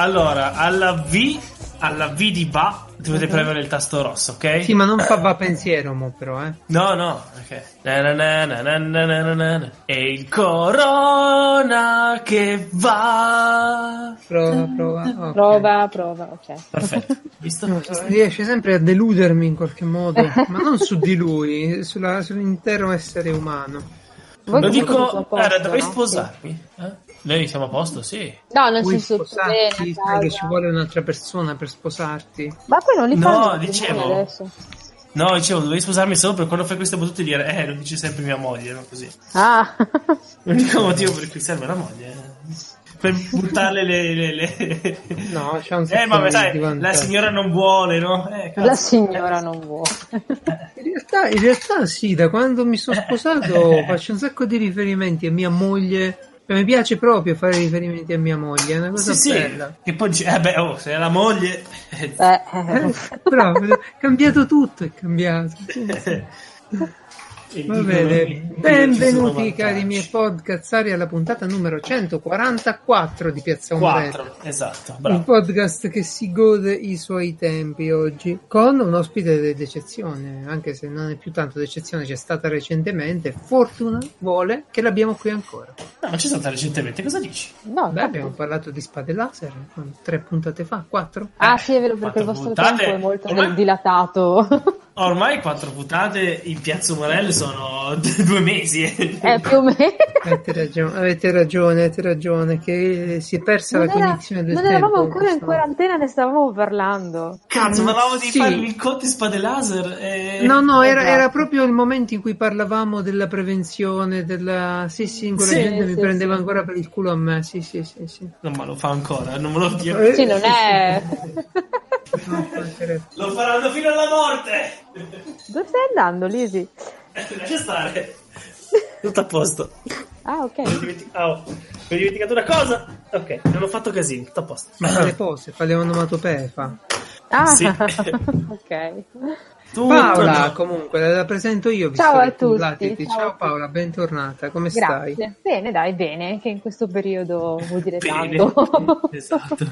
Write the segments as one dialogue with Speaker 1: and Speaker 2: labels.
Speaker 1: Allora, alla V, alla V di va dovete okay. premere il tasto rosso, ok?
Speaker 2: Sì, ma non fa va pensiero, mo, però, eh.
Speaker 1: No, no, ok. Na na na E il corona che va.
Speaker 2: Prova, prova. Okay.
Speaker 3: Prova, prova, ok.
Speaker 1: Perfetto. Visto?
Speaker 2: No, riesce sempre a deludermi in qualche modo, ma non su di lui, sulla, sull'intero essere umano.
Speaker 1: Lo dico, era, dovrei sposarmi. Eh? Noi siamo a posto, sì.
Speaker 3: No, nel
Speaker 2: Vuoi
Speaker 3: senso
Speaker 2: sposarti? Sai che ci vuole un'altra persona per sposarti?
Speaker 3: Ma poi non li
Speaker 1: No,
Speaker 3: fanno i matrimoni
Speaker 1: dicevo-
Speaker 3: adesso.
Speaker 1: No, dicevo, dovrei sposarmi solo per quando fai queste battute dire, eh, lo dice sempre mia moglie, no? Così.
Speaker 3: Ah,
Speaker 1: L'unico motivo per cui serve la moglie. eh. Per buttarle le... le, le...
Speaker 2: No, c'è un
Speaker 1: Eh,
Speaker 2: di
Speaker 1: sai, la
Speaker 2: vantaggi.
Speaker 1: signora non vuole, no? Eh,
Speaker 3: la signora non vuole.
Speaker 2: In realtà, in realtà sì, da quando mi sono sposato faccio un sacco di riferimenti a mia moglie. Cioè, mi piace proprio fare riferimenti a mia moglie, è una cosa
Speaker 1: Sì, sì.
Speaker 2: bella.
Speaker 1: E poi dice, eh beh, oh, se è la moglie... eh,
Speaker 3: Eh,
Speaker 2: però è cambiato tutto, è cambiato. Va bene, benvenuti cari miei podcazzari alla puntata numero 144 di Piazza.
Speaker 1: Quattro, esatto,
Speaker 2: Un
Speaker 1: bravo.
Speaker 2: podcast che si gode i suoi tempi oggi con un ospite d'eccezione, anche se non è più tanto d'eccezione, c'è stata recentemente. Fortuna vuole che l'abbiamo qui ancora.
Speaker 1: No, ma c'è stata recentemente, cosa dici?
Speaker 3: No,
Speaker 2: Beh, abbiamo parlato di spade laser tre puntate fa, quattro.
Speaker 3: Ah sì, è vero, perché il vostro
Speaker 1: puntate.
Speaker 3: tempo è molto
Speaker 1: Ormai-
Speaker 3: dilatato.
Speaker 1: Ormai quattro puntate in Piazza Umarell sono due mesi. eh.
Speaker 3: Eh, più o meno.
Speaker 2: Avete ragione, avete ragione, avete ragione, che si è persa
Speaker 3: Non,
Speaker 2: la
Speaker 3: era-
Speaker 2: cognizione del
Speaker 3: non
Speaker 2: tempo.
Speaker 3: eravamo ancora in quarantena, ne stavamo parlando.
Speaker 1: Cazzo, parlavamo di
Speaker 2: Sì.
Speaker 1: fare il conto in spade laser. E...
Speaker 2: No, no, era,
Speaker 3: Esatto.
Speaker 2: era proprio il momento in cui parlavamo della prevenzione, della... Sì, sì, in quella
Speaker 1: Sì,
Speaker 2: gente mi
Speaker 3: sì,
Speaker 2: prendeva
Speaker 3: sì.
Speaker 2: ancora per il culo a me, sì, sì, sì, sì.
Speaker 1: Non me lo fa ancora, non me lo dire.
Speaker 2: Eh,
Speaker 3: Sì, non è...
Speaker 2: No.
Speaker 1: Lo faranno fino alla morte.
Speaker 3: Dove stai andando, Lisi?
Speaker 1: Lascia stare. Tutto a posto.
Speaker 3: Ah, ok.
Speaker 1: ho dimenticato, oh, mi ho dimenticato una cosa. Ok, non ho fatto casino, tutto a posto.
Speaker 2: Ma fa le pose, fa le onomatopee, fa.
Speaker 3: Ah,
Speaker 1: Sì.
Speaker 3: ok.
Speaker 1: Tutto
Speaker 2: Paola,
Speaker 1: no.
Speaker 2: comunque, la, presento io. visto
Speaker 3: Ciao a
Speaker 2: tu
Speaker 3: tutti,
Speaker 2: latiti.
Speaker 3: ciao.
Speaker 2: Ciao Paola, bentornata, come stai?
Speaker 3: Grazie. Bene, dai, bene, che in questo periodo vuol dire
Speaker 1: Bene.
Speaker 3: tanto.
Speaker 1: Esatto.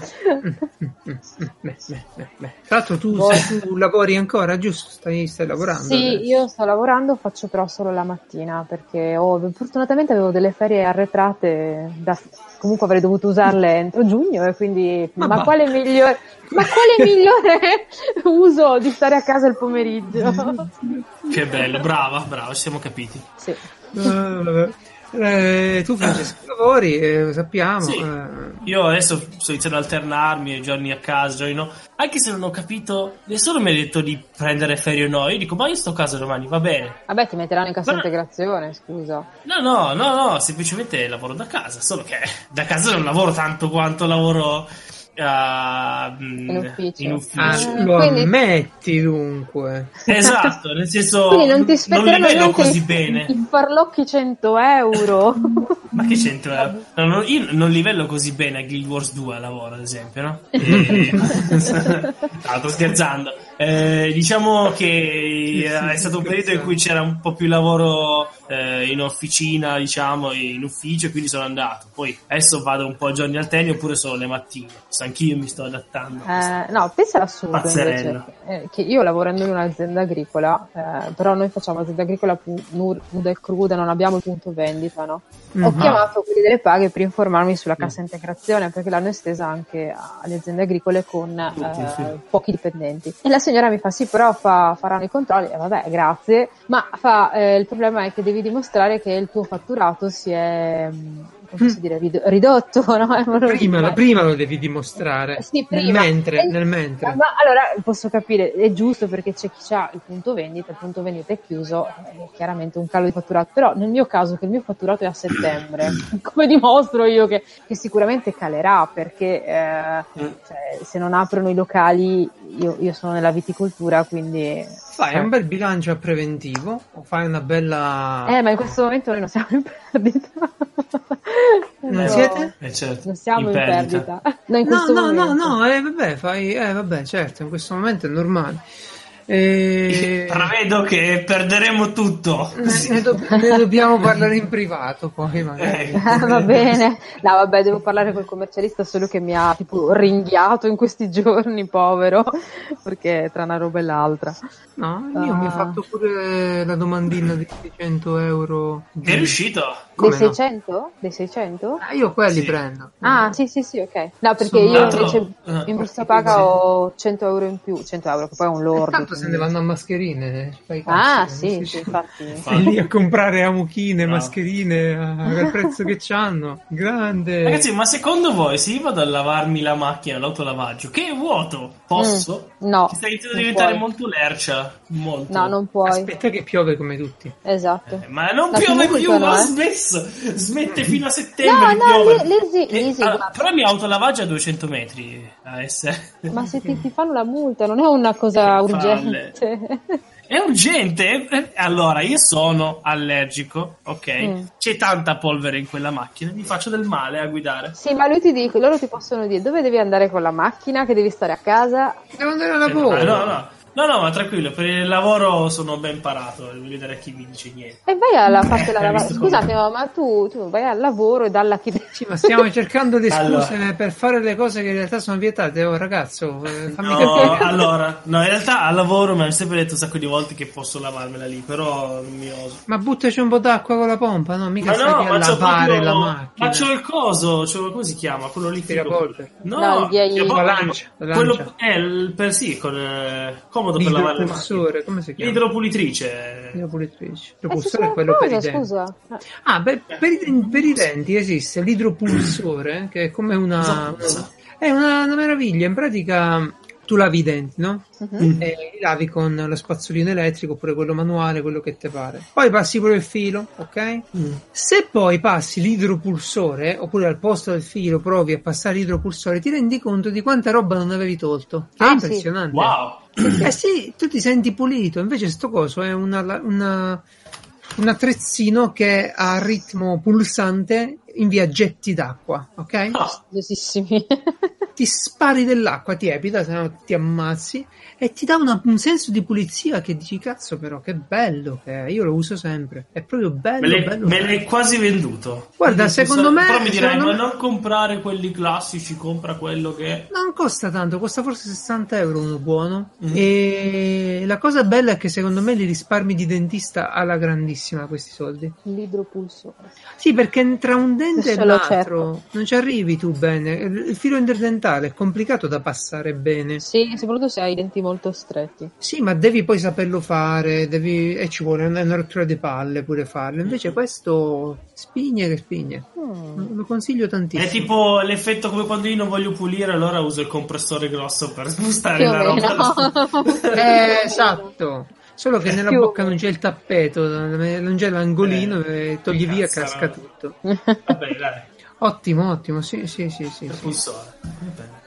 Speaker 2: Beh, beh, beh, beh. Tra l'altro tu,
Speaker 3: Boh.
Speaker 2: tu lavori ancora, giusto? Stai, stai lavorando?
Speaker 3: Sì,
Speaker 2: adesso?
Speaker 3: io sto lavorando, faccio però solo la mattina perché ho, fortunatamente avevo delle ferie arretrate, da- comunque avrei dovuto usarle entro giugno e quindi
Speaker 2: Ma
Speaker 3: ma, quale migliore, ma quale migliore uso di stare a casa il pomeriggio?
Speaker 1: Che bello, brava, brava, ci siamo capiti.
Speaker 3: sì.
Speaker 2: Vabbè. Eh, tu Francesco lavori, eh, sappiamo.
Speaker 1: Sì.
Speaker 2: eh,
Speaker 1: Io adesso sto iniziando ad alternarmi i giorni a casa, giorni no. Anche se non ho capito, nessuno mi ha detto di prendere ferie o no. Io dico, ma io sto a casa domani, va bene.
Speaker 3: Vabbè, ti metteranno in cassa
Speaker 1: Ma-
Speaker 3: integrazione, scusa.
Speaker 1: No, no, no, no, semplicemente lavoro da casa. Solo che da casa non lavoro tanto quanto lavoro mm,
Speaker 3: In ufficio.
Speaker 1: in ufficio.
Speaker 2: ah,
Speaker 3: Eh,
Speaker 2: lo
Speaker 3: quindi-
Speaker 2: ammetti dunque.
Speaker 1: Esatto, nel senso,
Speaker 3: Quindi non ti
Speaker 1: non li vedo così bene.
Speaker 3: i farlocchi 100 euro.
Speaker 1: Ma che c'entra? No, no, io non livello così bene a Guild Wars 2 a lavoro, ad esempio, no? E- no, sto scherzando. Eh, diciamo che è stato un periodo in cui c'era un po' più lavoro eh, in officina, diciamo, in ufficio, e quindi sono andato. Poi adesso vado un po' a giorni alterni oppure solo le mattine. So, anch'io mi sto adattando.
Speaker 3: Eh, no, pensa all'assurdo invece, eh, che io lavorando in un'azienda agricola, eh, però noi facciamo azienda agricola pu- nuda e cruda, non abbiamo il punto vendita, no? Ho
Speaker 2: Mhm.
Speaker 3: chiamato quelli delle paghe per informarmi sulla cassa integrazione perché l'hanno estesa anche alle aziende agricole con
Speaker 1: Tutti,
Speaker 3: eh,
Speaker 1: sì.
Speaker 3: pochi dipendenti. E la signora mi fa: Sì, però fa- faranno i controlli. E vabbè, grazie. Ma fa, eh, il problema è che devi dimostrare che il tuo fatturato si è. Come posso dire, rid- ridotto, no?
Speaker 2: Prima, lo- prima lo devi dimostrare.
Speaker 3: Sì,
Speaker 2: nel
Speaker 3: prima.
Speaker 2: mentre,
Speaker 3: Eh,
Speaker 2: nel mentre.
Speaker 3: Ma allora posso capire, è giusto perché c'è chi ha il punto vendita, il punto vendita è chiuso, è chiaramente un calo di fatturato, però nel mio caso che il mio fatturato è a settembre, come dimostro io che, che sicuramente calerà perché eh, cioè, se non aprono i locali, io, io sono nella viticoltura, quindi...
Speaker 2: Fai un bel bilancio preventivo o fai una bella...
Speaker 3: Eh, ma in questo momento noi non siamo in perdita.
Speaker 2: Non
Speaker 3: No,
Speaker 2: siete?
Speaker 1: Eh, certo,
Speaker 3: Non siamo in perdita. No, in
Speaker 2: No, no, no, no, eh, vabbè, fai, eh, vabbè, certo, in questo momento è normale. E...
Speaker 1: Prevedo che perderemo tutto.
Speaker 2: Ne, ne do- ne dobbiamo parlare in privato poi magari.
Speaker 1: Eh.
Speaker 3: Ah, va bene. No, vabbè, devo parlare col commercialista solo che mi ha tipo ringhiato in questi giorni, povero, perché tra una roba e l'altra.
Speaker 2: No, io mi ho
Speaker 3: Ah.
Speaker 2: fatto pure la domandina di 600 euro.
Speaker 1: È riuscito?
Speaker 2: Come
Speaker 3: Dei
Speaker 2: no?
Speaker 3: 600? Dei 600?
Speaker 2: Ah, io quelli
Speaker 1: Sì.
Speaker 2: prendo.
Speaker 3: Ah, sì, sì, sì, ok. No, perché
Speaker 1: Sono
Speaker 3: io
Speaker 1: l'altro-
Speaker 3: invece
Speaker 1: eh,
Speaker 3: in busta paga ho 100 euro in più, 100 euro, che poi è un
Speaker 2: E
Speaker 3: lordo.
Speaker 2: tanto se ne
Speaker 3: quindi-
Speaker 2: vanno a mascherine. fai
Speaker 3: Ah,
Speaker 2: cazzi,
Speaker 3: sì, sì,
Speaker 2: si-
Speaker 3: infatti.
Speaker 2: Stai lì a comprare amuchine,
Speaker 1: Bravo.
Speaker 2: mascherine al prezzo che c'hanno. Grande.
Speaker 1: Ragazzi, ma secondo voi se io vado a lavarmi la macchina, l'autolavaggio, che è vuoto, posso?
Speaker 3: Mm, no,
Speaker 1: Che sta iniziando a diventare
Speaker 3: puoi.
Speaker 1: molto lercia. Molto.
Speaker 3: No, non puoi.
Speaker 2: Aspetta che piove come tutti.
Speaker 3: Esatto.
Speaker 1: Eh, Ma non
Speaker 3: La
Speaker 1: piove più,
Speaker 3: no,
Speaker 1: ha
Speaker 3: eh.
Speaker 1: smesso. Smette fino a
Speaker 3: No,
Speaker 1: settembre.
Speaker 3: no,
Speaker 1: piovere.
Speaker 3: li- Lisi,
Speaker 1: E-
Speaker 3: Lisi,
Speaker 1: allora, però il mio autolavaggio è a 200 metri a essere.
Speaker 3: Ma se ti, ti fanno la multa, non è una cosa
Speaker 1: Che
Speaker 3: urgente.
Speaker 1: È urgente? Eh, Allora, io sono allergico, ok?
Speaker 3: Mm.
Speaker 1: C'è tanta polvere in quella macchina, mi faccio del male a guidare.
Speaker 3: Sì, ma lui ti dice, loro ti possono dire dove devi andare con la macchina, che devi stare a casa.
Speaker 2: Devo andare al
Speaker 1: Eh,
Speaker 2: lavoro.
Speaker 1: no, no. No, no, ma tranquillo, per il lavoro sono ben parato, devo vedere chi mi dice niente.
Speaker 3: E vai alla parte
Speaker 1: Eh,
Speaker 3: la
Speaker 1: hai
Speaker 3: lava-
Speaker 1: visto
Speaker 3: Scusate, ma ma tu, tu vai al lavoro e dalla chi
Speaker 2: Sì, ma stiamo cercando le scuse
Speaker 1: Allora.
Speaker 2: per fare le cose che in realtà sono vietate. Oh, ragazzo, eh, fammi
Speaker 1: No,
Speaker 2: capire.
Speaker 1: allora, no, in realtà al lavoro mi hanno sempre detto un sacco di volte che posso lavarmela lì, però non mi oso.
Speaker 2: Ma buttaci un po' d'acqua con la pompa, no? Mica
Speaker 1: Ma
Speaker 2: stai
Speaker 1: no,
Speaker 2: a lavare
Speaker 1: proprio-
Speaker 2: la macchina.
Speaker 1: Ma c'ho il coso, c'ho, come si chiama? Quello lì figo.
Speaker 2: Aspirapolvere.
Speaker 1: No,
Speaker 3: No, il
Speaker 1: che poi-
Speaker 2: La lancia, la
Speaker 1: Quello,
Speaker 2: lancia.
Speaker 1: il, per sì, con, eh, comodo per lavare le macchine.
Speaker 2: L'idropulsore, come si chiama?
Speaker 1: L'idropulitrice.
Speaker 2: L'idropulitrice.
Speaker 3: Eh,
Speaker 2: L'idropulsore
Speaker 3: sì,
Speaker 2: è quello per i
Speaker 3: cosa,
Speaker 2: denti.
Speaker 3: scusa?
Speaker 2: Ah, per, per i, per i denti esiste l'idropulsore, che è come una...
Speaker 1: Cosa?
Speaker 2: È una, una meraviglia, in pratica tu lavi i denti, no?
Speaker 3: Mhm.
Speaker 2: E li lavi con lo spazzolino elettrico oppure quello manuale, quello che te pare. Poi passi pure il filo, ok?
Speaker 1: Mm.
Speaker 2: Se poi passi l'idropulsore, oppure al posto del filo provi a passare l'idropulsore, ti rendi conto di quanta roba non avevi tolto. Che è
Speaker 3: Ah, sì.
Speaker 2: impressionante.
Speaker 1: Wow.
Speaker 2: Eh sì, tu ti senti pulito, invece sto coso è una, una- un attrezzino che a ritmo pulsante invia getti d'acqua, ok?
Speaker 3: Curiosissimi.
Speaker 2: Ti spari dell'acqua tiepida, se no ti ammazzi, e ti dà una- un senso di pulizia che dici, cazzo però, che bello che è, io lo uso sempre, è proprio bello,
Speaker 1: me l'hai,
Speaker 2: bello.
Speaker 1: me l'hai quasi venduto.
Speaker 2: Guarda,
Speaker 1: Quindi,
Speaker 2: secondo me-
Speaker 1: Però mi direi, ma
Speaker 2: me-
Speaker 1: non comprare quelli classici, compra quello che...
Speaker 2: Non costa tanto, costa forse 60 euro uno buono.
Speaker 1: Mm.
Speaker 2: E la cosa bella è che secondo me li risparmi di dentista alla grandissima questi soldi.
Speaker 3: L'idropulsore.
Speaker 2: Sì, perché tra un dente
Speaker 3: lo
Speaker 2: l'altro non ci arrivi tu bene. Il filo interdentale è complicato da passare bene.
Speaker 3: Sì, soprattutto se hai i denti molto stretti.
Speaker 2: Sì, ma devi poi saperlo fare, devi... e ci vuole una, una rottura di palle pure farlo. Invece questo spigne che spigne.
Speaker 3: Mm.
Speaker 2: Lo consiglio tantissimo.
Speaker 1: È tipo l'effetto come quando io non voglio pulire, allora uso il compressore grosso per spostare
Speaker 3: Più
Speaker 1: la roba.
Speaker 3: meno.
Speaker 2: Eh, esatto. Solo che nella bocca non c'è il tappeto, non c'è l'angolino
Speaker 1: Eh,
Speaker 2: e togli via e casca
Speaker 1: no.
Speaker 2: tutto.
Speaker 1: Vabbè, dai,
Speaker 2: Ottimo, ottimo, sì, sì, sì, sì. sì.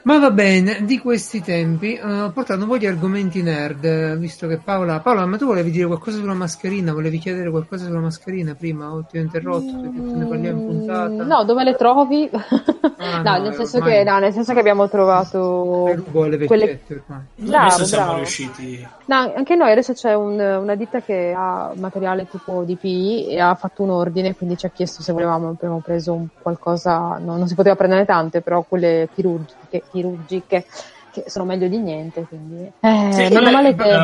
Speaker 2: Ma va bene, di questi tempi ho portato un po' di argomenti nerd, visto che Paola... Paola, ma tu volevi dire qualcosa sulla mascherina? Volevi chiedere qualcosa sulla mascherina prima? O ti ho interrotto? Perché te ne parliamo in puntata?
Speaker 3: No, dove le trovi?
Speaker 2: Ah,
Speaker 3: no,
Speaker 2: no,
Speaker 3: nel senso
Speaker 2: ormai-
Speaker 3: che, no, nel senso che abbiamo trovato
Speaker 2: Le rubo alle
Speaker 3: quelle-
Speaker 2: vecchiette ormai.
Speaker 3: Bravo,
Speaker 1: adesso siamo
Speaker 3: bravo.
Speaker 1: riusciti.
Speaker 3: No, anche noi adesso c'è un- una ditta che ha materiale tipo DPI e ha fatto un ordine, quindi ci ha chiesto se volevamo, abbiamo preso un qualcosa, no, non si poteva prendere tante, però quelle chirurgiche, chirurgiche che sono meglio di niente, quindi... Eh,
Speaker 1: Sì,
Speaker 3: non è male che...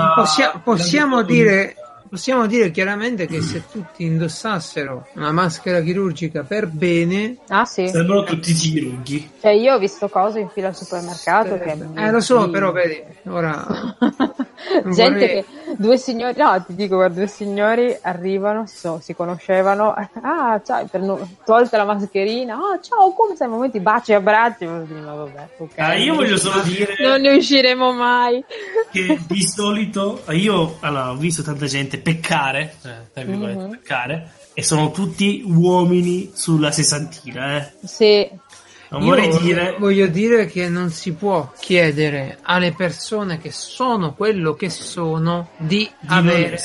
Speaker 2: possiamo
Speaker 1: la-
Speaker 2: dire... Possiamo dire chiaramente che se tutti indossassero una maschera chirurgica per bene,
Speaker 3: Ah sì,
Speaker 1: Sembrano tutti chirurghi.
Speaker 3: cioè io ho visto cose in fila al supermercato che...
Speaker 2: eh lo so, però vedi, ora
Speaker 3: Gente
Speaker 2: vorrei-
Speaker 3: che due signori, no, ti dico, guarda, due signori arrivano, si, so- si conoscevano, ah, ciao, per no- tolta la mascherina, ah, ciao, come stai? Momenti baci e abbracci, ma vabbè, ok.
Speaker 1: Ah, io voglio solo dire
Speaker 3: Non ne usciremo mai.
Speaker 1: che di solito io allora, ho visto tanta gente peccare, eh, virgolette,
Speaker 3: Mhm.
Speaker 1: peccare, e sono tutti uomini sulla sessantina, eh.
Speaker 3: Sì,
Speaker 1: Non
Speaker 2: Io
Speaker 1: vorrei dire
Speaker 2: voglio dire che non si può chiedere alle persone che sono quello che sono di,
Speaker 1: di
Speaker 2: avere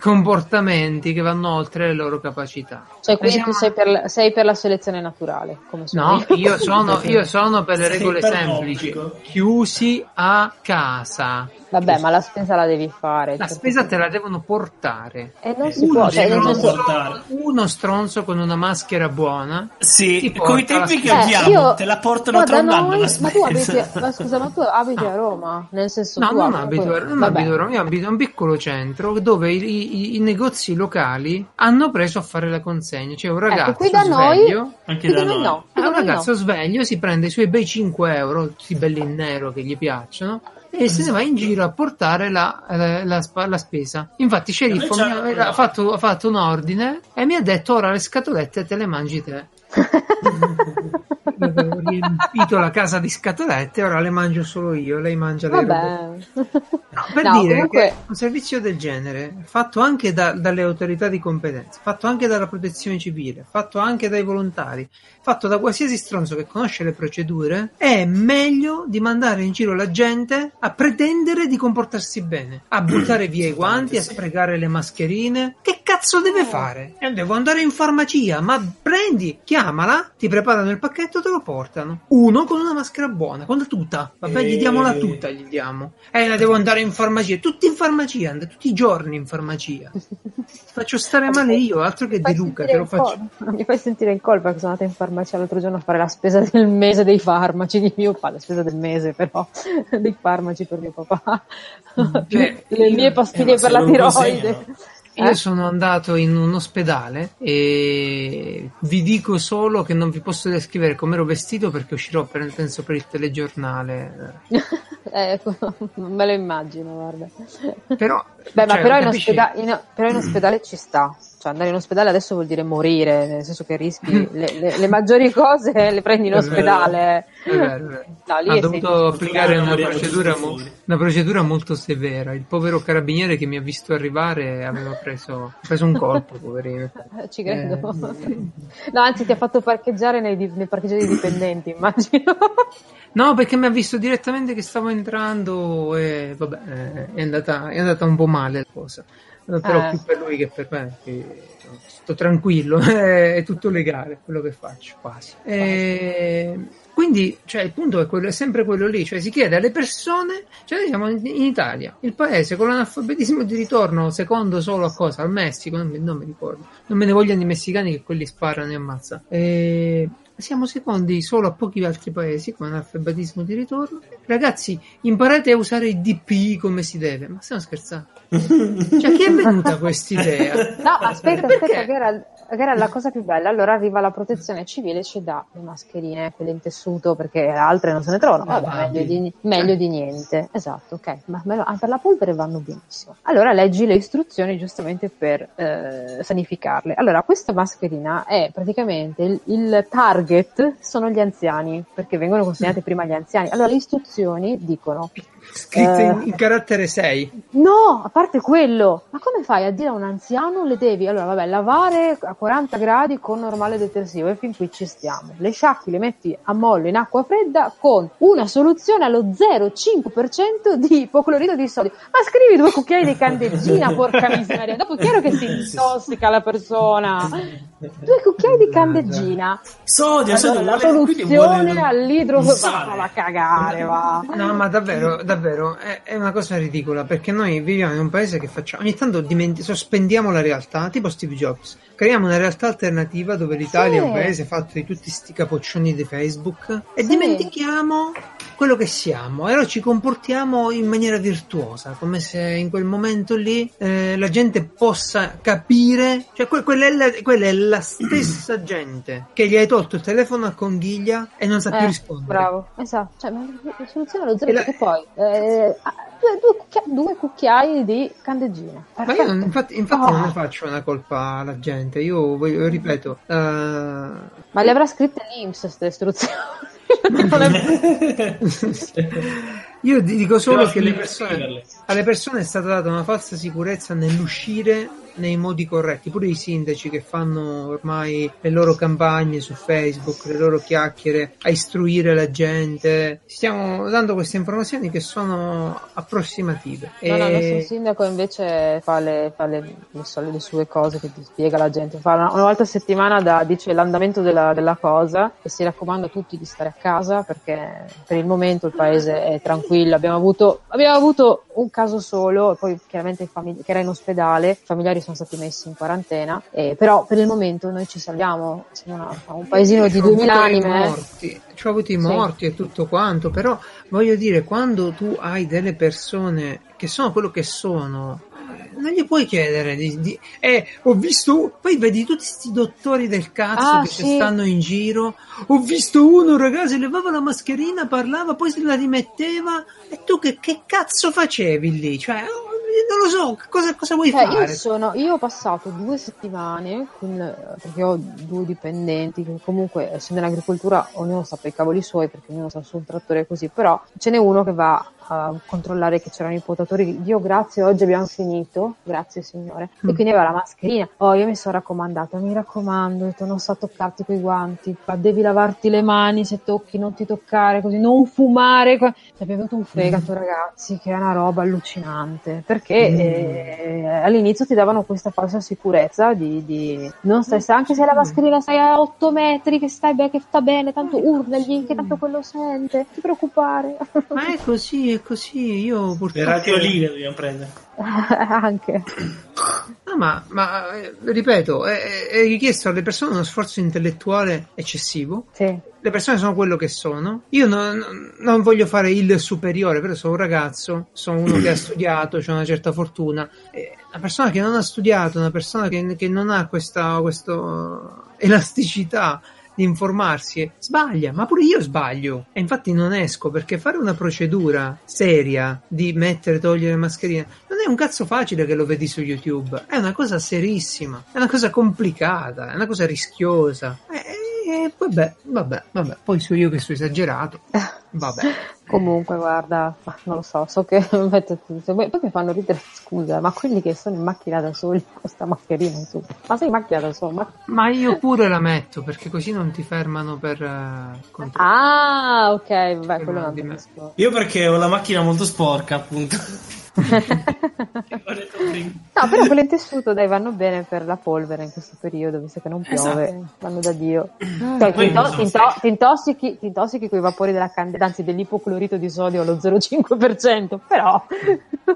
Speaker 2: comportamenti che vanno oltre le loro capacità.
Speaker 3: Cioè, quindi tu sei per, la, sei per la selezione naturale,
Speaker 2: No, io sono, io sono per le
Speaker 1: Sei
Speaker 2: regole
Speaker 1: per
Speaker 2: semplici.
Speaker 1: l'obbligo.
Speaker 2: Chiusi a casa.
Speaker 3: Vabbè, ma la spesa la devi fare.
Speaker 2: La
Speaker 3: cioè,
Speaker 2: spesa te la devono portare.
Speaker 3: E non si
Speaker 2: Uno,
Speaker 3: può, cioè,
Speaker 1: devono
Speaker 3: senso,
Speaker 1: portare.
Speaker 2: uno stronzo con una maschera buona.
Speaker 1: Sì, con i tempi che
Speaker 2: la-
Speaker 3: Eh,
Speaker 1: abbiamo,
Speaker 3: io-
Speaker 1: te la portano tra un anno
Speaker 3: ma tu abiti,
Speaker 1: spesa.
Speaker 3: ma scusa, ma tu abiti a Roma? Nel senso
Speaker 2: No,
Speaker 3: tu
Speaker 2: non abito, non
Speaker 3: Vabbè.
Speaker 2: abito a Roma, io abito a un piccolo centro dove i, i- i negozi locali hanno preso a fare la consegna. C'è un ragazzo
Speaker 3: Ecco, qui da noi,
Speaker 2: sveglio.
Speaker 1: Anche
Speaker 3: qui
Speaker 1: da
Speaker 3: noi
Speaker 1: noi.
Speaker 3: no. da
Speaker 2: un
Speaker 3: noi no.
Speaker 2: ragazzo sveglio, si prende i suoi bei 5 euro, tutti belli in nero che gli piacciono, e se ne va in giro a portare la, la- la la spesa. Infatti, sceriffo
Speaker 1: Noi
Speaker 2: mi ha, ha fatto, ha fatto un ordine e mi ha detto: Ora le scatolette te le mangi te. Avevo riempito la casa di scatolette, ora le mangio solo io, lei mangia le robe.
Speaker 3: Vabbè.
Speaker 2: No, per
Speaker 3: No,
Speaker 2: dire
Speaker 3: comunque-
Speaker 2: che un servizio del genere, fatto anche da- dalle autorità di competenza, fatto anche dalla protezione civile, fatto anche dai volontari, fatto da qualsiasi stronzo che conosce le procedure, è meglio di mandare in giro la gente a pretendere di comportarsi bene, a buttare via i guanti, a sprecare le mascherine. Che cazzo deve fare? Eh, devo andare in farmacia, ma prendi, chiamala, ti preparano il pacchetto, te lo portano. Uno con una maschera buona, con la tuta. Vabbè, gli diamo la tuta, gli diamo. Eh, la devo andare in farmacia. Tutti in farmacia, andate tutti i giorni in farmacia. Faccio stare male io, altro che De Luca, che lo faccio.
Speaker 3: Mi fai sentire in colpa che sono andata in farmacia l'altro giorno a fare la spesa del mese dei farmaci di mio padre, la spesa del mese però, dei farmaci per mio papà.
Speaker 2: Cioè,
Speaker 3: Le
Speaker 2: io-
Speaker 3: mie
Speaker 1: eh,
Speaker 3: pastiglie per la tiroide.
Speaker 1: Consegnano.
Speaker 2: Io
Speaker 3: Eh?
Speaker 2: sono andato in un ospedale e vi dico solo che non vi posso descrivere come ero vestito perché uscirò per, penso per il telegiornale.
Speaker 3: ecco, non me lo immagino, guarda.
Speaker 2: Però,
Speaker 3: Beh, ma
Speaker 2: cioè,
Speaker 3: però in, ospeda- in- però in ospedale ci sta. Cioè, andare in ospedale adesso vuol dire morire, nel senso che rischi le, le- le maggiori cose le prendi in ospedale.
Speaker 2: È vero, è vero.
Speaker 3: No, lì
Speaker 2: ha
Speaker 3: è
Speaker 2: dovuto applicare una procedura, mo- una procedura molto severa. Il povero carabiniere che mi ha visto arrivare aveva preso, preso un colpo, poverino.
Speaker 3: Ci credo.
Speaker 2: Eh,
Speaker 3: No, anzi, ti ha fatto parcheggiare nei, di- nei parcheggi dei dipendenti, immagino.
Speaker 2: No, perché mi ha visto direttamente che stavo entrando e vabbè, eh, è andata, è andata un po' male la cosa. Però
Speaker 3: Eh.
Speaker 2: più per lui che per me, che sto tranquillo, è tutto legale quello che faccio, quasi. E quindi, cioè, il punto è, quello, è sempre quello lì, cioè si chiede alle persone, cioè noi siamo in, in Italia, il paese con l'analfabetismo di ritorno secondo solo a cosa? Al Messico, non mi, non mi ricordo, non me ne vogliono i messicani che quelli sparano e ammazzano. E siamo secondi solo a pochi altri paesi con analfabetismo di ritorno. Ragazzi, imparate a usare il DPI come si deve, ma stiamo scherzando? Cioè, chi è venuta questa idea?
Speaker 3: No, aspetta, aspetta, che era, che era la cosa più bella. Allora arriva la protezione civile e ci dà le mascherine, quelle in tessuto, perché altre non se ne trovano. Vabbè, meglio di, meglio di niente. Esatto, ok. Ma lo- ah, per la polvere vanno benissimo. Allora leggi le istruzioni giustamente per eh, sanificarle. Allora, questa mascherina è praticamente il, il target sono gli anziani, perché vengono consegnate prima agli anziani. Allora, le istruzioni dicono
Speaker 2: Scritte in,
Speaker 3: Eh.
Speaker 2: in carattere 6.
Speaker 3: No, a parte quello, ma come fai a dire a un anziano le devi, allora vabbè, lavare a 40 gradi con normale detersivo e fin qui ci stiamo. Le sciacqui le metti a mollo in acqua fredda con una soluzione allo 0,5% di ipoclorito di sodio. Ma scrivi due cucchiai di candeggina, porca miseria, dopo è chiaro che si intossica la persona. Due cucchiai di candeggina.
Speaker 1: Sodio, sodio,
Speaker 3: Allora, la
Speaker 1: vuole- quindi
Speaker 3: soluzione
Speaker 1: vuole-
Speaker 3: all'idro... Va a cagare, va.
Speaker 2: No, ma davvero, davvero, è, è una cosa ridicola perché noi viviamo in un paese che facciamo, ogni tanto dimenti- sospendiamo la realtà, tipo Steve Jobs, creiamo una realtà alternativa dove l'Italia è un
Speaker 3: Sì.
Speaker 2: paese fatto di tutti sti capoccioni di Facebook e
Speaker 3: Sì.
Speaker 2: dimentichiamo quello che siamo e allora ci comportiamo in maniera virtuosa, come se in quel momento lì eh, la gente possa capire, cioè que- quella, è la, quella è la stessa gente che gli hai tolto il telefono a conghiglia e non sa più
Speaker 3: Eh,
Speaker 2: rispondere.
Speaker 3: Bravo, esatto. Cioè, ma la soluzione allo zero
Speaker 2: E la-
Speaker 3: perché poi eh, ah, due, due cucchia- due cucchiai di candeggina.
Speaker 2: Ma io non- infatti, infatti non
Speaker 3: Oh.
Speaker 2: ne faccio una colpa alla gente, io voglio- ripeto, eh,
Speaker 3: Ma le avrà scritte l'Inps queste istruzioni. Non è-
Speaker 2: io ti dico solo che le
Speaker 1: finire di
Speaker 2: persone, alle persone è stata data una falsa sicurezza nell'uscire nei modi corretti, pure i sindaci che fanno ormai le loro campagne su Facebook, le loro chiacchiere a istruire la gente. Stiamo dando queste informazioni che sono approssimative.
Speaker 3: No, no, il nostro sindaco invece fa le, fa le, le, le sue cose che ti spiega la gente. Fa una, una volta a settimana da, dice l'andamento della, della cosa e si raccomanda a tutti di stare a casa perché per il momento il paese è tranquillo. Abbiamo avuto, abbiamo avuto un caso solo, poi chiaramente famigli- che era in ospedale, familiari sono stati messi in quarantena, eh, però per il momento noi ci salviamo, siamo una, un paesino di 2000 anime.
Speaker 2: Eh. Morti. Ci ho avuto i morti sì. e tutto quanto, però voglio dire, quando tu hai delle persone che sono quello che sono, non gli puoi chiedere di, di eh, ho visto poi vedi tutti questi dottori del cazzo ah, che sì. stanno in giro ho visto uno ragazzi levava la mascherina parlava poi se la rimetteva e tu che, che cazzo facevi lì cioè non lo so, cosa, cosa vuoi
Speaker 3: cioè,
Speaker 2: fare?
Speaker 3: Io, sono, io, ho passato due settimane con, perché ho due dipendenti che comunque essendo in agricoltura ognuno sa per i cavoli suoi perché ognuno sa su un trattore così, però ce n'è uno che va a controllare che c'erano i potatori. Dio grazie, oggi abbiamo finito, grazie signore. Mm. E quindi aveva la mascherina. Oh, io mi sono raccomandata, mi raccomando, detto, non sa toccarti quei guanti, devi lavarti le mani se tocchi, non ti toccare così, non fumare. Cioè, abbiamo avuto un fegato, mm. ragazzi, che è una roba allucinante. Perché mm. eh, all'inizio ti davano questa falsa sicurezza di, di non stai, anche se la mascherina stai a 8 metri, che stai bene, che sta bene, tanto urlagli, che tanto quello sente, non ti preoccupare.
Speaker 2: Ma è così, così, io purtroppo...
Speaker 1: Le radioline dobbiamo prendere.
Speaker 3: Anche.
Speaker 2: No, ma, ma eh, ripeto, è, è, richiesto alle persone uno sforzo intellettuale eccessivo.
Speaker 3: Sì.
Speaker 2: Le persone sono quello che sono. Io non, non voglio fare il superiore, però sono un ragazzo, sono uno che ha studiato, ho una certa fortuna. E una persona che non ha studiato, una persona che, che non ha questa, questa elasticità di informarsi, sbaglia, ma pure io sbaglio. E infatti non esco perché fare una procedura seria di mettere e togliere mascherine non è un cazzo facile che lo vedi su YouTube, è una cosa serissima, è una cosa complicata, è una cosa rischiosa. E, e vabbè, vabbè, vabbè, poi so io che sono esagerato. Vabbè.
Speaker 3: Comunque, guarda, non lo so, so che poi mi fanno ridere, scusa, ma quelli che sono in macchina da soli con questa mascherina su. Ma sei in macchina da solo? Ma...
Speaker 2: ma... io pure la metto perché così non ti fermano per uh,
Speaker 3: Ah, ok, vabbè, quello non
Speaker 1: Io perché ho la macchina molto sporca, appunto
Speaker 3: no, però quelle in tessuto dai vanno bene per la polvere in questo periodo, visto che non piove, esatto. vanno da Dio. Cioè, ti, into- ti, into- ti, intossichi, ti intossichi con i vapori della candela, anzi dell'ipoclorito di sodio allo 0,5%, però...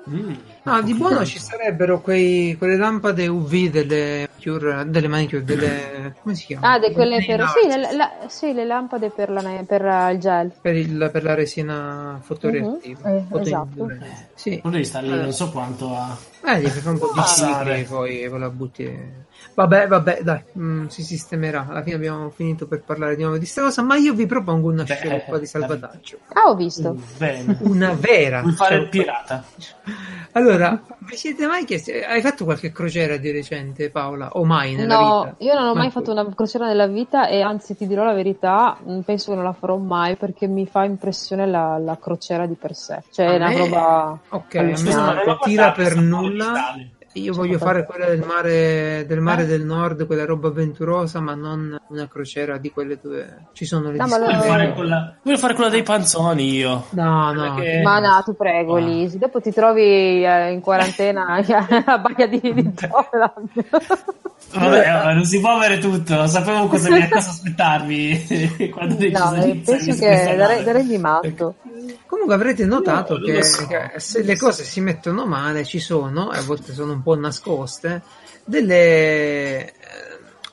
Speaker 2: Mm. No, di buono ci sarebbero quei, quelle lampade UV delle, cure, delle manicure, delle... come si chiama?
Speaker 3: Ah, de, quelle per... Sì le, la, sì, le lampade per, la, per il gel.
Speaker 2: Per, il, per la resina fotoreattiva.
Speaker 3: Uh-huh. Eh, esatto.
Speaker 2: Sì.
Speaker 1: Sta lì non so quanto a
Speaker 2: eh, gli fai un po' di cicli poi la butti. Vabbè vabbè dai mm, si sistemerà. Alla fine abbiamo finito per parlare di nuovo di questa cosa ma io vi propongo una Beh, scialuppa di salvataggio.
Speaker 3: ah ho visto.
Speaker 1: Bene.
Speaker 2: una vera.
Speaker 1: Vuoi fare il pirata?
Speaker 2: Allora vi siete mai chiesti hai fatto qualche crociera di recente Paola? O mai nella
Speaker 3: no,
Speaker 2: vita?
Speaker 3: io non ho mai, mai fatto una crociera nella vita e anzi ti dirò la verità mm, penso che non la farò mai perché mi fa impressione la, la crociera di per sé. Cioè è una roba
Speaker 2: ok a me non tira per nulla io voglio fare quella del mare, del mare eh? del nord, quella roba avventurosa, ma non una crociera di quelle dove ci sono le no,
Speaker 1: voglio, fare quella, voglio fare quella dei panzoni io.
Speaker 2: No, no.
Speaker 3: Perché... Ma no, tu prego, ah. Lisi. Dopo ti trovi eh, in quarantena a Baia di, di
Speaker 1: Vabbè, non si può avere tutto, sapevo cosa, cosa aspettarmi quando
Speaker 3: deciso no, di penso che darei, darei di matto.
Speaker 2: Comunque avrete notato no, che, so. che, se le cose si mettono male ci sono, e a volte sono un po' nascoste, delle,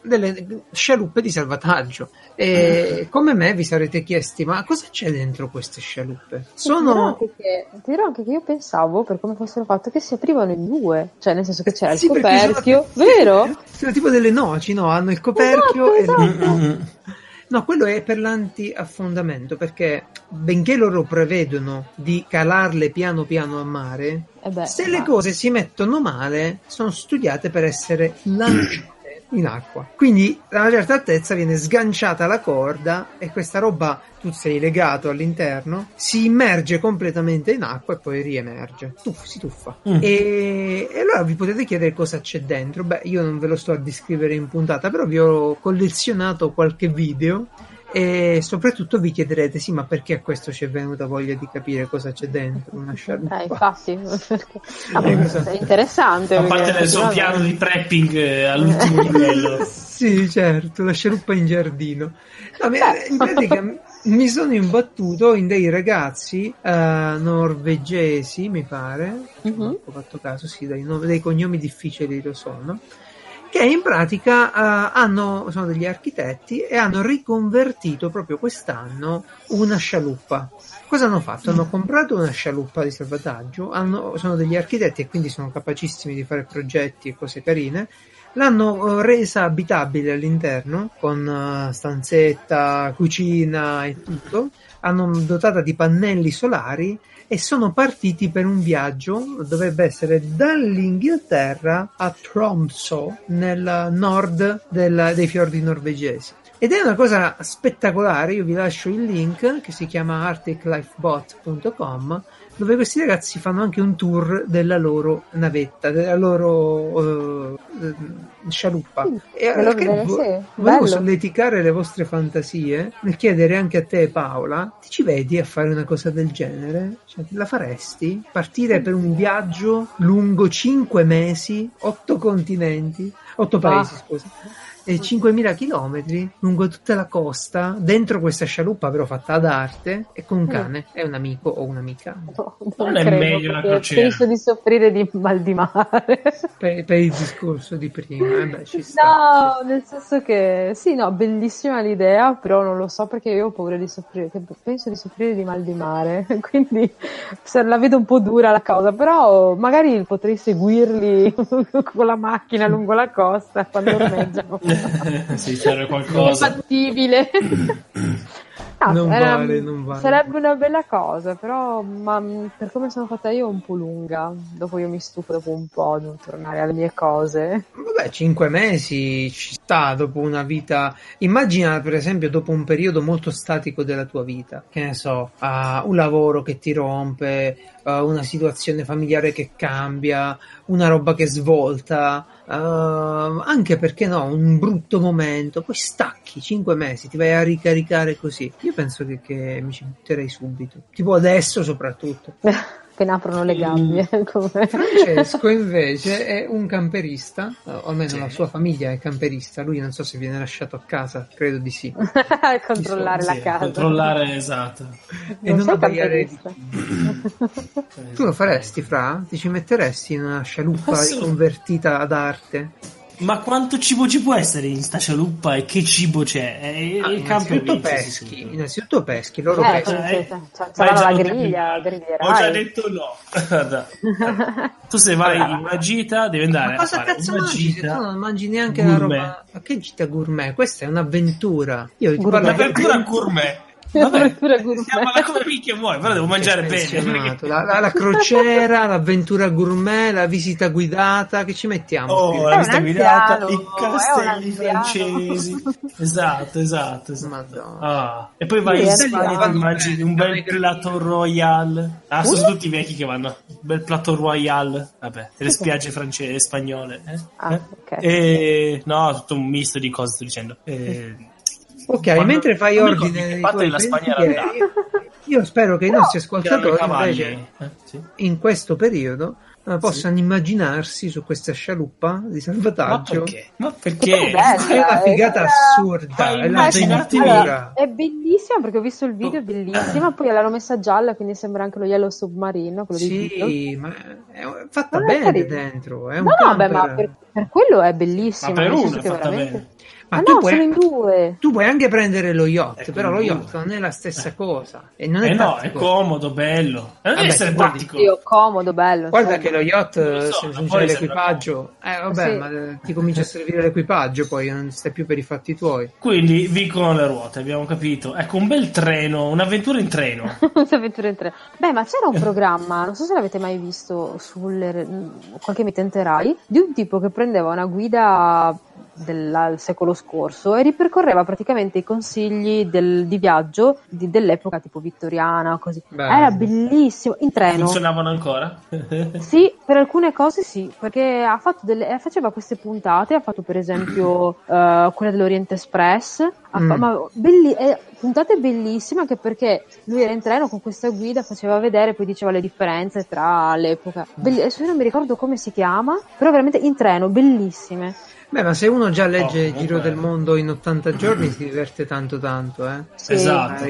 Speaker 2: delle scialuppe di salvataggio. E come me vi sarete chiesti, ma cosa c'è dentro queste scialuppe?
Speaker 3: Sono... Ti dirò, che, ti dirò anche che io pensavo, per come fossero fatte, che si aprivano in due, cioè nel senso che c'era sì, il coperchio, sono... vero?
Speaker 2: Sono tipo delle noci, no? Hanno il coperchio esatto, e... Esatto. No, quello è per l'anti-affondamento, perché benché loro prevedono di calarle piano piano a mare,
Speaker 3: eh beh,
Speaker 2: se ma... le cose si mettono male, sono studiate per essere lanciate in acqua. Quindi a una certa altezza viene sganciata la corda e questa roba tu sei legato all'interno, si immerge completamente in acqua e poi riemerge. Tuff, si tuffa. Mm. E, e, allora vi potete chiedere cosa c'è dentro. Beh, io non ve lo sto a descrivere in puntata, però vi ho collezionato qualche video e soprattutto vi chiederete, sì, ma perché a questo ci è venuta voglia di capire cosa c'è dentro una sciarpa?
Speaker 3: Eh, infatti, è interessante.
Speaker 1: A parte del suo piano di prepping eh, all'ultimo livello.
Speaker 2: sì, certo, la sciaruppa in giardino. No, in pratica mi sono imbattuto in dei ragazzi uh, norvegesi, mi pare, uh-huh. ho fatto caso, sì, dei, dei cognomi difficili lo sono che in pratica uh, hanno, sono degli architetti e hanno riconvertito proprio quest'anno una scialuppa. Cosa hanno fatto? Hanno comprato una scialuppa di salvataggio, hanno, sono degli architetti e quindi sono capacissimi di fare progetti e cose carine. L'hanno uh, resa abitabile all'interno con uh, stanzetta, cucina e tutto. Hanno dotata di pannelli solari e sono partiti per un viaggio, dovrebbe essere dall'Inghilterra a Tromsø, nel nord del, dei fiordi norvegesi. Ed è una cosa spettacolare, io vi lascio il link che si chiama arcticlifebot.com dove questi ragazzi fanno anche un tour della loro navetta, della loro uh, scialuppa. Mm, e
Speaker 3: perché vo-
Speaker 2: sì, volevo solleticare le vostre fantasie nel chiedere anche a te Paola, ti ci vedi a fare una cosa del genere? Cioè, la faresti? Partire per un viaggio lungo 5 mesi, 8 continenti, 8 paesi, ah. scusa e 5.000 km lungo tutta la costa, dentro questa scialuppa però fatta ad arte e con un mm. cane e un amico o un'amica.
Speaker 3: No, non, non è credo, meglio la crociera. Penso di soffrire di mal di mare.
Speaker 2: Per, per il discorso di prima, eh beh, ci sta.
Speaker 3: No, nel senso che sì, no, bellissima l'idea, però non lo so perché io ho paura di soffrire, penso di soffrire di mal di mare, quindi la vedo un po' dura la cosa, però magari potrei seguirli con la macchina lungo la costa quando ormeggiano.
Speaker 1: sì, c'era qualcosa.
Speaker 3: È fattibile.
Speaker 2: Ah, non era, vale, non vale.
Speaker 3: Sarebbe una bella cosa, però ma, per come sono fatta io è un po' lunga. Dopo io mi stufo dopo un po' di tornare alle mie cose.
Speaker 2: Vabbè, cinque mesi ci sta dopo una vita. Immagina, per esempio, dopo un periodo molto statico della tua vita, che ne so, uh, un lavoro che ti rompe, uh, una situazione familiare che cambia, una roba che svolta Uh, anche perché no, un brutto momento, poi stacchi 5 mesi, ti vai a ricaricare così. Io penso che, che mi ci butterei subito, tipo adesso soprattutto.
Speaker 3: appena aprono le gabbie.
Speaker 2: Francesco invece è un camperista, o almeno sì. la sua famiglia è camperista, lui non so se viene lasciato a casa, credo di sì.
Speaker 3: controllare la casa.
Speaker 1: Controllare, esatto.
Speaker 2: E non, non abbaiare di Tu lo faresti, Fra? Ti ci metteresti in una scialuppa convertita ad arte?
Speaker 1: Ma quanto cibo ci può essere in sta scialuppa e che cibo c'è? È,
Speaker 2: ah, innanzitutto peschi, innanzitutto peschi, loro
Speaker 3: eh, pescano. Eh, sarà la griglia,
Speaker 1: Ho già detto no. tu se vai in una gita devi andare
Speaker 2: Ma
Speaker 1: a
Speaker 2: cazzo
Speaker 1: una
Speaker 2: mangi?
Speaker 1: gita
Speaker 2: tu non mangi neanche gourmet. la roba. Ma che gita gourmet? Questa è un'avventura. Io
Speaker 1: ti parlo un'avventura gourmet. Vabbè, siamo alla come minchia vuoi, però devo mangiare bene.
Speaker 2: La, la, la, crociera, l'avventura gourmet, la visita guidata, che ci mettiamo?
Speaker 1: Oh, la visita guidata, i castelli francesi. esatto, esatto. esatto. Ah. E poi vai in Spagna e ti immagini un bel plateau royale. Ah, sono tutti i vecchi che vanno. Un bel plateau royale. Vabbè, le spiagge francesi e spagnole. Eh?
Speaker 3: Ah,
Speaker 1: eh?
Speaker 3: Okay.
Speaker 1: E, no, tutto un misto di cose sto dicendo. E,
Speaker 2: Ok, Quando, mentre fai ordine
Speaker 1: della Spagna io,
Speaker 2: io spero che i nostri ascoltatori invece eh, sì. in questo periodo eh, possano sì. immaginarsi su questa scialuppa di salvataggio.
Speaker 1: Ma perché? Ma perché?
Speaker 3: Bella,
Speaker 2: è una figata è assurda, è
Speaker 3: l'avventura. È bellissima perché ho visto il video, è bellissima, poi l'hanno messa gialla, quindi sembra anche lo Yellow Submarino, quello
Speaker 2: sì, ma è fatta bene dentro, è un
Speaker 3: No, no, beh, ma per, per, quello è bellissima. Ma
Speaker 1: per uno è fatta veramente... bene.
Speaker 2: Ma
Speaker 3: ah
Speaker 2: tu
Speaker 3: no,
Speaker 2: puoi,
Speaker 3: sono in due.
Speaker 2: Tu puoi anche prendere lo yacht, ecco però lo yacht non è la stessa eh. cosa. E non è
Speaker 1: eh no, è comodo, bello. Non deve essere tattico.
Speaker 3: Io, comodo, bello.
Speaker 2: Guarda insomma. che lo yacht, so, se aggiunge l'equipaggio, eh vabbè, sì. ma eh, ti comincia a servire l'equipaggio, poi non stai più per i fatti tuoi.
Speaker 1: Quindi vincono le ruote, abbiamo capito. Ecco, un bel treno, un'avventura in treno.
Speaker 3: un'avventura in treno. Beh, ma c'era un programma, non so se l'avete mai visto su qualche emittente Rai, di un tipo che prendeva una guida del secolo scorso e ripercorreva praticamente i consigli del, di viaggio di, dell'epoca tipo vittoriana così. Bello. Era bellissimo, in treno.
Speaker 1: Funzionavano ancora?
Speaker 3: sì, per alcune cose sì, perché ha fatto delle, eh, faceva queste puntate, ha fatto per esempio uh, quella dell'Oriente Express, mm. ma belli, eh, puntate bellissime anche perché lui era in treno con questa guida, faceva vedere, poi diceva le differenze tra l'epoca. Belli, adesso io non mi ricordo come si chiama, però veramente in treno, bellissime.
Speaker 2: Beh, ma se uno già legge oh, Giro del Mondo in 80 giorni si diverte tanto tanto, eh?
Speaker 1: Sì. Esatto.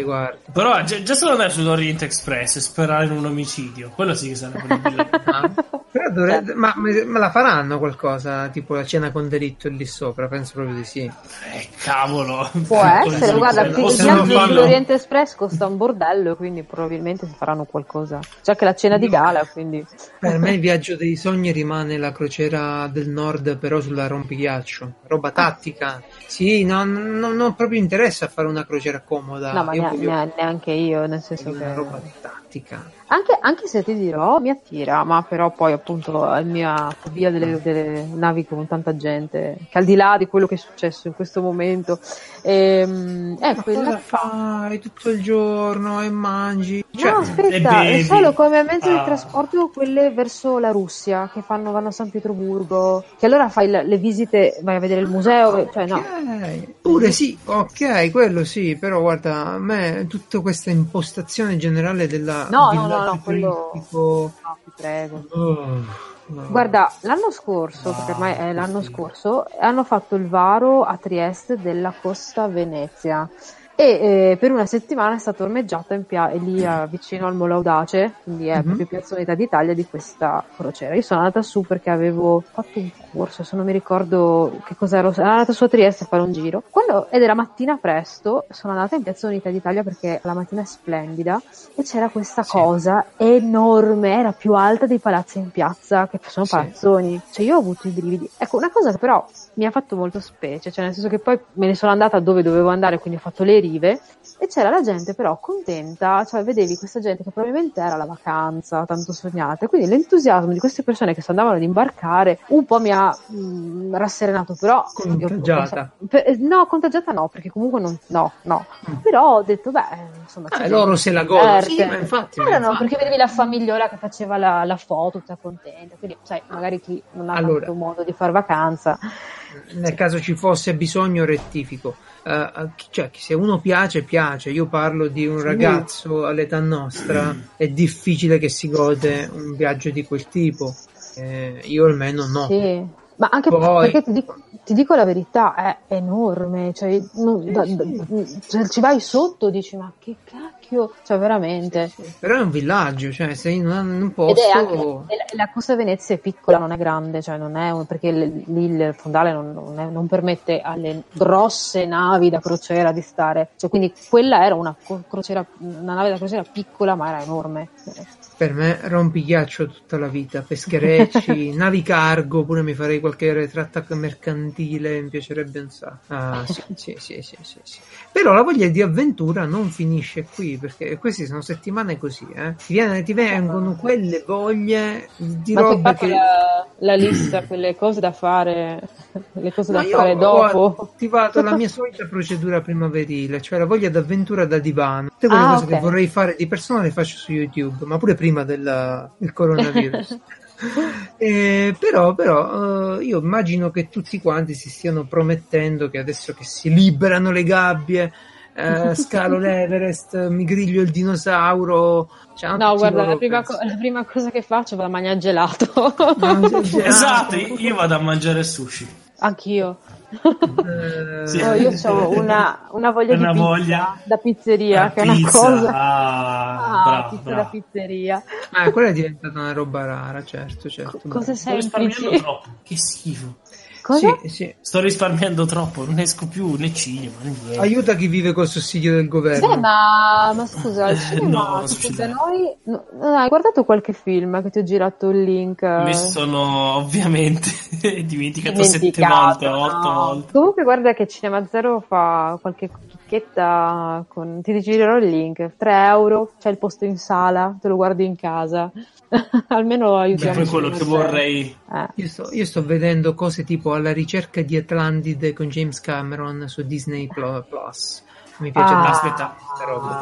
Speaker 1: Però già, già solo andare sull'Orient Express e sperare in un omicidio, quello sì che sarebbe
Speaker 2: ah, però dovrebbe, ma, ma, la faranno qualcosa, tipo la cena con delitto lì sopra? Penso proprio di sì.
Speaker 1: Eh, cavolo.
Speaker 3: Può essere, guarda, il viaggio sull'Orient Express costa un bordello, quindi probabilmente faranno qualcosa. C'è anche la cena di gala, quindi...
Speaker 2: Per me il viaggio dei sogni rimane la crociera del nord, però sulla rompighiaccio ghiaccio, roba tattica. Sì, non, non, non proprio interessa fare una crociera comoda.
Speaker 3: No, ma ne, neanche io, nel senso che...
Speaker 2: roba tattica.
Speaker 3: Anche, anche, se ti dirò, mi attira, ma però poi appunto la mia fobia delle, delle, navi con tanta gente, che al di là di quello che è successo in questo momento, ehm, è
Speaker 2: ma quella... Cosa fai tutto il giorno e mangi?
Speaker 3: Cioè, no, aspetta, è solo come mezzo ah. di trasporto quelle verso la Russia, che fanno, vanno a San Pietroburgo, che allora fai le, le visite, vai a vedere il museo, cioè no.
Speaker 2: Okay. Pure sì, ok, quello sì, però guarda, a me tutta questa impostazione generale della...
Speaker 3: No, no, no no, no, quello... No, ti prego. Oh, no. Guarda, l'anno scorso, perché ormai è l'anno scorso, hanno fatto il varo a Trieste della Costa Venezia e eh, per una settimana è stata ormeggiata in pia- lì a, vicino al Molo Audace, quindi è mm-hmm. proprio Piazza Unità d'Italia di questa crociera. Io sono andata su perché avevo fatto un corso, se non mi ricordo che cos'era, sono andata su a Trieste a fare un giro. Quando, ed era mattina presto, sono andata in Piazza Unità d'Italia perché la mattina è splendida e c'era questa sì. cosa enorme, era più alta dei palazzi in piazza, che sono sì. palazzoni. Cioè io ho avuto i brividi. Ecco, una cosa che però mi ha fatto molto specie, cioè nel senso che poi me ne sono andata dove dovevo andare, quindi ho fatto le rive e c'era la gente però contenta, cioè vedevi questa gente che probabilmente era la vacanza tanto sognata, quindi l'entusiasmo di queste persone che si andavano ad imbarcare un po' mi ha mh, mm, rasserenato, però
Speaker 2: contagiata.
Speaker 3: Io, per, no, contagiata no, perché comunque non, no, no. Mm. Però ho detto beh, insomma,
Speaker 2: eh, loro se la godono, sì, ma infatti,
Speaker 3: ma no, perché vedevi la famigliola che faceva la, la foto tutta contenta, quindi sai, magari chi non ha allora. modo di fare vacanza
Speaker 2: nel caso ci fosse bisogno rettifico uh, cioè se uno piace piace. Io parlo di un ragazzo all'età nostra è difficile che si gode un viaggio di quel tipo. Eh, io almeno no.
Speaker 3: Sì. Ma anche Poi... perché ti dico, ti dico, la verità, è enorme, cioè, non, da, da, cioè, ci vai sotto dici ma che cacchio, cioè veramente.
Speaker 2: Però è un villaggio, cioè sei in un posto... Ed
Speaker 3: anche, la Costa Venezia è piccola, non è grande, cioè non è un, perché lì il fondale non, non, è, non, permette alle grosse navi da crociera di stare, cioè, quindi quella era una, crociera, una nave da crociera piccola ma era enorme.
Speaker 2: Per me rompighiaccio tutta la vita, pescherecci, navi cargo, pure mi farei qualche retratta mercantile, mi piacerebbe un sacco. Ah, sì, sì, sì, sì, sì, sì. Però la voglia di avventura non finisce qui, perché queste sono settimane così, eh. Ti, viene, ti vengono quelle voglie di Ma roba che...
Speaker 3: La, la, lista, quelle cose da fare, le cose Ma da fare dopo.
Speaker 2: Ho attivato la mia solita procedura primaverile, cioè la voglia d'avventura da divano. Tutte quelle ah, cose okay. che vorrei fare di persona le faccio su YouTube, ma pure prima del, del coronavirus. eh, però, però uh, io immagino che tutti quanti si stiano promettendo che adesso che si liberano le gabbie, uh, scalo l'Everest, mi griglio il dinosauro.
Speaker 3: No, guarda, la prima, co- la prima, cosa che faccio è a mangiare gelato.
Speaker 1: gelato. esatto, io vado a mangiare sushi.
Speaker 3: Anch'io. Eh, sì. oh, io ho una, una voglia una di pizza voglia... da pizzeria, che pizza. è una cosa.
Speaker 1: Ah, ah bravo,
Speaker 3: pizza
Speaker 1: bravo.
Speaker 3: da pizzeria.
Speaker 2: Ah, quella è diventata una roba rara, certo, certo.
Speaker 3: C- cosa sei?
Speaker 1: Che schifo.
Speaker 3: Cosa?
Speaker 2: Sì, sì.
Speaker 1: Sto risparmiando troppo, non esco più né cinema né
Speaker 2: niente. Aiuta chi vive col sussidio del governo.
Speaker 3: Beh, ma, ma scusa, il cinema, no, da noi... No, hai guardato qualche film che ti ho girato il link?
Speaker 1: Mi sono, ovviamente... dimenticato sette volte, otto volte.
Speaker 3: Comunque guarda che Cinema Zero fa qualche chicchetta con... ti girerò il link, 3 euro, c'è il posto in sala, te lo guardi in casa. Almeno aiutiamo.
Speaker 1: Beh, quello che vorrei.
Speaker 2: Eh. Io, sto, io, sto, vedendo cose tipo alla ricerca di Atlantide con James Cameron su Disney Plus. Mi piace
Speaker 1: ah, aspetta.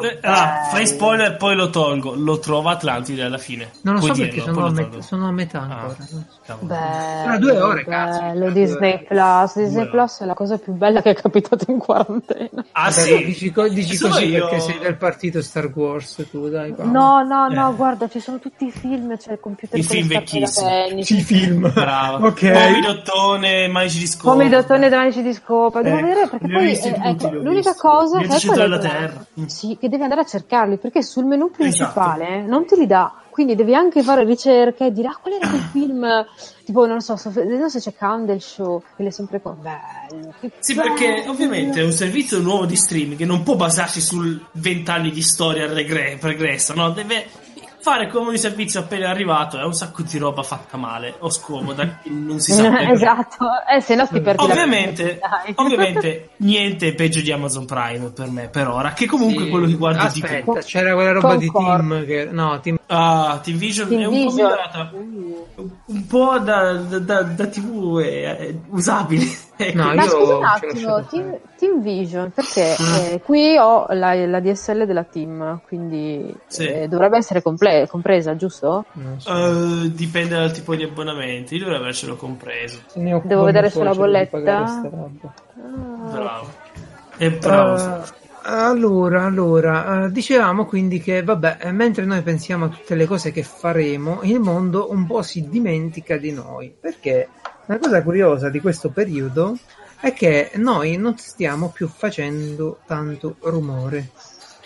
Speaker 1: Eh, ah, fai spoiler poi lo tolgo. Lo trova Atlantide alla fine.
Speaker 2: Non lo
Speaker 1: Puoi
Speaker 2: so perché sono a, met- sono a, metà
Speaker 3: ah,
Speaker 2: ancora.
Speaker 3: Ah, bello,
Speaker 2: due ore, cazzo.
Speaker 3: Bello Disney Plus. Disney due. Plus è la cosa più bella che è capitata in quarantena.
Speaker 1: Ah, sì.
Speaker 2: Dici, dici così io... perché sei del partito Star Wars tu, dai.
Speaker 3: Paolo. No, no, no, eh. guarda, ci sono tutti i film, c'è il computer
Speaker 1: I film vecchissimi.
Speaker 2: I film.
Speaker 1: Brava.
Speaker 2: ok.
Speaker 1: Pomidottone, manici di scopa.
Speaker 3: Pomidottone, manici di scopa. Devo eh, vedere perché poi ecco, l'unica cosa
Speaker 1: che è quella terra.
Speaker 3: Sì, che devi andare a cercarli perché sul menu principale esatto. non te li dà. Quindi devi anche fare ricerche e dire, ah, qual era quel film? Tipo, non so, non so se c'è Candle Show, che è sempre con bello.
Speaker 1: Sì, bello. perché ovviamente è un servizio nuovo di streaming che non può basarsi sul vent'anni di storia regre- pregressa, no? Deve fare come un servizio appena arrivato è un sacco di roba fatta male o scomoda non si sa
Speaker 3: esatto eh, se no ti perdi
Speaker 1: ovviamente, ovviamente niente peggio di Amazon Prime per me per ora che comunque sì. quello che guardo
Speaker 2: aspetta di più. c'era quella roba Concord. di Team che no Team
Speaker 1: ah Team Vision Team è un Vision. po' migliorata un po' da, da, da, da tv eh, usabile
Speaker 3: No, Ma scusa un attimo, team, team, Vision, perché mm. eh, qui ho la, la, DSL della Team, quindi sì. eh, dovrebbe essere comple- compresa, giusto?
Speaker 1: So. Uh, dipende dal tipo di abbonamenti, io dovrei avercelo compreso.
Speaker 3: Devo vedere sulla bolletta. Ah.
Speaker 1: Bravo. È bravo. Uh,
Speaker 2: allora, allora, uh, dicevamo quindi che, vabbè, mentre noi pensiamo a tutte le cose che faremo, il mondo un po' si dimentica di noi. Perché? Una cosa curiosa di questo periodo è che noi non stiamo più facendo tanto rumore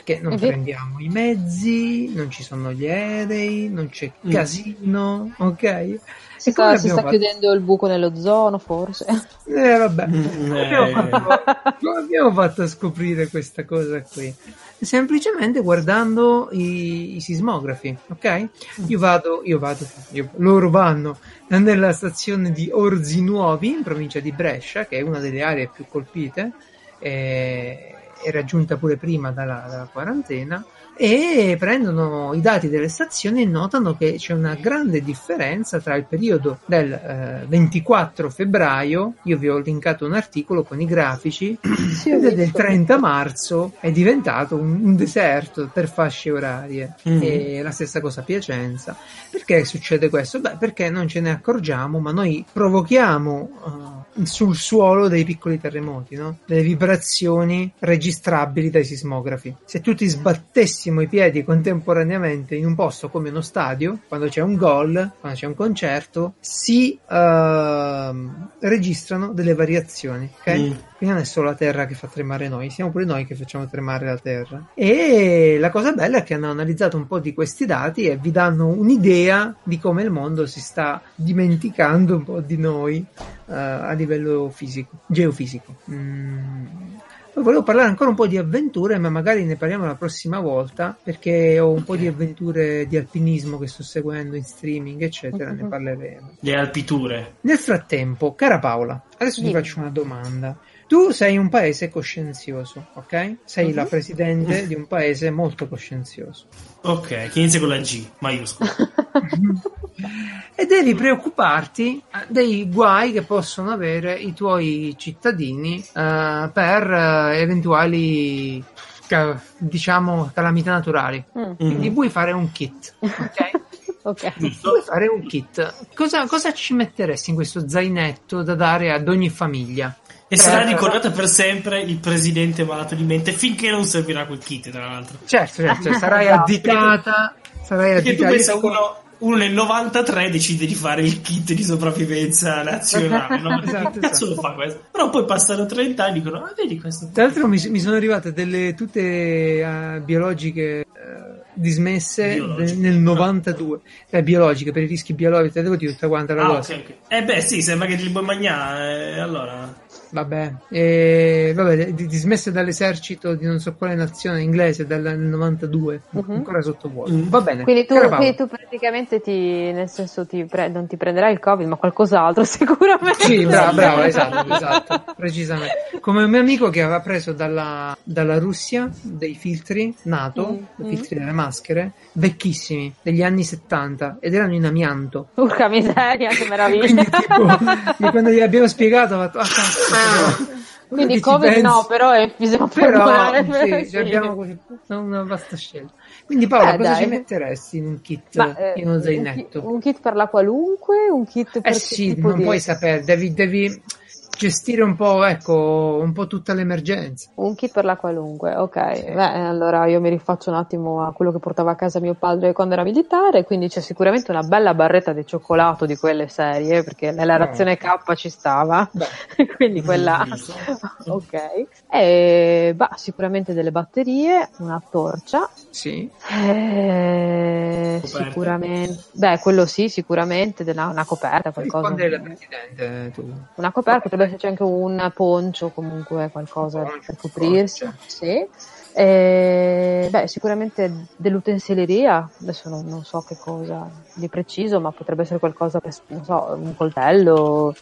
Speaker 2: perché non prendiamo i mezzi, non ci sono gli aerei, non c'è mm. casino, ok?
Speaker 3: Si sta, si sta fatto? chiudendo il buco nell'ozono, forse.
Speaker 2: Eh, vabbè. Mm, abbiamo, fatto, come abbiamo fatto a scoprire questa cosa qui? Semplicemente guardando i, i sismografi, ok? Io vado, io vado, io, loro vanno nella stazione di Orzi Nuovi, in provincia di Brescia, che è una delle aree più colpite, e è raggiunta pure prima dalla, dalla quarantena e prendono i dati delle stazioni e notano che c'è una grande differenza tra il periodo del eh, 24 febbraio, io vi ho linkato un articolo con i grafici, sì, e del 30 marzo è diventato un, un deserto per fasce orarie mm. e la stessa cosa a Piacenza. Perché succede questo? Beh, perché non ce ne accorgiamo, ma noi provochiamo uh, sul suolo dei piccoli terremoti, no? delle vibrazioni registrabili dai sismografi. Se tu ti sbattessi mettessimo i piedi contemporaneamente in un posto come uno stadio, quando c'è un gol, quando c'è un concerto, si uh, registrano delle variazioni. Ok? Mm. Quindi non è solo la Terra che fa tremare noi, siamo pure noi che facciamo tremare la Terra. E la cosa bella è che hanno analizzato un po' di questi dati e vi danno un'idea di come il mondo si sta dimenticando un po' di noi uh, a livello fisico, geofisico. Mm poi volevo parlare ancora un po' di avventure, ma magari ne parliamo la prossima volta, perché ho un okay. po' di avventure di alpinismo che sto seguendo in streaming, eccetera, uh-huh. ne parleremo.
Speaker 1: Le alpiture.
Speaker 2: Nel frattempo, cara Paola, adesso sì. ti faccio una domanda. Tu sei un paese coscienzioso, ok? Sei uh-huh. la presidente di un paese molto coscienzioso.
Speaker 1: Ok, che inizia con la G, maiuscola.
Speaker 2: e devi preoccuparti eh, dei guai che possono avere i tuoi cittadini uh, per uh, eventuali diciamo calamità naturali. Mm. Quindi vuoi fare un kit, ok?
Speaker 3: ok.
Speaker 2: Vuoi fare un kit. Cosa, cosa ci metteresti in questo zainetto da dare ad ogni famiglia?
Speaker 1: E sarà ricordato per sempre il presidente malato di mente finché non servirà quel kit, tra l'altro.
Speaker 2: Certo, certo, sarai additata. Sarai
Speaker 1: perché additata. tu pensa uno, uno nel 93 decide di fare il kit di sopravvivenza nazionale, no? esatto, cazzo esatto. lo fa questo? Però poi passano 30 anni e dicono, ah vedi questo.
Speaker 2: Tra l'altro mi, mi sono arrivate delle tute uh, biologiche uh, dismesse biologiche. nel 92, eh, biologiche per i rischi biologici, te devo dire tutta quanta la
Speaker 1: ah,
Speaker 2: cosa.
Speaker 1: Okay, okay. Eh beh sì, sembra che ti li puoi mangiare, eh, allora...
Speaker 2: Vabbè, e, vabbè di, dismesse dall'esercito di non so quale nazione inglese dal 92,
Speaker 3: Mhm.
Speaker 2: ancora sottovuoto.
Speaker 1: Mm.
Speaker 2: Va bene.
Speaker 3: Quindi tu, quindi tu praticamente ti, nel senso ti pre- non ti prenderai il covid, ma qualcos'altro sicuramente.
Speaker 2: Sì, bravo, bravo, esatto, esatto, precisamente. Come un mio amico che aveva preso dalla, dalla Russia dei filtri NATO,
Speaker 3: Mm,
Speaker 2: i filtri delle maschere, vecchissimi, degli anni 70, ed erano in amianto.
Speaker 3: Urca miseria, che meraviglia.
Speaker 2: Quindi tipo, quando gli abbiamo spiegato, ho fatto, ah, cazzo,
Speaker 3: Quindi
Speaker 2: che ci
Speaker 3: covid
Speaker 2: pensi?
Speaker 3: no, però è enfisema
Speaker 2: Però
Speaker 3: polmonare.
Speaker 2: sì, abbiamo così, una vasta scelta. Quindi Paola,
Speaker 3: Eh,
Speaker 2: cosa
Speaker 3: dai.
Speaker 2: ci metteresti in un kit,
Speaker 3: Ma, eh,
Speaker 2: in uno
Speaker 3: un,
Speaker 2: zainetto?
Speaker 3: kit, un kit per la qualunque, un kit per
Speaker 2: Eh sì,
Speaker 3: tipo
Speaker 2: non
Speaker 3: di-
Speaker 2: puoi sapere, devi, devi gestire un po', ecco, un po' tutta l'emergenza.
Speaker 3: Un kit per la qualunque, ok. Beh, allora io mi rifaccio un attimo a quello che portava a casa mio padre quando era militare, quindi c'è sicuramente una bella barretta di cioccolato di quelle serie, perché nella razione K ci stava,
Speaker 2: Beh,
Speaker 3: quindi quella... Ok. E, bah, sicuramente delle batterie, una torcia,
Speaker 2: sì.
Speaker 3: eh,
Speaker 1: Coperta.
Speaker 3: sicuramente... Beh, quello sì, sicuramente, della- una coperta, qualcosa.
Speaker 2: Rispondere alla Presidente tu.
Speaker 3: Una coperta, potrebbe esserci anche un poncio, comunque qualcosa per coprirsi. Sì. E, beh, sicuramente dell'utensileria, adesso non, non so che cosa di preciso, ma potrebbe essere qualcosa per, non so, un coltello,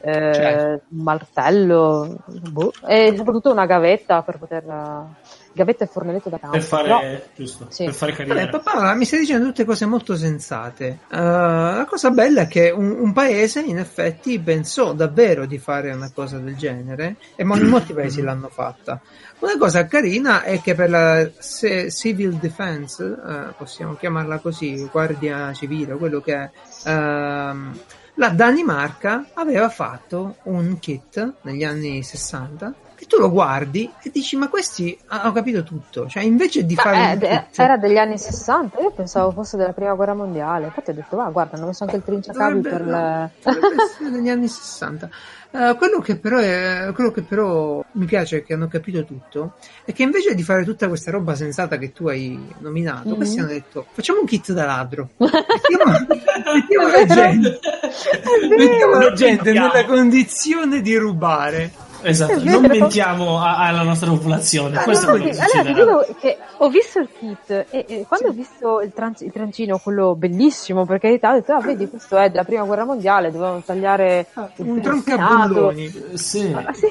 Speaker 3: eh,
Speaker 2: Certo.
Speaker 3: un martello, boh. e soprattutto una gavetta per poter, gavetta e fornelletto da campo.
Speaker 1: Per fare,
Speaker 3: Però-
Speaker 1: giusto,
Speaker 3: Sì.
Speaker 1: per fare
Speaker 2: Vabbè,
Speaker 1: carriera.
Speaker 2: papà, mi stai dicendo tutte cose molto sensate. Eh, la cosa bella è che un, un paese, in effetti, pensò davvero di fare una cosa del genere, e mo- molti paesi l'hanno fatta. Una cosa carina è che per la se- civil defense, eh, possiamo chiamarla così, guardia civile, quello che è, ehm, la Danimarca aveva fatto un kit negli anni 60 che tu lo guardi e dici ma questi hanno capito tutto cioè invece di
Speaker 3: Ma,
Speaker 2: fare
Speaker 3: eh, de-
Speaker 2: kit
Speaker 3: era degli anni 60, io pensavo fosse della prima guerra mondiale. Infatti ho detto, va, guarda, hanno messo anche il trinciacavi per
Speaker 2: no,
Speaker 3: le...
Speaker 2: degli anni 60. Eh, quello, che però è- quello che però mi piace che hanno capito tutto è che invece di fare tutta questa roba sensata che tu hai nominato,
Speaker 3: Mhm.
Speaker 2: questi hanno detto facciamo un kit da ladro. Mettiamo, mettiamo la gente, mettiamo la gente nella condizione di rubare.
Speaker 1: Esatto, non
Speaker 3: vero.
Speaker 1: mentiamo a- alla nostra popolazione.
Speaker 3: Ah,
Speaker 1: Questo
Speaker 3: no, sì,
Speaker 1: che
Speaker 3: allora ti dico che ho visto il kit e, e quando ho visto il, trans- il trancino, quello bellissimo, per carità, ho detto, ah, vedi, questo è della prima guerra mondiale, dovevano tagliare il
Speaker 2: Un.
Speaker 1: Eh, Sì.
Speaker 3: Ah, sì.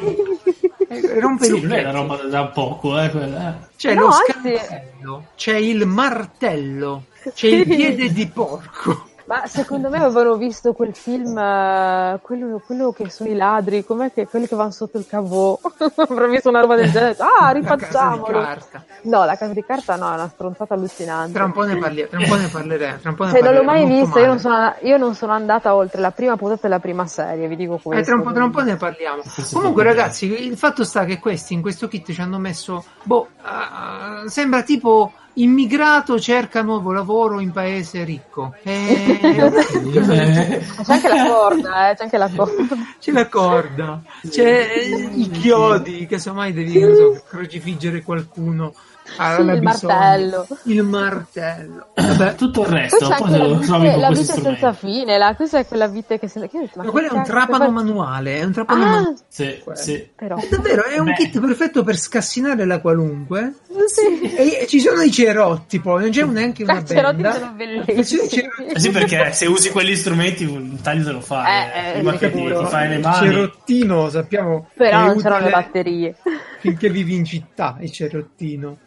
Speaker 2: Eh, rompe
Speaker 1: Sì, non è una roba da poco, eh, quella. eh.
Speaker 2: C'è
Speaker 3: No,
Speaker 2: lo
Speaker 3: anzi-
Speaker 2: scalpello, c'è il martello, c'è il piede di porco.
Speaker 3: Ma secondo me avevano visto quel film, eh, quello, quello che sono i ladri, com'è che quelli che vanno sotto il cavò? Avrò visto una roba del genere. Ah,
Speaker 2: La casa di
Speaker 3: rifacciamolo!
Speaker 2: carta.
Speaker 3: No, la casa di carta no, è una stronzata allucinante.
Speaker 2: Tra un po' ne parliamo, tra un po' ne parleremo. Tra un po' ne
Speaker 3: Se non l'ho mai
Speaker 2: parleremo
Speaker 3: vista, io non, sono, io non sono andata oltre la prima puntata e la prima serie, vi dico questo.
Speaker 2: Eh, tra, un po', tra un po' ne parliamo. Comunque, ragazzi, il fatto sta che questi in questo kit ci hanno messo. Boh, ah, sembra tipo immigrato cerca nuovo lavoro in paese ricco. Eh,
Speaker 1: Eh,
Speaker 3: C'è anche la corda, eh, c'è anche la corda.
Speaker 2: c'è la corda, c'è i chiodi, casomai devi so, crocifiggere qualcuno. Ah, la
Speaker 3: il martello.
Speaker 2: Il martello. Vabbè,
Speaker 1: tutto il
Speaker 3: Poi
Speaker 1: resto,
Speaker 3: c'è
Speaker 1: poi
Speaker 3: anche
Speaker 1: te
Speaker 3: la vite, la vite senza fine, la, questa è quella vite che. Che io ho detto, ma
Speaker 2: ma
Speaker 3: che
Speaker 2: quello è un trapano
Speaker 3: per-
Speaker 2: manuale, è un trapano
Speaker 3: Ah,
Speaker 2: manuale.
Speaker 1: Sì, sì.
Speaker 3: però...
Speaker 2: È davvero, è un
Speaker 1: Beh.
Speaker 2: kit perfetto per scassinare la qualunque.
Speaker 3: Sì.
Speaker 2: E, ci sono i cerotti poi, non c'è neanche una
Speaker 3: I cerotti
Speaker 2: benda.
Speaker 3: sono
Speaker 2: Ci sono i
Speaker 3: bellissimi.
Speaker 2: cerotti.
Speaker 1: Eh sì, perché se usi quegli strumenti un taglio te lo fai.
Speaker 3: Eh, eh,
Speaker 1: Prima che ti, ti fai le
Speaker 2: Il
Speaker 1: mani.
Speaker 2: cerottino, sappiamo.
Speaker 3: Però
Speaker 2: che
Speaker 3: non c'erano le batterie.
Speaker 2: Finché vivi in città, il cerottino.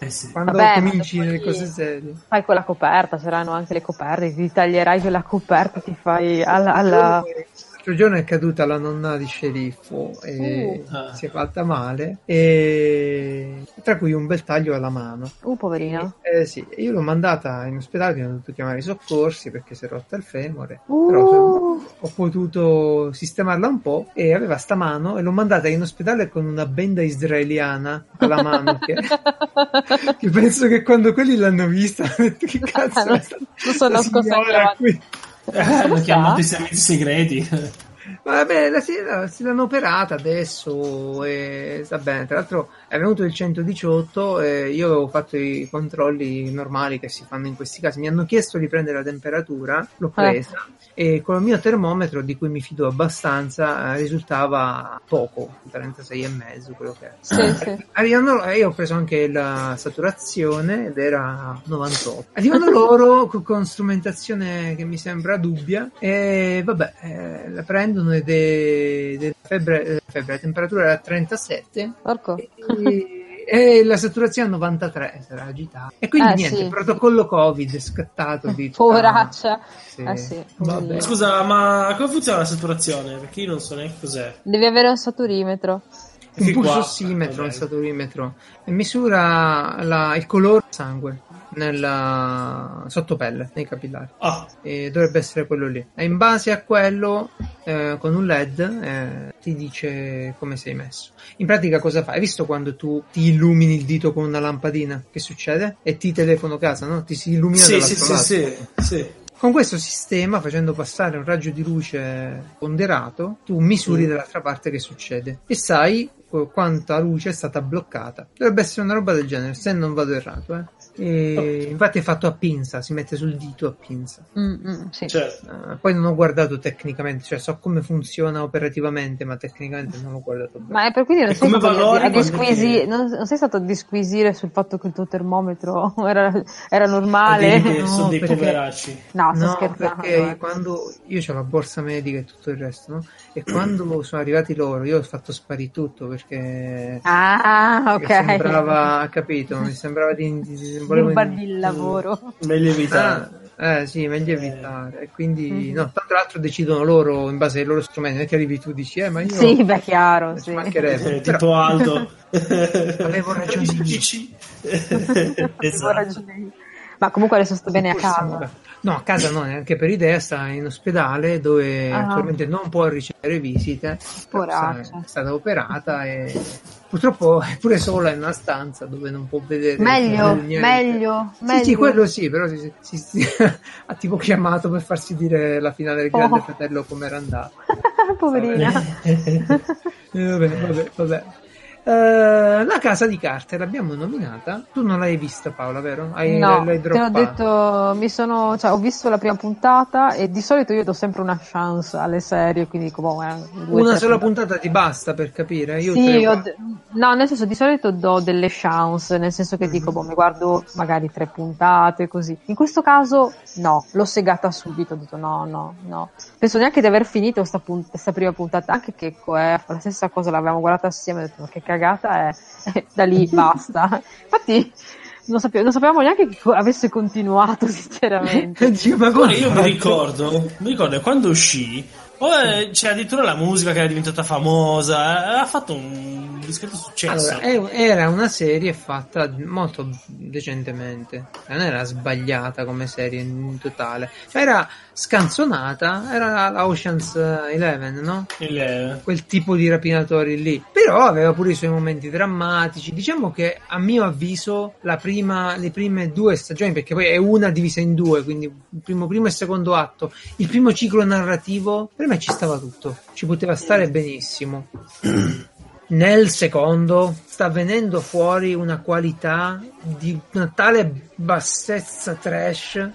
Speaker 1: Eh sì.
Speaker 2: Quando
Speaker 3: Vabbè,
Speaker 2: cominci
Speaker 3: lì-
Speaker 2: cose serie.
Speaker 3: Fai con la coperta, saranno anche le coperte, ti taglierai quella coperta, ti fai alla... alla...
Speaker 2: L'altro giorno è caduta la nonna di sceriffo e
Speaker 1: Uh. Ah.
Speaker 2: si è fatta male, e... tra cui un bel taglio alla mano.
Speaker 3: Uh, poverina.
Speaker 2: Eh sì, io l'ho mandata in ospedale, ho dovuto chiamare i soccorsi perché si è rotta il femore.
Speaker 3: Uh.
Speaker 2: Però ho potuto sistemarla un po' e aveva sta mano e l'ho mandata in ospedale con una benda israeliana alla mano che, che penso che quando quelli l'hanno vista hanno detto che cazzo
Speaker 3: Ah, non- non sono
Speaker 2: sta
Speaker 3: nascosta
Speaker 2: qui
Speaker 1: Eh, lo chiamano i servizi segreti.
Speaker 2: Vabbè, la, si, la, si l'hanno operata adesso e sta bene. Tra l'altro è venuto il 118 e io avevo fatto i controlli normali che si fanno in questi casi. Mi hanno chiesto di prendere la temperatura, l'ho presa e con il mio termometro, di cui mi fido abbastanza, eh, risultava poco, 36 e mezzo, quello che è.
Speaker 3: Sì, sì.
Speaker 2: Arrivano, eh, io ho preso anche la saturazione ed era 98. Arrivano loro con, strumentazione che mi sembra dubbia e vabbè, eh, la prendono ed è, ed è febbre, eh, febbre, la temperatura era 37
Speaker 3: Porco.
Speaker 2: e, e la saturazione 93 sarà agitata e quindi
Speaker 3: Eh,
Speaker 2: niente
Speaker 3: sì.
Speaker 2: il protocollo covid è scattato di
Speaker 3: Poveraccia.
Speaker 2: Sì.
Speaker 3: Eh sì.
Speaker 1: Scusa, ma come funziona la saturazione? Perché io non so neanche cos'è.
Speaker 3: Devi avere un saturimetro.
Speaker 2: un pulsossimetro, un saturimetro e misura la- il colore del sangue nella sottopelle, nei capillari.
Speaker 1: Ah,
Speaker 2: E dovrebbe essere quello lì. E in base a quello, eh, con un LED, eh, ti dice come sei messo. In pratica cosa fa? Hai visto quando tu ti illumini il dito con una lampadina? Che succede? E ti telefono casa, no? Ti si illumina
Speaker 1: sì, sì, sì, sì, sì.
Speaker 2: Con questo sistema, facendo passare un raggio di luce ponderato, tu misuri
Speaker 1: Mm.
Speaker 2: dall'altra parte che succede e sai qu- quanta luce è stata bloccata. Dovrebbe essere una roba del genere, se non vado errato. Eh. E infatti è fatto a pinza, si mette sul dito a pinza.
Speaker 3: Mm, mm, sì.
Speaker 1: Certo.
Speaker 2: Eh, poi non ho guardato tecnicamente, cioè so come funziona operativamente, ma tecnicamente non l'ho guardato bene.
Speaker 3: Ma è per quindi non sei,
Speaker 1: come
Speaker 3: stato disquisi- non, non sei stato a disquisire sul fatto che il tuo termometro era, era normale?
Speaker 1: Dei-
Speaker 2: no,
Speaker 1: sono dei
Speaker 2: perché-
Speaker 1: poveracci.
Speaker 3: No, sto
Speaker 2: No,
Speaker 3: scherzando.
Speaker 2: perché
Speaker 3: eh.
Speaker 2: quando io ho la borsa medica e tutto il resto, no? E quando sono arrivati loro, io ho fatto sparire tutto perché
Speaker 3: Ah,
Speaker 2: mi
Speaker 3: ok.
Speaker 2: sembrava, capito? Mi sembrava di,
Speaker 3: Rubargli il lavoro.
Speaker 1: Meglio evitare.
Speaker 2: Ah, eh sì, meglio evitare. E quindi,
Speaker 3: Mhm.
Speaker 2: no, tra l'altro decidono loro in base ai loro strumenti. Non è che arrivi tu e dici, eh, ma io
Speaker 3: Sì, beh, chiaro,
Speaker 2: ci
Speaker 3: sì.
Speaker 2: mancherebbe.
Speaker 1: Eh,
Speaker 2: Però-
Speaker 1: tipo Aldo.
Speaker 2: Avevo ragione io.
Speaker 1: Capisci?
Speaker 3: Avevo
Speaker 1: esatto.
Speaker 3: ragione io. Ma comunque adesso sto bene a casa.
Speaker 2: No, a casa no, neanche per idea, sta in ospedale dove
Speaker 3: Ah.
Speaker 2: attualmente non può ricevere visite. È stata operata e purtroppo è pure sola in una stanza dove non può vedere
Speaker 3: Meglio,
Speaker 2: niente.
Speaker 3: meglio,
Speaker 2: Sì,
Speaker 3: meglio.
Speaker 2: sì, quello sì, però si, si- si- ha tipo chiamato per farsi dire la finale del Grande
Speaker 3: Oh.
Speaker 2: Fratello come era andata.
Speaker 3: Poverina.
Speaker 2: Eh, vabbè, vabbè, vabbè. Eh, la casa di carte l'abbiamo nominata. Tu non l'hai vista, Paola, vero? Hai,
Speaker 3: No,
Speaker 2: l'hai
Speaker 3: te l'ho detto, mi sono, cioè, ho visto la prima puntata e di solito io do sempre una chance alle serie, quindi dico, boh, eh,
Speaker 2: Una sola puntata ti basta per capire? Io
Speaker 3: Sì,
Speaker 2: tre o
Speaker 3: io-
Speaker 2: quattro.
Speaker 3: no, nel senso di solito do delle chance, nel senso che dico,
Speaker 2: Mhm.
Speaker 3: boh, mi guardo magari tre puntate così. In questo caso no, l'ho segata subito, ho detto no, no, no. Penso neanche di aver finito sta, pun- sta prima puntata, anche che eh, la stessa cosa l'avevamo guardata assieme, ho detto ma che cagata è, E da lì basta. Infatti non, sape- non sapevamo neanche che co- avesse continuato, sinceramente.
Speaker 2: Dio, ma
Speaker 1: Guarda, io mi ricordo, mi ricordo quando uscì, poi c'era addirittura la musica che era diventata famosa, eh, ha fatto un discreto successo.
Speaker 2: Allora, è- era una serie fatta molto decentemente, non era sbagliata come serie in totale, Cioè, era scanzonata, era la Ocean's Eleven, no?
Speaker 1: Il-
Speaker 2: Quel tipo di rapinatori lì, però aveva pure i suoi momenti drammatici. Diciamo che a mio avviso la prima, le prime due stagioni, perché poi è una divisa in due, quindi il primo, primo e secondo atto, il primo ciclo narrativo, per me ci stava tutto, ci poteva stare benissimo. Nel secondo sta venendo fuori una qualità di una tale bassezza trash.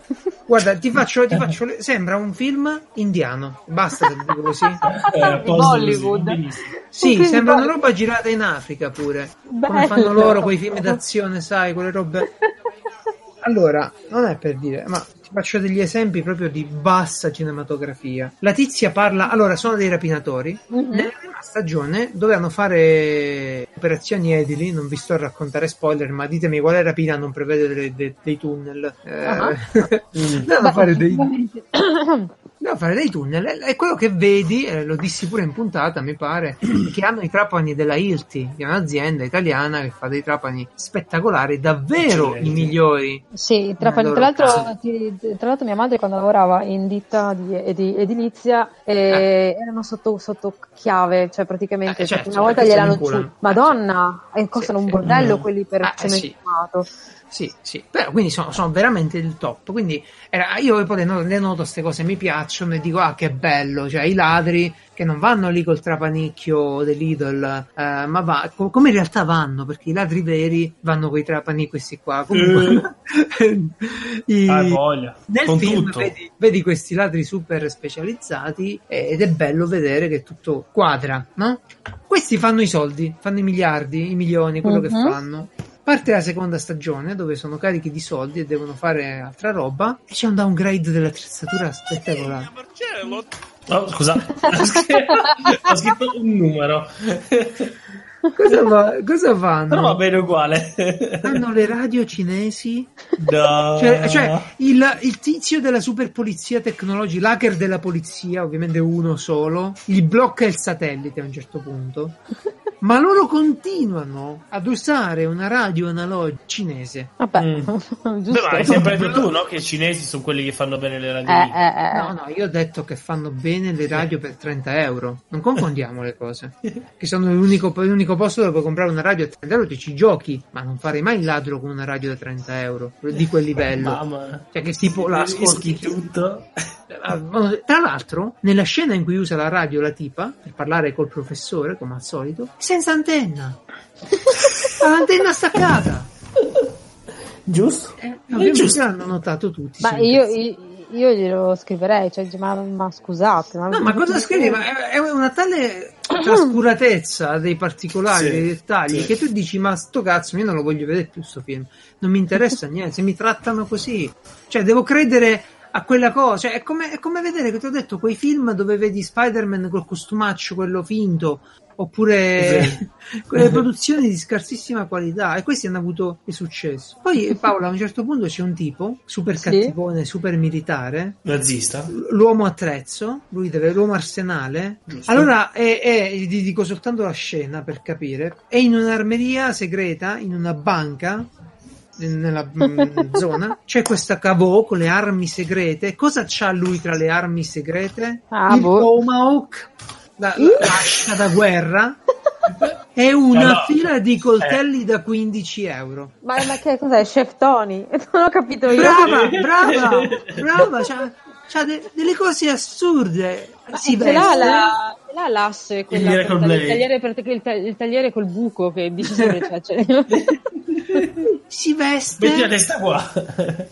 Speaker 2: Guarda, ti faccio, ti faccio le- sembra un film indiano. Basta se dico così.
Speaker 1: eh,
Speaker 3: Bollywood.
Speaker 2: Sì, sembra una roba girata in Africa pure. Come
Speaker 3: Bello.
Speaker 2: fanno loro quei film d'azione, sai, quelle robe. Allora, non è per dire, ma ti faccio degli esempi proprio di bassa cinematografia. La tizia parla, allora, sono dei rapinatori.
Speaker 3: Mhm.
Speaker 2: Nella stagione dovevano fare operazioni edili, non vi sto a raccontare spoiler, ma ditemi quale rapina non prevede delle- de- dei tunnel. Eh,
Speaker 3: Ah.
Speaker 2: dovevano fare dei, Devo fare dei tunnel e quello che vedi, eh, lo dissi pure in puntata, mi pare, che hanno i trapani della Ilti, che è un'azienda italiana che fa dei trapani spettacolari, davvero
Speaker 1: Eccellenti.
Speaker 2: i migliori.
Speaker 3: Sì, tra,
Speaker 2: Nel
Speaker 3: tra l'altro, ti- tra l'altro mia madre quando lavorava in ditta di edi- edilizia eh, erano sotto, sotto chiave, cioè praticamente
Speaker 2: Eh, certo,
Speaker 3: una volta
Speaker 2: se
Speaker 3: gliel'hanno. Madonna, e costano
Speaker 2: Sì,
Speaker 3: un
Speaker 2: sì.
Speaker 3: bordello
Speaker 1: Mm.
Speaker 3: quelli per
Speaker 2: Ah, eh, sì. Sì, sì, però quindi sono, sono veramente il top. Quindi era, io poi le noto, le noto queste cose, mi piacciono e dico, ah, che bello, cioè i ladri che non vanno lì col trapanicchio dell'idol, eh, ma va, co- come in realtà vanno, perché i ladri veri vanno con i trapani questi qua. Comunque, i-
Speaker 1: Ah, voglia.
Speaker 2: nel
Speaker 1: Con
Speaker 2: film
Speaker 1: tutto.
Speaker 2: vedi, vedi questi ladri super specializzati ed è bello vedere che tutto quadra, no? Questi fanno i soldi, fanno i miliardi, i milioni, quello che
Speaker 3: Mhm.
Speaker 2: fanno. Parte la seconda stagione dove sono carichi di soldi e devono fare altra roba e c'è un downgrade dell'attrezzatura spettacolare.
Speaker 1: Oh, scusa, ho scritto, ho scritto un numero.
Speaker 2: Cosa, va- cosa fanno?
Speaker 1: Però va bene uguale.
Speaker 2: Hanno le radio cinesi
Speaker 1: No.
Speaker 2: Cioè, cioè, il, il tizio della super polizia tecnologica, l'hacker della polizia, ovviamente uno solo, gli blocca il satellite a un certo punto. Ma loro continuano ad usare una radio analogica cinese.
Speaker 3: Vabbè,
Speaker 1: Mm. ma hai sempre detto tu, no? Che i cinesi sono quelli che fanno bene le radio.
Speaker 3: Eh, eh, eh.
Speaker 2: No, no, io ho detto che fanno bene le radio per 30 euro. Non confondiamo le cose. Che sono l'unico, l'unico posto dove puoi comprare una radio a 30 euro e ci giochi. Ma non farei mai il ladro con una radio da 30 euro. Di quel livello.
Speaker 1: Mamma.
Speaker 2: Cioè, che tipo la ascolti
Speaker 1: tutto.
Speaker 2: Tra l'altro, nella scena in cui usa la radio la tipa per parlare col professore, come al solito, senza antenna. Ha l'antenna staccata.
Speaker 1: Giusto?
Speaker 2: Eh, ovviamente
Speaker 1: giusto.
Speaker 2: l'hanno notato tutti.
Speaker 3: Ma io, io, io glielo scriverei, cioè, ma, ma scusate. Ma,
Speaker 2: No, ma cosa scrivi? Ma è, è una tale trascuratezza dei particolari,
Speaker 1: Sì,
Speaker 2: dei dettagli,
Speaker 1: sì.
Speaker 2: che tu dici, ma sto cazzo, io non lo voglio vedere più sto film. Non mi interessa niente, se mi trattano così. Cioè, devo credere a quella cosa. Cioè, è come, è come vedere che ti ho detto quei film dove vedi Spider-Man col costumaccio, quello finto, oppure
Speaker 1: Sì.
Speaker 2: quelle produzioni di scarsissima qualità. E questi hanno avuto il successo. Poi, Paola, a un certo punto c'è un tipo, super
Speaker 3: Sì.
Speaker 2: cattivone, super militare,
Speaker 1: Nazista.
Speaker 2: l'uomo attrezzo, lui deve l'uomo arsenale.
Speaker 1: Giusto.
Speaker 2: Allora, è, è- ti dico soltanto la scena per capire. È in un'armeria segreta, in una banca. Nella mm, zona c'è questa cavò con le armi segrete. Cosa c'ha lui tra le armi segrete?
Speaker 3: Ah,
Speaker 2: Il
Speaker 3: boh.
Speaker 2: Tomahawk, la,
Speaker 3: Mm?
Speaker 2: l'ascia da guerra e una
Speaker 1: No, no.
Speaker 2: fila di coltelli da 15 euro.
Speaker 3: Ma, ma che cos'è? Chef Tony? Non ho capito io.
Speaker 2: Brava, brava, brava, c'ha, c'ha de- delle cose assurde.
Speaker 3: Ma
Speaker 2: si
Speaker 3: ce l'ha,
Speaker 2: veste.
Speaker 3: la, ce l'ha l'asse, quella il, tagliere per, il, ta- il tagliere col buco che dice sempre cioè, cioè,
Speaker 2: si
Speaker 1: Metti la
Speaker 2: veste,
Speaker 1: testa qua.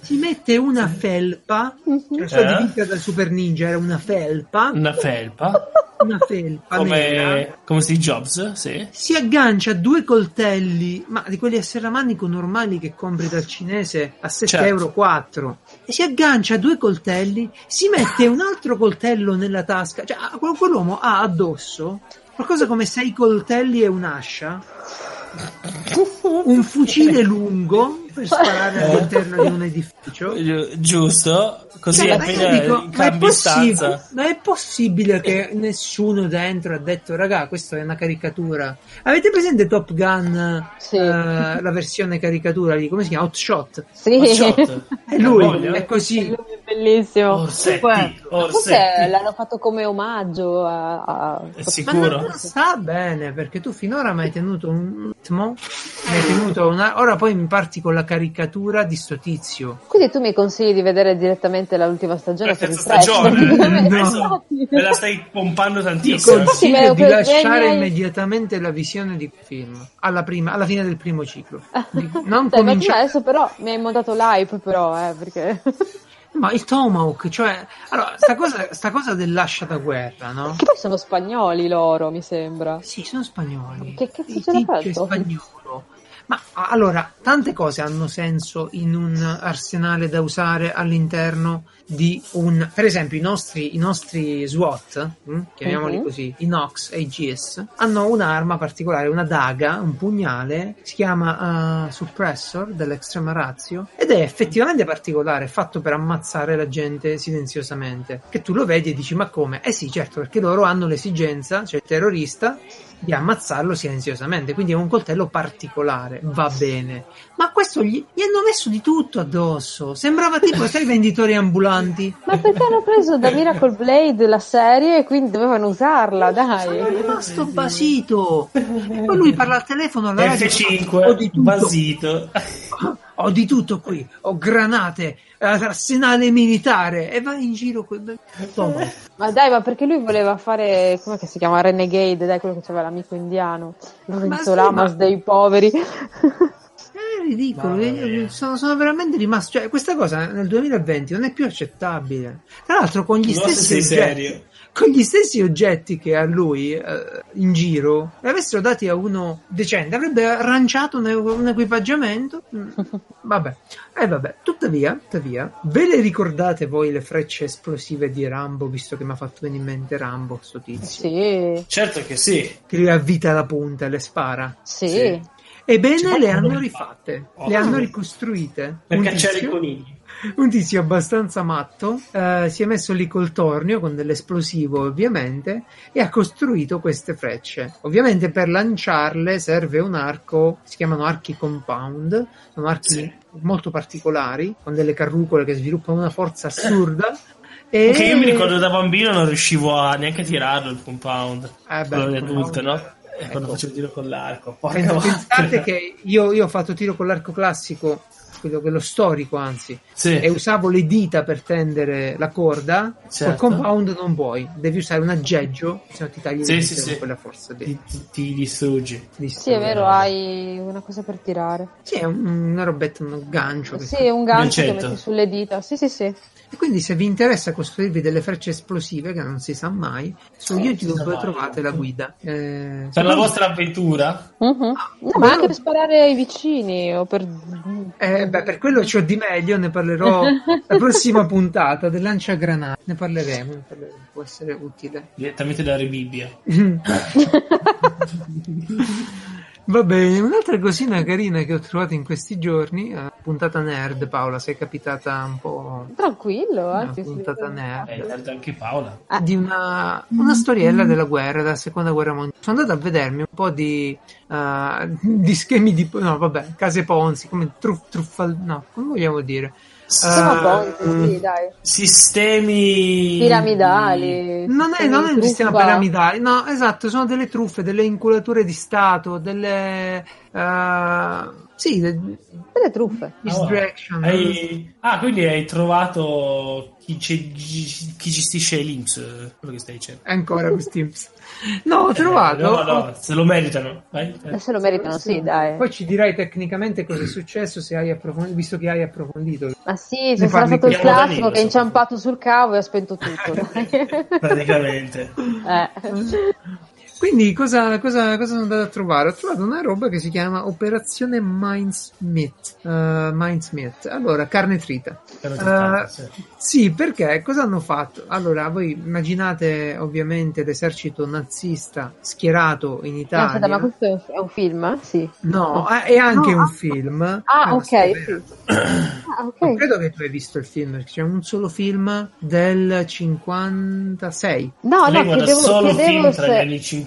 Speaker 2: si mette una felpa, cioè la sua
Speaker 1: Eh?
Speaker 2: divisa da Super Ninja era una felpa,
Speaker 1: Una felpa.
Speaker 2: una felpa nera,
Speaker 1: Come, come Steve Jobs, sì.
Speaker 2: si aggancia due coltelli, ma di quelli a serramanico normali che compri dal cinese a 7,4
Speaker 1: Certo.
Speaker 2: euro, quattro. e si aggancia due coltelli, si mette un altro coltello nella tasca, cioè quel- quell'uomo ha addosso qualcosa come sei coltelli e un'ascia, un fucile lungo per sparare all'interno di un edificio.
Speaker 1: Gi- Giusto. Così
Speaker 2: Cioè,
Speaker 1: appena
Speaker 2: dico, ma è,
Speaker 1: cambi
Speaker 2: possibile,
Speaker 1: stanza.
Speaker 2: ma è possibile che nessuno dentro ha detto, raga, questa è una caricatura? Avete presente Top Gun,
Speaker 3: Sì.
Speaker 2: eh, la versione caricatura lì, come si chiama? Hotshot?
Speaker 3: sì.
Speaker 1: Hotshot.
Speaker 2: È lui, è così.
Speaker 3: Lui è bellissimo.
Speaker 1: Orsetti,
Speaker 3: Forse
Speaker 1: Orsetti.
Speaker 3: l'hanno fatto come omaggio a, a-
Speaker 1: È
Speaker 2: Ma
Speaker 1: sicuro?
Speaker 2: non sta bene, perché tu finora mi hai tenuto un ritmo, mi hai tenuto una... ora poi mi parti con la caricatura di sto tizio.
Speaker 3: Quindi tu mi consigli di vedere direttamente l'ultima stagione
Speaker 1: La
Speaker 3: per il
Speaker 1: terza stagione.
Speaker 2: No.
Speaker 1: Me la stai pompando
Speaker 2: Ti
Speaker 1: tantissimo.
Speaker 3: Infatti,
Speaker 2: consiglio di lasciare immediatamente la visione di film alla, prima, alla fine del primo ciclo. Di- Non
Speaker 3: Dai,
Speaker 2: cominciare.
Speaker 3: adesso però mi hai montato l'hype però, eh, perché...
Speaker 2: Ma il Tomahawk, cioè, allora, sta cosa, sta cosa dell'ascia da guerra, no?
Speaker 3: Che poi sono spagnoli loro, mi sembra.
Speaker 2: Sì, sono spagnoli.
Speaker 3: Che cazzo ce l'ha fatto?
Speaker 2: spagnolo. Ma allora, tante cose hanno senso in un arsenale da usare all'interno di un... Per esempio, i nostri, i nostri SWAT, hm, chiamiamoli
Speaker 3: Mhm.
Speaker 2: così, i NOx e i GS, hanno un'arma particolare, una daga, un pugnale, si chiama eh, Suppressor dell'Extrema Ratio, ed è effettivamente particolare, è fatto per ammazzare la gente silenziosamente. Che tu lo vedi e dici, ma come? Eh sì, certo, perché loro hanno l'esigenza, cioè il terrorista, di ammazzarlo silenziosamente, quindi è un coltello particolare, va bene. Ma questo gli, gli hanno messo di tutto addosso, sembrava tipo, sai, venditori ambulanti.
Speaker 3: Ma perché hanno preso da Miracle Blade la serie e quindi dovevano usarla, dai.
Speaker 2: Sono rimasto basito. E poi lui parla al telefono alla radio. Ho
Speaker 1: F5,
Speaker 2: di tutto.
Speaker 1: basito.
Speaker 2: ho di tutto qui, ho granate, arsenale militare e vai in giro con... Toma.
Speaker 3: Ma dai, ma perché lui voleva fare, come si chiama, Renegade, dai, quello che c'aveva l'amico indiano, Lorenzo
Speaker 2: sì,
Speaker 3: Lamas
Speaker 2: ma-
Speaker 3: dei poveri.
Speaker 2: Ridicolo, eh, sono, sono veramente rimasto. Cioè, questa cosa nel 2020 non è più accettabile. Tra l'altro, con gli stessi oggetti, con gli stessi oggetti che ha lui eh, in giro, li avessero dati a uno decente, avrebbe arrangiato un, un equipaggiamento. Mm, vabbè, eh, vabbè. Tuttavia, tuttavia, ve le ricordate voi le frecce esplosive di Rambo, visto che mi ha fatto venire in mente Rambo, sto tizio,
Speaker 3: sì,
Speaker 1: Certo che sì.
Speaker 2: che lui avvita la punta e le spara.
Speaker 3: sì.
Speaker 1: Sì.
Speaker 2: Ebbene, le hanno rifatte,
Speaker 1: Oh.
Speaker 2: le hanno ricostruite.
Speaker 1: Per
Speaker 2: Un
Speaker 1: cacciare i
Speaker 2: tizio-
Speaker 1: conigli.
Speaker 2: un tizio abbastanza matto eh, si è messo lì col tornio con dell'esplosivo ovviamente e ha costruito queste frecce ovviamente per lanciarle serve un arco si chiamano archi compound sono archi
Speaker 1: Sì.
Speaker 2: molto particolari con delle carrucole che sviluppano una forza assurda e
Speaker 1: Che io mi ricordo da bambino non riuscivo a neanche a tirarlo il compound.
Speaker 2: Eh beh,
Speaker 1: quello adulto, no? E quando
Speaker 2: Ecco.
Speaker 1: facevo tiro con l'arco.
Speaker 2: Pen-
Speaker 1: vacca.
Speaker 2: pensate che io, io ho fatto tiro con l'arco classico quello, quello storico anzi
Speaker 1: Sì.
Speaker 2: e usavo le dita per tendere la corda,
Speaker 1: Certo.
Speaker 2: col compound non puoi, devi usare un aggeggio, se no ti tagli
Speaker 1: Sì, sì, sì.
Speaker 2: quella forza.
Speaker 1: Ti, ti- ti distruggi.
Speaker 2: Di
Speaker 3: Sì, è vero, hai una cosa per tirare.
Speaker 2: Sì, è un- una robetta, un gancio.
Speaker 3: Sì, è un gancio che metti sulle dita. Sì, sì, sì.
Speaker 2: E quindi se vi interessa costruirvi delle frecce esplosive, che non si sa mai, su YouTube
Speaker 1: mai.
Speaker 2: trovate la guida. Eh,
Speaker 1: Per la vostra avventura?
Speaker 3: Mhm. No, ma anche per sparare ai vicini o per...
Speaker 2: Eh, beh, per quello c'ho di meglio, ne parlerò la prossima puntata del lanciagranate. Ne parleremo, ne parleremo, può essere utile.
Speaker 1: Direttamente dalla Bibbia.
Speaker 2: Va bene, un'altra cosina carina che ho trovato in questi giorni, eh, puntata nerd, Paola, sei capitata un po'
Speaker 3: Tranquillo,
Speaker 2: una
Speaker 3: anzi. sì.
Speaker 2: puntata
Speaker 1: Eh,
Speaker 2: nerd.
Speaker 1: anche Paola.
Speaker 3: Ah.
Speaker 2: Di una, una storiella della guerra, della seconda guerra mondiale. Sono andato a vedermi un po' di, eh, di schemi di, no, vabbè, case Ponzi, come truff, truffal, no, come vogliamo dire? Eh,
Speaker 3: pronti, sì, dai.
Speaker 1: Sistemi
Speaker 3: Piramidali.
Speaker 2: Non è, non è un sistema piramidale, no, esatto, sono delle truffe, delle inculature di Stato, delle... eh, sì, de-
Speaker 3: Delle truffe.
Speaker 2: distraction.
Speaker 1: Hai- Ah, quindi hai trovato chi, ci- chi gestisce l'Inps, quello che stai dicendo.
Speaker 2: Ancora questi tips. No, ho trovato...
Speaker 1: Eh, no, no, se lo meritano. Vai.
Speaker 3: Se lo meritano, sì, dai.
Speaker 2: Poi ci dirai tecnicamente cosa è successo se hai approfondito, visto che hai approfondito.
Speaker 3: Ma sì, c'è sarà stato il
Speaker 1: Danilo,
Speaker 3: classico che è
Speaker 1: insomma.
Speaker 3: inciampato sul cavo e ha spento tutto.
Speaker 1: Praticamente.
Speaker 3: eh.
Speaker 2: Quindi cosa, cosa, cosa sono andato a trovare? Ho trovato una roba che si chiama Operazione Mindsmith. Uh, Mindsmith. Allora, carne trita. Eh,
Speaker 1: sì.
Speaker 2: Sì, perché cosa hanno fatto? Allora, voi immaginate ovviamente l'esercito nazista schierato in Italia.
Speaker 3: Aspetta, ma questo è un, è un film? Sì.
Speaker 2: No, eh, è anche
Speaker 3: No.
Speaker 2: un film.
Speaker 3: Ah, ok, sì. Ah,
Speaker 2: Non
Speaker 3: ok.
Speaker 2: credo che tu hai visto il film, c'è un solo film del 56.
Speaker 3: No, no,
Speaker 1: guarda
Speaker 3: chiedevo,
Speaker 1: solo
Speaker 3: chiedevo
Speaker 1: film tra gli
Speaker 3: se...
Speaker 1: anni 50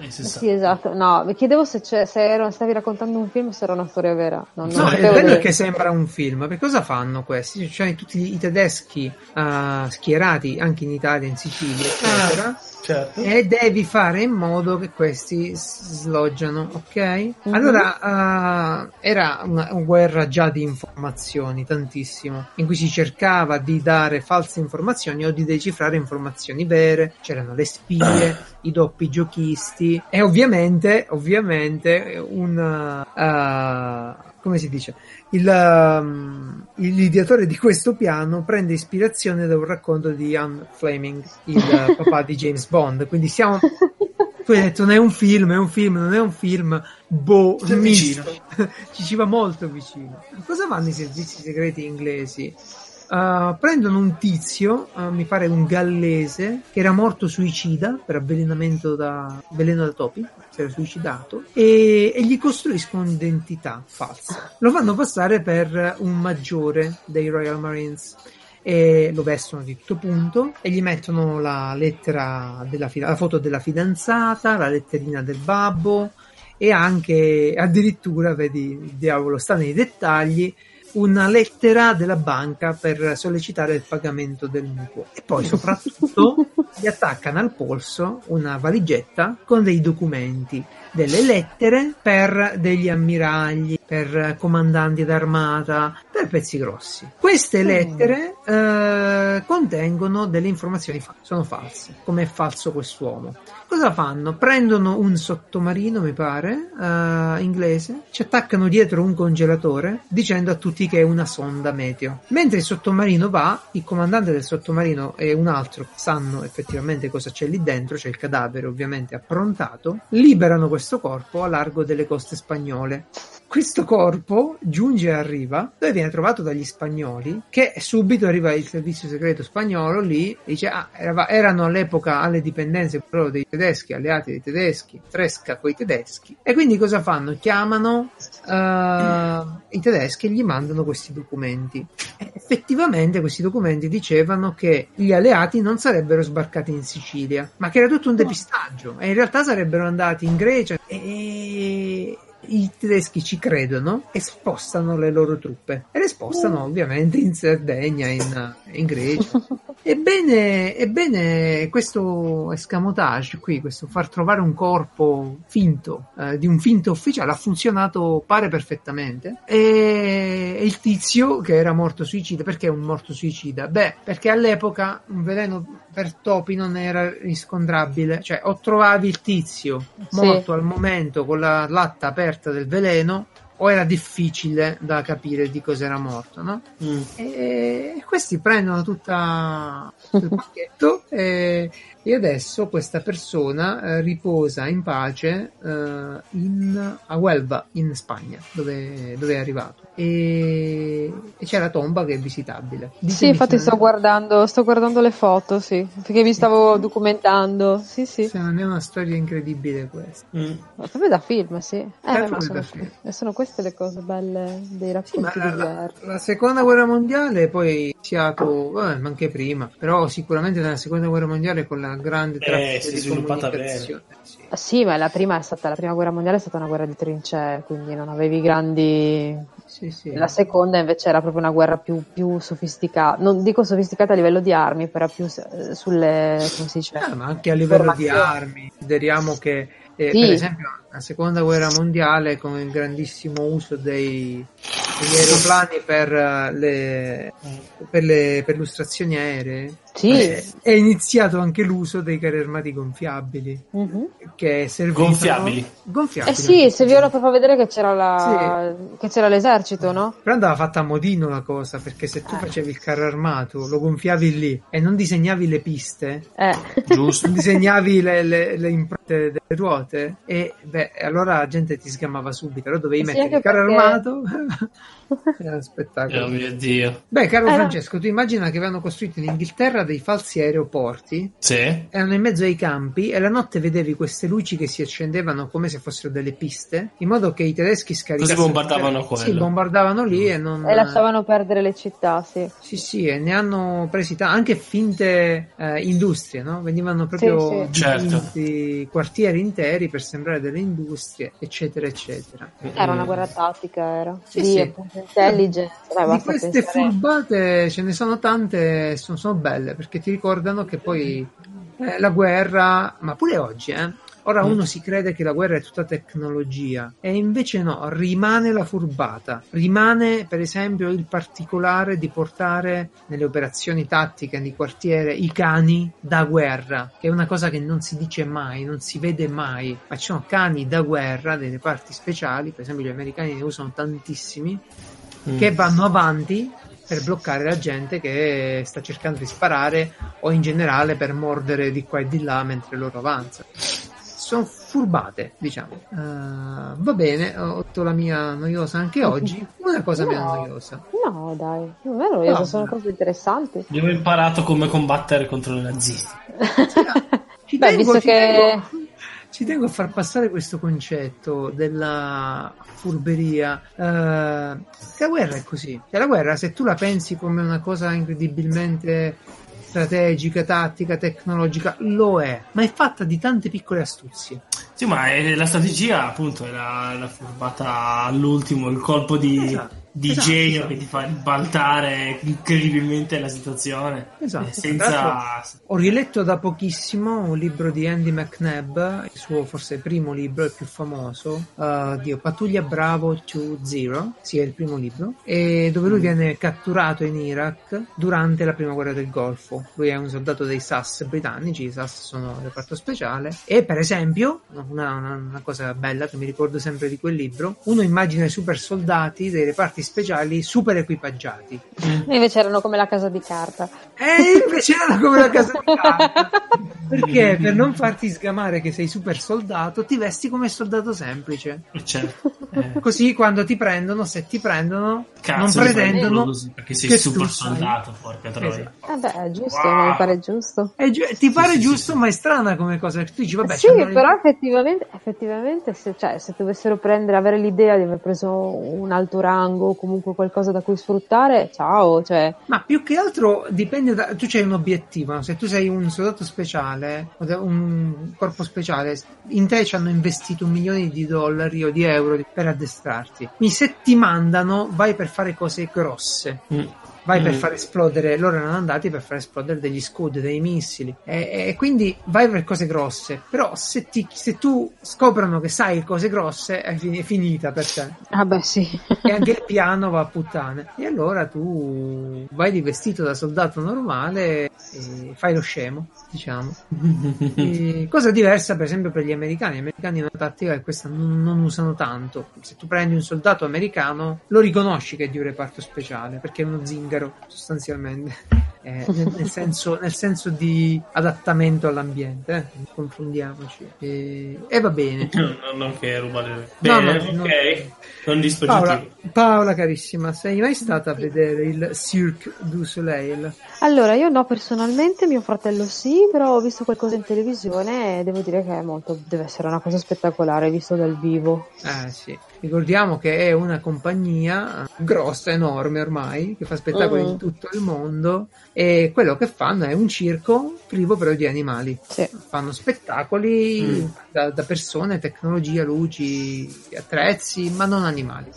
Speaker 1: e 60.
Speaker 3: Sì, esatto. No, mi chiedevo se, c'è- se ero- stavi raccontando un film o se era una storia vera. No, non
Speaker 2: No, il
Speaker 3: sapevo
Speaker 2: bello è che sembra un film. Perché cosa fanno questi? Cioè, tutti i tedeschi eh, schierati anche in Italia, in Sicilia, eccetera.
Speaker 1: Certo.
Speaker 2: E devi fare in modo che questi sloggiano, ok? Allora, eh, era una, una guerra già di informazioni, tantissimo, in cui si cercava di dare false informazioni o di decifrare informazioni vere, c'erano le spie, i doppi giochisti e ovviamente, ovviamente, un... eh, come si dice? Il, um, l'ideatore di questo piano prende ispirazione da un racconto di Ian Fleming, il papà di James Bond. Quindi siamo. Tu hai detto non è un film, è un film, non è un film. Boh. Ci ci va molto vicino. Cosa fanno i servizi segreti inglesi? Uh, prendono un tizio, uh, mi pare un gallese, che era morto suicida per avvelenamento da veleno da topi, si era suicidato, e, e gli costruiscono un'identità falsa. Lo fanno passare per un maggiore dei Royal Marines e lo vestono di tutto punto e gli mettono la lettera della fida- la foto della fidanzata, la letterina del babbo e anche addirittura, vedi, il diavolo sta nei dettagli, una lettera della banca per sollecitare il pagamento del mutuo. E poi soprattutto gli attaccano al polso una valigetta con dei documenti. Delle lettere per degli ammiragli, per comandanti d'armata, per pezzi grossi. Queste lettere eh, contengono delle informazioni fa- sono false, come è falso quest'uomo. Cosa fanno? Prendono un sottomarino, mi pare, eh, inglese, ci attaccano dietro un congelatore dicendo a tutti che è una sonda meteo. Mentre il sottomarino va, il comandante del sottomarino e un altro sanno effettivamente cosa c'è lì dentro, c'è il cadavere ovviamente approntato, liberano questo corpo a largo delle coste spagnole questo corpo giunge e arriva dove viene trovato dagli spagnoli che subito arriva il servizio segreto spagnolo lì e dice ah, era, erano all'epoca alle dipendenze loro dei tedeschi alleati dei tedeschi tresca coi tedeschi. E quindi cosa fanno? chiamano uh, i tedeschi e gli mandano questi documenti. E effettivamente questi documenti dicevano che gli alleati non sarebbero sbarcati in Sicilia ma che era tutto un depistaggio e in realtà sarebbero andati in Grecia. E i tedeschi ci credono e spostano le loro truppe e le spostano mm. ovviamente in Sardegna, in, in Grecia. Ebbene, ebbene, questo escamotage qui, questo far trovare un corpo finto eh, di un finto ufficiale ha funzionato pare perfettamente. E, il tizio che era morto suicida, perché è un morto suicida? Beh, perché all'epoca un veleno per topi non era riscontrabile, cioè o trovavi il tizio morto sì. al momento con la latta aperta del veleno o era difficile da capire di cosa era morto, no? Mm. E questi prendono tutta il pacchetto e, e, adesso questa persona eh, riposa in pace eh, in, a Huelva, in Spagna, dove, dove è arrivato e, e c'è la tomba che è visitabile.
Speaker 3: Ditemi sì, infatti sto guardando, sto guardando le foto, sì, perché mi stavo documentando. Sì, sì.
Speaker 2: Cioè, non è una storia incredibile questa.
Speaker 3: Mm. Ma proprio da film, sì. Eh, beh, sono, film. sono, queste le cose belle dei racconti sì,
Speaker 2: di la, la, seconda guerra mondiale poi iniziato, vabbè, ma anche prima, però sicuramente nella seconda guerra mondiale con la grande
Speaker 1: eh, si è sviluppata bene.
Speaker 3: Sì. sì, ma la prima è stata la prima guerra mondiale è stata una guerra di trincee, quindi non avevi grandi sì, sì. La seconda invece era proprio una guerra più, più, sofisticata, non dico sofisticata a livello di armi, però più sulle, come si dice?
Speaker 2: Ah, ma anche a livello di armi, consideriamo che eh, sì. per esempio la seconda guerra mondiale con il grandissimo uso dei, degli aeroplani per le, per le perlustrazioni aeree
Speaker 3: sì.
Speaker 2: Eh, è iniziato anche l'uso dei carri armati gonfiabili uh-huh. che servivano
Speaker 1: gonfiabili.
Speaker 2: gonfiabili
Speaker 3: eh sì servivano per far vedere che c'era, la... sì. che c'era l'esercito no?
Speaker 2: però andava fatta a modino la cosa perché se tu eh. facevi il carro armato lo gonfiavi lì e non disegnavi le piste
Speaker 3: eh.
Speaker 1: giusto
Speaker 2: non disegnavi le, le, le impronte delle ruote e beh allora la gente ti sgamava subito allora dovevi sì, mettere il carro perché... armato Era spettacolo.
Speaker 1: Oh mio Dio.
Speaker 2: Beh, caro eh, Francesco, tu immagina che avevano costruito in Inghilterra dei falsi aeroporti.
Speaker 1: Sì.
Speaker 2: Erano in mezzo ai campi e la notte vedevi queste luci che si accendevano come se fossero delle piste, in modo che i tedeschi scaricassero...
Speaker 1: Così bombardavano quello.
Speaker 2: Sì, bombardavano lì e non...
Speaker 3: E lasciavano perdere le città, sì.
Speaker 2: Sì, sì, e ne hanno presi t- anche finte eh, industrie, no? Venivano proprio
Speaker 1: sì, sì. Certo.
Speaker 2: quartieri interi per sembrare delle industrie, eccetera, eccetera.
Speaker 3: Era una guerra tattica, era.
Speaker 2: Sì, sì
Speaker 3: intelligence.
Speaker 2: Di queste pensare... furbate ce ne sono tante, sono, sono, belle perché ti ricordano che poi eh, la guerra, ma pure oggi, eh, ora mm. uno si crede che la guerra è tutta tecnologia e invece no, rimane la furbata, rimane per esempio il particolare di portare nelle operazioni tattiche di quartiere i cani da guerra, che è una cosa che non si dice mai, non si vede mai, ma ci sono cani da guerra delle parti speciali, per esempio gli americani ne usano tantissimi mm. che vanno avanti per bloccare la gente che sta cercando di sparare o in generale per mordere di qua e di là mentre loro avanzano. Sono furbate, diciamo. Uh, va bene, ho detto la mia noiosa anche oggi. Una cosa no, meno noiosa.
Speaker 3: No, dai, non è noiosa, no, sono cose interessanti.
Speaker 1: Abbiamo imparato come combattere contro i nazisti.
Speaker 3: Ci Beh, tengo, visto ci che...
Speaker 2: Tengo ci tengo a far passare questo concetto della furberia. Uh, la guerra è così. Cioè, la guerra, se tu la pensi come una cosa incredibilmente strategica, tattica, tecnologica, lo è, ma è fatta di tante piccole astuzie.
Speaker 1: Sì, ma la strategia, appunto, è la, la furbata all'ultimo, il colpo di.
Speaker 2: Esatto
Speaker 1: di
Speaker 2: Esatto,
Speaker 1: genio
Speaker 2: esatto.
Speaker 1: che ti fa ribaltare incredibilmente la situazione.
Speaker 2: Esatto.
Speaker 1: Eh, Senza...
Speaker 2: Ho riletto da pochissimo un libro di Andy McNabb, il suo forse primo libro, il più famoso, uh, di Pattuglia Bravo to Zero, sì, è il primo libro, e dove lui viene catturato in Iraq durante la prima guerra del Golfo. Lui è un soldato dei SAS britannici, i SAS sono il reparto speciale, e per esempio, una, una- una cosa bella che mi ricordo sempre di quel libro, uno immagina i super soldati dei reparti speciali super equipaggiati.
Speaker 3: E invece erano come la casa di carta.
Speaker 2: E invece era come la casa di carta. Perché per non farti sgamare che sei super soldato, ti vesti come soldato semplice.
Speaker 1: Certo. Eh,
Speaker 2: Così quando ti prendono, se ti prendono,
Speaker 1: Cazzo,
Speaker 2: non pretendono
Speaker 1: così, perché sei
Speaker 2: che
Speaker 1: super soldato, porca troia.
Speaker 2: Esatto.
Speaker 3: Vabbè, è giusto,
Speaker 1: Wow.
Speaker 3: mi pare giusto.
Speaker 2: E gi- ti pare
Speaker 1: sì, sì,
Speaker 2: giusto,
Speaker 1: sì.
Speaker 2: ma è strana come cosa. Tu dici, vabbè,
Speaker 3: sì, però effettivamente, effettivamente se, cioè, se dovessero prendere, avere l'idea di aver preso un alto rango o comunque qualcosa da cui sfruttare, ciao, cioè,
Speaker 2: Ma più che altro dipende da. Tu c'hai un obiettivo, no? se tu sei un soldato speciale, un corpo speciale, in te ci hanno investito un milione di dollari o di euro per addestrarti. Quindi se ti mandano, vai per fare cose grosse.
Speaker 1: Mm.
Speaker 2: Vai per
Speaker 1: Mm.
Speaker 2: far esplodere, loro erano andati per far esplodere degli scudi, dei missili, e, e quindi vai per cose grosse. Però se, ti- se tu scoprono che sai cose grosse, è, fi- è finita per te
Speaker 3: vabbè sì.
Speaker 2: e anche il piano va a puttane. E allora tu vai di vestito da soldato normale e fai lo scemo, diciamo. E cosa diversa, per esempio, per gli americani. Gli americani hanno una tattica che questa non, non usano tanto. Se tu prendi un soldato americano, lo riconosci che è di un reparto speciale perché è uno zingaro, sostanzialmente. Eh, nel, senso, nel senso di adattamento all'ambiente, eh, non confondiamoci. E, e va bene.
Speaker 1: No, no, non che rubare. Bene,
Speaker 2: no, no.
Speaker 1: ok. Non
Speaker 2: Paola,
Speaker 1: dispositivo.
Speaker 2: Paola carissima, sei mai stata a vedere il Cirque du Soleil?
Speaker 3: Allora, io no, personalmente, mio fratello sì, però ho visto qualcosa in televisione e devo dire che è molto, deve essere una cosa spettacolare visto dal vivo.
Speaker 2: Eh sì, ricordiamo che è una compagnia grossa, enorme ormai, che fa spettacoli
Speaker 3: Mhm.
Speaker 2: in tutto il mondo e quello che fanno è un circo privo però di animali.
Speaker 3: Sì.
Speaker 2: Fanno spettacoli
Speaker 1: Mm.
Speaker 2: da, da persone, tecnologia, luci, attrezzi, ma non animali.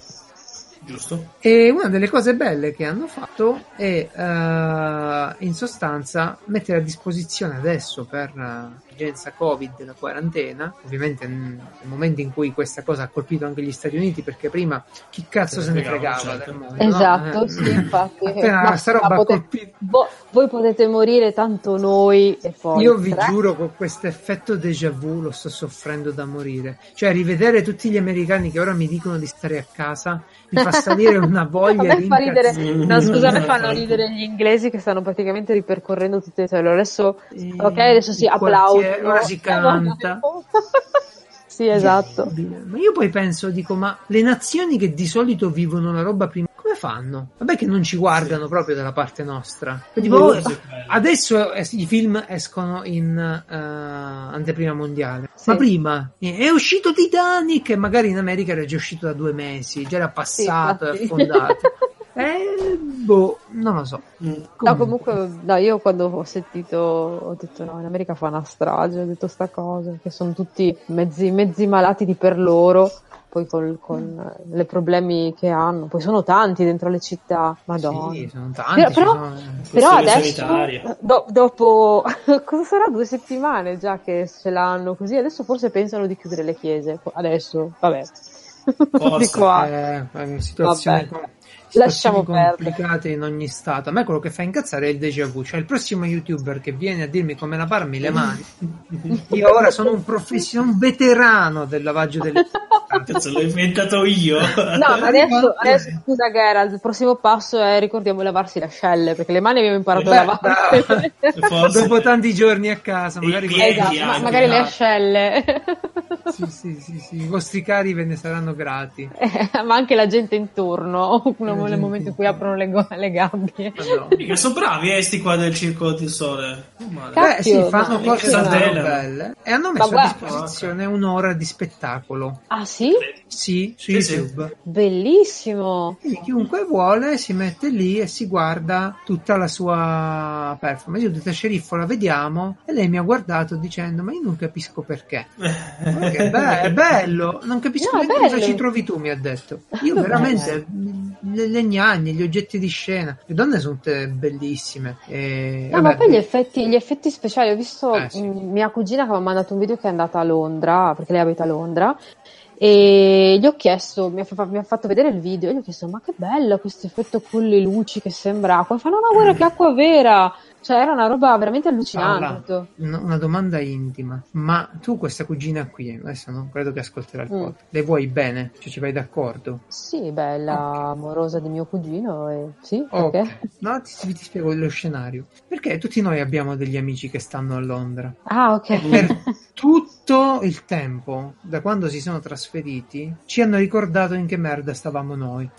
Speaker 1: Giusto?
Speaker 2: E una delle cose belle che hanno fatto è eh, in sostanza mettere a disposizione adesso per eh, l'emergenza Covid, la quarantena, ovviamente nel momento in cui questa cosa ha colpito anche gli Stati Uniti, perché prima chi cazzo se ne fregava
Speaker 1: certo.
Speaker 2: del mondo? no?
Speaker 3: Esatto,
Speaker 2: Eh,
Speaker 3: sì, infatti.
Speaker 2: Appena
Speaker 3: Ma-
Speaker 2: sta roba ha
Speaker 3: pote-
Speaker 2: colpito.
Speaker 3: vo- voi potete morire tanto noi e poi...
Speaker 2: Io vi
Speaker 3: tre-
Speaker 2: giuro con questo effetto déjà vu lo sto soffrendo da morire. Cioè, rivedere tutti gli americani che ora mi dicono di stare a casa mi fa salire una voglia di
Speaker 3: fa ridere, no scusa, me fanno ridere gli inglesi che stanno praticamente ripercorrendo tutte le cellule. Adesso, ok, adesso si
Speaker 2: Il quartiere, ora si canta.
Speaker 3: sì, esatto.
Speaker 2: Ma io poi penso, dico, ma le nazioni che di solito vivono la roba prima, come fanno? Vabbè che non ci guardano proprio dalla parte nostra. Tipo, oh,
Speaker 1: Sì.
Speaker 2: adesso eh, i film escono in eh, anteprima mondiale,
Speaker 3: Sì.
Speaker 2: ma prima eh, è uscito Titanic e magari in America era già uscito da due mesi, già era passato e
Speaker 3: infatti.
Speaker 2: affondato. Eh, boh, non lo so.
Speaker 1: Mm.
Speaker 3: No, comunque, no, io quando ho sentito, ho detto no, in America fa una strage, ho detto sta cosa, che sono tutti mezzi, mezzi malati di per loro, poi col- con eh, i problemi che hanno, poi sono tanti dentro le città, madonna.
Speaker 2: Sì, sono tanti.
Speaker 3: Però, però-
Speaker 2: sono-
Speaker 3: però adesso, do- dopo, cosa sarà due settimane già che ce l'hanno così, adesso forse pensano di chiudere le chiese, adesso, vabbè.
Speaker 1: Forse.
Speaker 3: Dico, ah,
Speaker 2: Eh, è situazioni,
Speaker 3: Vabbè. Lasciamo
Speaker 2: complicate in ogni stato. A me quello che fa incazzare è il déjà vu, cioè il prossimo youtuber che viene a dirmi come lavarmi le mani. Io ora sono un professionista, un veterano del lavaggio delle
Speaker 1: Cazzo, l'ho inventato io.
Speaker 3: No, ma adesso, adesso scusa Geralt, il prossimo passo è ricordiamo lavarsi le ascelle, perché le mani abbiamo imparato
Speaker 2: Beh,
Speaker 3: a lavarle.
Speaker 1: Forse-
Speaker 2: Dopo tanti giorni a casa, magari
Speaker 1: piedi
Speaker 3: esatto, ma
Speaker 1: anche,
Speaker 3: magari le
Speaker 1: no?
Speaker 3: ascelle.
Speaker 2: sì, sì, sì, sì, i vostri cari ve ne saranno grati.
Speaker 3: Eh, ma anche la gente intorno, nel
Speaker 2: gente
Speaker 3: momento in cui aprono le, go- le gabbie.
Speaker 1: Mica, sono bravi eh, sti qua del circo del sole. Male.
Speaker 2: Beh, sì, fanno cose belle e hanno
Speaker 3: Ma
Speaker 2: messo a
Speaker 3: guarda-
Speaker 2: disposizione un'ora di spettacolo.
Speaker 3: Ah sì?
Speaker 2: Sì, su
Speaker 1: Sì, sì.
Speaker 2: YouTube.
Speaker 3: Bellissimo.
Speaker 2: Quindi chiunque vuole si mette lì e si guarda tutta la sua performance. Io ho detto a Sceriffo la vediamo e lei mi ha guardato dicendo ma io non capisco perché. Perché è, be- è bello, non capisco
Speaker 3: No,
Speaker 2: neanche cosa ci trovi tu, mi ha detto. Io veramente le gnagne, gli oggetti di scena. Le donne sono tutte bellissime. E,
Speaker 3: No,
Speaker 2: vabbè,
Speaker 3: ma poi gli effetti, gli effetti speciali, ho visto
Speaker 2: Eh, sì.
Speaker 3: mm, mia cugina che mi ha mandato un video che è andata a Londra, perché lei abita a Londra, e gli ho chiesto, mi ha, mi ha fatto vedere il video, e gli ho chiesto, ma che bello questo effetto con le luci che sembra acqua. E fa, no, no, guarda che acqua vera! Cioè, era una roba veramente allucinante.
Speaker 2: Paola, una, una domanda intima. Ma tu questa cugina qui, adesso non credo che ascolterà il
Speaker 3: Mm.
Speaker 2: podcast, le vuoi bene? Cioè ci vai d'accordo?
Speaker 3: Sì, bella, amorosa di mio cugino, e sì,
Speaker 2: Ok.
Speaker 3: perché?
Speaker 2: No, ti, ti spiego lo scenario. Perché tutti noi abbiamo degli amici che stanno a Londra.
Speaker 3: Ah, ok.
Speaker 2: Per tutto il tempo, da quando si sono trasferiti, ci hanno ricordato in che merda stavamo noi.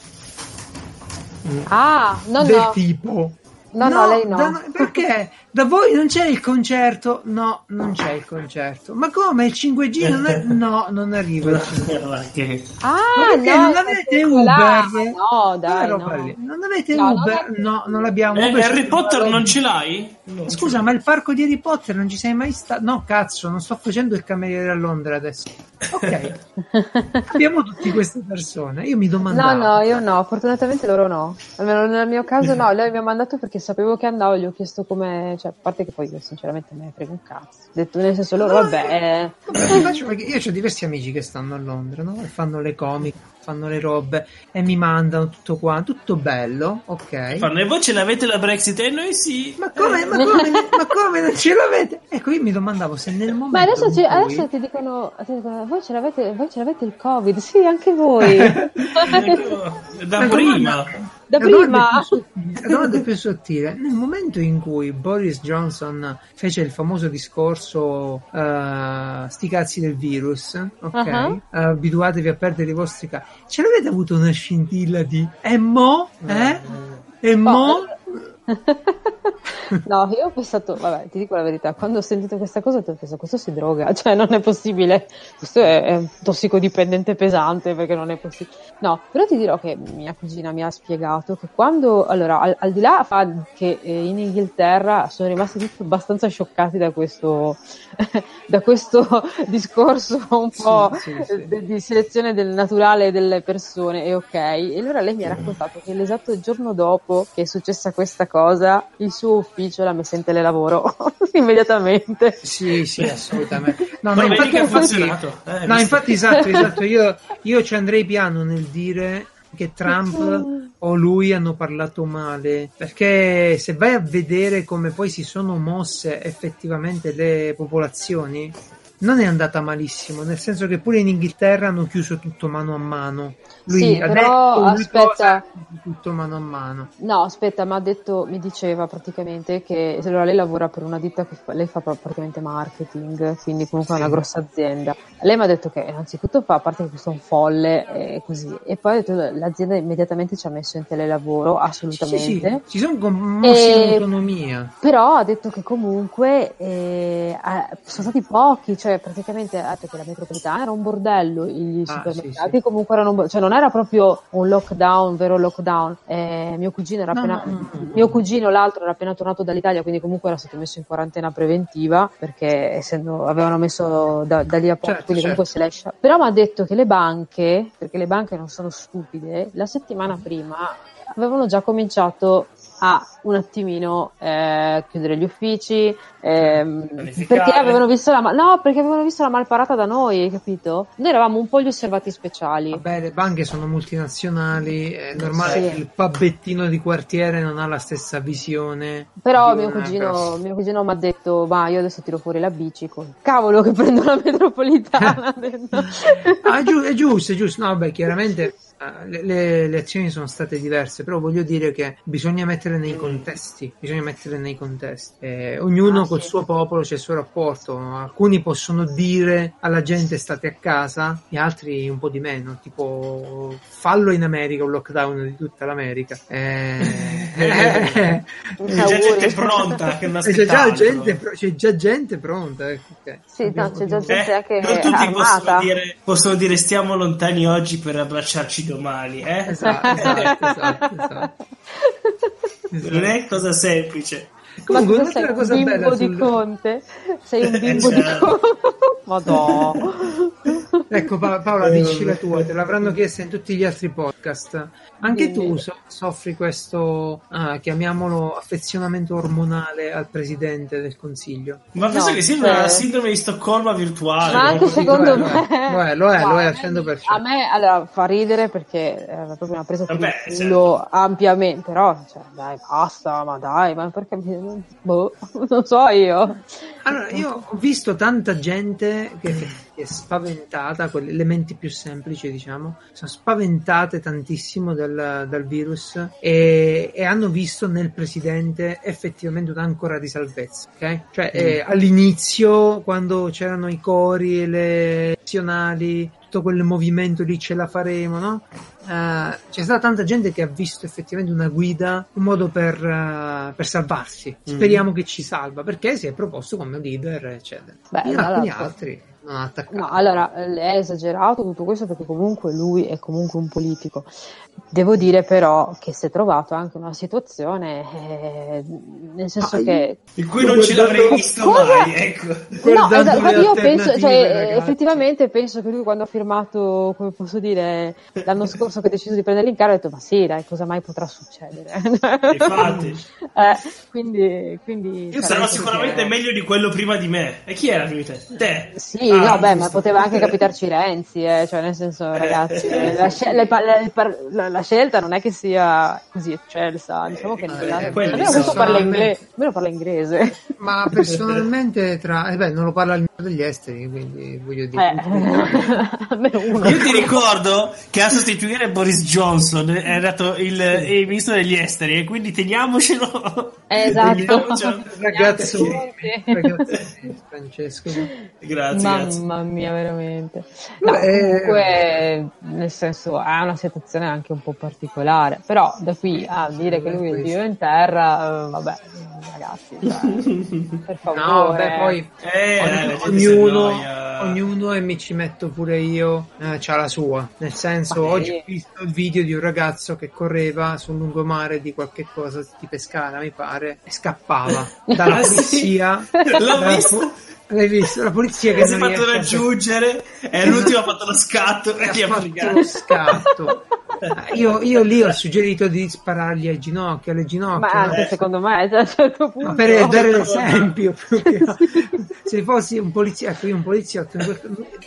Speaker 3: Ah, no,
Speaker 2: Del
Speaker 3: no.
Speaker 2: tipo.
Speaker 3: No, no, lei no.
Speaker 2: da- perché? Da voi non c'è il concerto? No, non c'è il concerto. Ma come? Il 5G non è... No, non arriva il 5G.
Speaker 1: Ma che-
Speaker 3: Ah,
Speaker 2: Ma perché
Speaker 3: no,
Speaker 2: non avete Uber?
Speaker 3: No, dai, no.
Speaker 2: Non avete
Speaker 3: No,
Speaker 2: Uber?
Speaker 3: non
Speaker 2: No, non l'abbiamo.
Speaker 1: Eh, Harry Potter non ce l'hai? No.
Speaker 2: Scusa, ma il parco di Harry Potter non ci sei mai stato? No, cazzo, non sto facendo il cameriere a Londra adesso. Ok, abbiamo tutte queste persone. Io mi
Speaker 3: No,
Speaker 2: domandavo.
Speaker 3: no, io no, fortunatamente loro no. Almeno nel mio caso no, lei mi ha mandato perché sapevo che andavo, gli ho chiesto come, cioè, a parte che poi io sinceramente me ne frego un cazzo. Detto nel senso loro, vabbè,
Speaker 2: Come faccio? Perché io ho diversi amici che stanno a Londra, no? E fanno le comic, fanno le robe e mi mandano tutto qua, tutto bello, ok.
Speaker 1: Fanno, e voi ce l'avete la Brexit? E noi sì.
Speaker 2: Ma come, ma come, ma come non ce l'avete? Ecco, io mi domandavo se nel momento
Speaker 3: Ma adesso, ci-
Speaker 2: cui-
Speaker 3: adesso ti, dicono, ti dicono, voi ce l'avete, voi ce l'avete il covid, sì, anche voi.
Speaker 1: da
Speaker 2: La
Speaker 1: prima.
Speaker 2: domanda-
Speaker 3: Da prima.
Speaker 2: domanda più sottile. Nel momento in cui Boris Johnson fece il famoso discorso eh, sti cazzi del virus, ok?
Speaker 3: Uh-huh.
Speaker 2: Abituatevi a perdere i vostri cazzi. Ce l'avete avuto una scintilla di e mo? Eh? E mo?
Speaker 3: No, io ho pensato, vabbè, ti dico la verità, quando ho sentito questa cosa ho pensato, questo si droga, cioè non è possibile, questo è, è un tossicodipendente pesante perché non è possibile. No, però ti dirò che mia cugina mi ha spiegato che quando, allora, al, al di là che eh, in Inghilterra sono rimasti tutti abbastanza scioccati da questo, da questo discorso un po'
Speaker 2: sì, sì.
Speaker 3: de- di selezione del naturale delle persone, e ok. E allora lei mi ha raccontato che l'esatto giorno dopo che è successa questa cosa, il suo ufficio l'ha messa in telelavoro immediatamente.
Speaker 2: Sì, sì, assolutamente. No, no, infatti,
Speaker 1: che ha
Speaker 2: infatti-
Speaker 1: funzionato. Eh,
Speaker 2: no, infatti, esatto, esatto. Io, io ci andrei piano nel dire che Trump o lui hanno parlato male perché se vai a vedere come poi si sono mosse effettivamente le popolazioni non è andata malissimo nel senso che pure in Inghilterra hanno chiuso tutto mano a mano lui
Speaker 3: Sì,
Speaker 2: ha
Speaker 3: però aspetta.
Speaker 2: tutto mano a mano
Speaker 3: No, aspetta, mi ha detto, mi diceva praticamente che allora lei lavora per una ditta che fa, lei fa praticamente marketing, quindi comunque è
Speaker 2: Sì.
Speaker 3: una grossa azienda. Lei mi ha detto che innanzitutto fa, a parte che questo è un folle e così, e poi ha detto l'azienda immediatamente ci ha messo in telelavoro,
Speaker 2: sì, sì, sì,
Speaker 3: assolutamente.
Speaker 2: si sono mossi
Speaker 3: E-
Speaker 2: in autonomia
Speaker 3: Però ha detto che comunque eh, sono stati pochi, cioè praticamente ah, perché la metropolitana era un bordello, gli
Speaker 2: Ah,
Speaker 3: supermercati
Speaker 2: sì, sì.
Speaker 3: comunque erano un bo- cioè non era proprio un lockdown, vero lockdown. Eh, mio cugino era
Speaker 2: No,
Speaker 3: appena
Speaker 2: no, no, no.
Speaker 3: mio cugino l'altro era appena tornato dall'Italia, quindi comunque era stato messo in quarantena preventiva perché essendo avevano messo da, da lì a poco,
Speaker 2: Certo,
Speaker 3: quindi comunque
Speaker 2: certo.
Speaker 3: se l'esce. Però mi ha detto che le banche, perché le banche non sono stupide, la settimana prima avevano già cominciato a un attimino eh, chiudere gli uffici ehm, perché avevano visto la ma- no perché avevano visto la malparata da noi hai capito? noi eravamo un po' gli osservati speciali
Speaker 2: Vabbè, le banche sono multinazionali, è normale
Speaker 3: Sì.
Speaker 2: che il pubbettino di quartiere non ha la stessa visione.
Speaker 3: però mio cugino,
Speaker 2: grossa-
Speaker 3: mio cugino mi ha detto ma io adesso tiro fuori la bici col cavolo che prendo la metropolitana.
Speaker 2: Ah, giu- è giusto, è giusto. No, beh, chiaramente eh, le, le- le azioni sono state diverse, però voglio dire che bisogna mettere nei contesti, bisogna mettere nei contesti. Eh, ognuno
Speaker 3: Ah,
Speaker 2: col
Speaker 3: sì.
Speaker 2: suo popolo c'è il suo rapporto. Alcuni possono dire alla gente state a casa, gli altri un po' di meno, tipo fallo in America, un lockdown di tutta l'America. Eh, eh,
Speaker 1: C'è già gente pronta che
Speaker 2: c'è, già gente, c'è già gente pronta. ecco, ok.
Speaker 3: Sì, no, c'è già gente anche
Speaker 1: non tutti possono dire, possono dire stiamo lontani oggi per abbracciarci domani, eh?
Speaker 2: Esatto, esatto, esatto, esatto.
Speaker 1: Non è cosa semplice.
Speaker 3: Ma
Speaker 2: Comunque,
Speaker 3: tu sei
Speaker 2: un'altra
Speaker 3: un
Speaker 2: cosa
Speaker 3: bimbo
Speaker 2: bella
Speaker 3: di
Speaker 2: sul-
Speaker 3: Conte? Sei un
Speaker 1: Eh,
Speaker 3: bimbo di
Speaker 1: certo.
Speaker 3: Conte? Madonna.
Speaker 2: ecco pa- Paola, dici la tua, te l'avranno chiesta in tutti gli altri podcast. Anche tu so- soffri questo, ah, chiamiamolo, affezionamento ormonale al presidente del consiglio.
Speaker 1: Ma penso
Speaker 3: No,
Speaker 1: che sia
Speaker 3: cioè-
Speaker 1: una sindrome di Stoccolma virtuale.
Speaker 3: Ma anche secondo
Speaker 2: lo è,
Speaker 3: me
Speaker 2: lo è, lo è, lo è
Speaker 3: a
Speaker 2: al
Speaker 3: me-
Speaker 2: 100%.
Speaker 3: A me allora, fa ridere perché è proprio una presa per
Speaker 1: Vabbè,
Speaker 3: il culo ampiamente, però cioè, dai, basta, ma dai, ma perché boh, non so io.
Speaker 2: Allora, io ho visto tanta gente che è spaventata, quelle, le menti più semplici, diciamo, sono spaventate tantissimo dal, dal virus e, e hanno visto nel presidente effettivamente un'ancora di salvezza, ok? Cioè, eh, all'inizio, quando c'erano i cori e le nazionali, tutto quel movimento lì ce la faremo, no? Eh, c'è stata tanta gente che ha visto effettivamente una guida, un modo per, eh, per salvarsi. Speriamo che ci salva perché si è proposto come leader, eccetera.
Speaker 3: Beh,
Speaker 2: In alcuni altri
Speaker 3: No, allora eh, è esagerato tutto questo perché comunque lui è comunque un politico. Devo dire però che si è trovato anche una situazione, eh, nel senso
Speaker 2: Ah,
Speaker 3: che
Speaker 1: In cui non ce l'avrei visto
Speaker 3: Cosa?
Speaker 1: mai, ecco.
Speaker 3: No, esatto, io penso, cioè, eh,
Speaker 2: ragazzi.
Speaker 3: effettivamente penso che lui quando ha firmato, come posso dire, l'anno scorso che ha deciso di prendere l'incarico ha detto ma sì, dai, cosa mai potrà succedere?
Speaker 1: Infatti.
Speaker 3: Eh, quindi, quindi
Speaker 1: Sarà
Speaker 3: sarà
Speaker 1: sicuramente
Speaker 3: che-
Speaker 1: meglio di quello prima di me. E chi era prima di te? Te?
Speaker 3: Sì,
Speaker 1: Ah,
Speaker 3: no, beh, ma poteva anche capitarci Renzi, eh, cioè nel senso, ragazzi, la, scel- le pa- le par- la- la scelta non è che sia così eccelsa, diciamo che
Speaker 1: Eh,
Speaker 3: almeno
Speaker 1: quelli
Speaker 3: questo
Speaker 1: sono-
Speaker 3: parla, ingle- almeno parla inglese.
Speaker 2: Ma personalmente, tra, eh beh, non lo parla il ministro degli esteri, quindi voglio dire.
Speaker 3: Eh, almeno uno.
Speaker 1: Io ti ricordo che a sostituire Boris Johnson è andato il, il ministro degli esteri e quindi teniamocelo.
Speaker 3: Esatto.
Speaker 1: Teniamocelo.
Speaker 2: Ragazzo, ragazzo, Francesco.
Speaker 1: Grazie, grazie.
Speaker 3: Mamma mia, veramente. No,
Speaker 2: Beh,
Speaker 3: comunque, nel senso, è una situazione anche un po' particolare, però da qui a dire che lui è il dio in terra, eh, vabbè, ragazzi, cioè, per favore.
Speaker 2: No, vabbè, poi
Speaker 1: Eh,
Speaker 2: ogni-
Speaker 1: si
Speaker 2: ognuno, ognuno, e mi ci metto pure io, eh, c'ha la sua. Nel senso,
Speaker 3: Ma
Speaker 2: oggi
Speaker 3: sì.
Speaker 2: ho visto il video di un ragazzo che correva sul lungomare di qualche cosa di Pescara, mi pare, e scappava dalla
Speaker 1: Ah, sì?
Speaker 2: polizia.
Speaker 1: L'ho
Speaker 2: dalla
Speaker 1: visto.
Speaker 2: po- L'hai visto? La polizia che
Speaker 1: si è fatto raggiungere e l'ultimo ha fatto lo scatto e gli ha
Speaker 2: fatto lo scatto. Io, io lì ho suggerito di sparargli al ginocchio, alle ginocchia.
Speaker 3: Ma
Speaker 2: no?
Speaker 3: anche secondo me, cioè, a un certo punto...
Speaker 2: Ma per dare l'esempio, che- se fossi un poliziotto, io un poliziotto,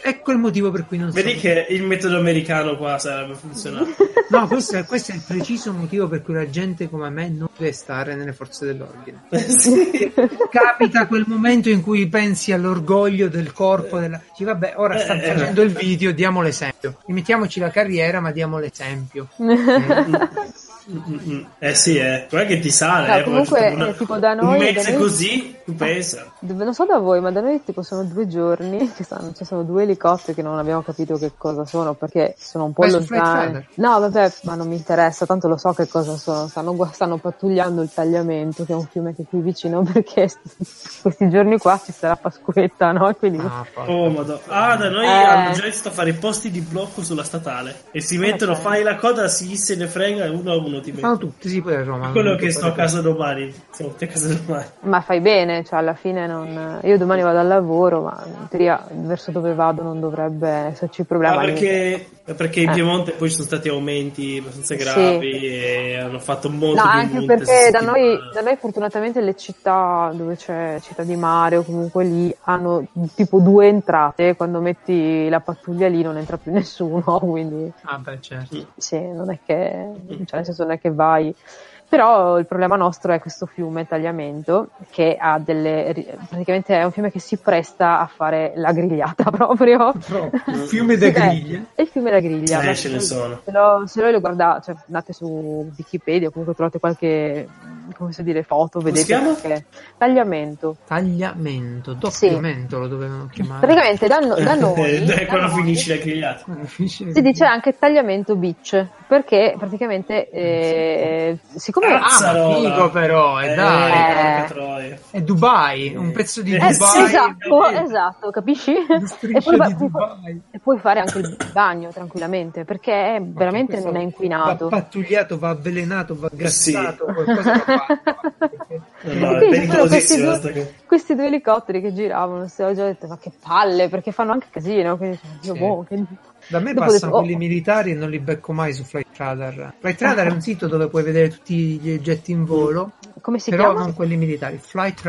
Speaker 2: ecco il motivo per cui non
Speaker 1: Vedi
Speaker 2: sono.
Speaker 1: che il metodo americano qua sarebbe funzionato.
Speaker 2: No, questo è, questo è il preciso motivo per cui la gente come me non deve stare nelle forze dell'ordine.
Speaker 1: sì.
Speaker 2: Capita quel momento in cui pensi all'orgoglio del corpo, della... Dici, vabbè, ora sta
Speaker 1: Eh, eh.
Speaker 2: facendo il video, diamo l'esempio. Limitiamoci la carriera, ma diamo l'esempio.
Speaker 1: Mm, mm. Eh sì, eh. Guarda che ti sale.
Speaker 3: No,
Speaker 1: eh,
Speaker 3: comunque,
Speaker 1: una-
Speaker 3: eh, tipo da noi-
Speaker 1: Un mese
Speaker 3: noi-
Speaker 1: così, tu pensa.
Speaker 3: Dove- Non so da voi, ma da noi tipo sono due giorni che stanno, ci sono due elicotteri che non abbiamo capito che cosa sono perché sono un po'
Speaker 2: Flight
Speaker 3: lontani. No, vabbè, ma non mi interessa, tanto lo so che cosa sono. Stanno, stanno pattugliando il Tagliamento, che è un fiume che è qui vicino, perché questi giorni qua ci sarà Pasquetta, no? Quindi
Speaker 2: Ah,
Speaker 1: Oh, madonna. Ah, da noi
Speaker 3: Eh.
Speaker 1: hanno già iniziato a fare i posti di blocco sulla statale. E si mettono,
Speaker 3: Ok.
Speaker 1: fai la coda, si se ne frega, e uno a uno ti mette.
Speaker 2: fanno tutti, sì, poi a Roma.
Speaker 1: Quello che sto a casa domani. Siamo tutti a casa domani.
Speaker 3: Ma fai bene, cioè alla fine non... Io domani vado al lavoro, ma in teoria verso dove vado non dovrebbe esserci problema.
Speaker 1: Ah, perché, perché in
Speaker 3: Eh.
Speaker 1: Piemonte poi ci sono stati aumenti abbastanza
Speaker 3: Sì.
Speaker 1: gravi e hanno fatto molto
Speaker 3: No,
Speaker 1: più
Speaker 3: anche perché da noi, da noi fortunatamente le città dove c'è città di mare o comunque lì hanno tipo due entrate, quando metti la pattuglia lì non entra più nessuno, quindi
Speaker 2: Ah, beh, certo.
Speaker 3: sì, non è che, cioè nel senso che vai. Però il problema nostro è questo fiume Tagliamento che ha delle, praticamente è un fiume che si presta a fare la grigliata proprio.
Speaker 2: Proprio, fiume da
Speaker 3: Sì,
Speaker 2: griglia.
Speaker 3: È il fiume da griglia.
Speaker 1: Eh, ce ne sono.
Speaker 3: Se, lo, se voi lo guardate, cioè andate su Wikipedia, comunque trovate qualche, come si dire, foto, vedete che- tagliamento.
Speaker 2: Tagliamento, doppio
Speaker 3: Sì.
Speaker 2: lo dovevano chiamare.
Speaker 3: Praticamente da, no- da noi,
Speaker 1: Eh,
Speaker 3: da
Speaker 1: quando
Speaker 3: noi
Speaker 1: finisci la grigliata.
Speaker 2: Finisce-
Speaker 3: si dice anche tagliamento beach, perché praticamente eh, siccome
Speaker 2: Ah, ma
Speaker 1: Cazzarola.
Speaker 2: figo però, e
Speaker 1: Eh,
Speaker 2: dai.
Speaker 3: Eh.
Speaker 2: È Dubai, un pezzo di
Speaker 1: Eh,
Speaker 3: Eh,
Speaker 2: Dubai.
Speaker 3: esatto, esatto, capisci? E poi, puoi
Speaker 2: Dubai.
Speaker 3: e puoi fare anche il bagno tranquillamente, perché è- veramente non è inquinato.
Speaker 2: Va pattugliato, va avvelenato, va
Speaker 1: Sì.
Speaker 2: gassato, qualcosa va fatto.
Speaker 1: No,
Speaker 3: sono questi due, questi due elicotteri che giravano, se oggi ho detto ma che palle, perché fanno anche casino, quindi io,
Speaker 2: Sì.
Speaker 3: boh, che-
Speaker 2: Da me
Speaker 3: Dopo
Speaker 2: passano
Speaker 3: detto, oh.
Speaker 2: quelli militari e non li becco mai su Flight Radar. Flight Radar è un sito dove puoi vedere tutti gli oggetti in volo,
Speaker 3: come si
Speaker 2: però
Speaker 3: chiama?
Speaker 2: non quelli militari. Flight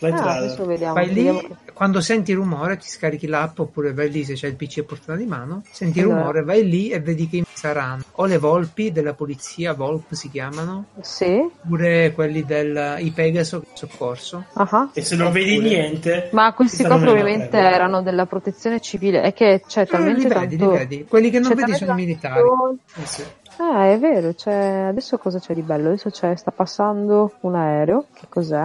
Speaker 1: Flight
Speaker 3: Ah,
Speaker 1: Radar.
Speaker 3: adesso vediamo.
Speaker 2: Vai
Speaker 3: vediamo
Speaker 2: lì, quando senti il rumore ti scarichi l'app oppure vai lì se c'è il PC a portata di mano, senti il
Speaker 3: Allora.
Speaker 2: rumore, vai lì e vedi che saranno o le volpi della polizia, Volp si chiamano,
Speaker 3: Sì,
Speaker 2: oppure quelli del i Pegaso soccorso.
Speaker 3: ah.
Speaker 1: E se non vedi niente,
Speaker 3: Ma questi
Speaker 1: ti
Speaker 3: qua probabilmente erano della protezione civile, è che c'è
Speaker 2: Eh,
Speaker 3: talmente
Speaker 2: li vedi,
Speaker 3: tanto...
Speaker 2: li vedi. Quelli che non
Speaker 3: c'è
Speaker 2: vedi sono i militari. Eh sì.
Speaker 3: Ah, è vero, c'è... adesso cosa c'è di bello? Adesso c'è... sta passando un aereo, che cos'è?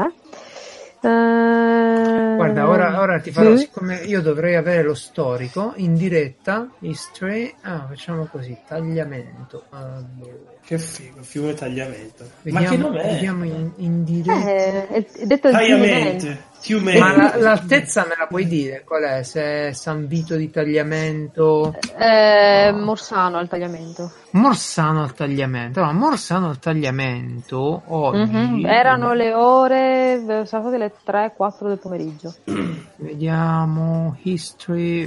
Speaker 3: Eh,
Speaker 2: Guarda, ora, ora ti farò,
Speaker 3: sì?
Speaker 2: siccome io dovrei avere lo storico in diretta, history, ah, facciamo così, tagliamento. Allora,
Speaker 1: Che figo, fiume tagliamento. Ma
Speaker 2: vediamo,
Speaker 1: che nome è?
Speaker 2: vediamo in, in diretta.
Speaker 3: Eh, detto il
Speaker 1: Tagliamente. Fiume.
Speaker 2: Ma la- l'altezza me la puoi dire qual è? Se è San Vito di tagliamento,
Speaker 3: Eh, Morsano al tagliamento.
Speaker 2: Morsano al tagliamento. Allora, Morsano al tagliamento oggi.
Speaker 3: Mhm, Erano le ore, sono state le 3-4 del pomeriggio.
Speaker 2: Vediamo, history.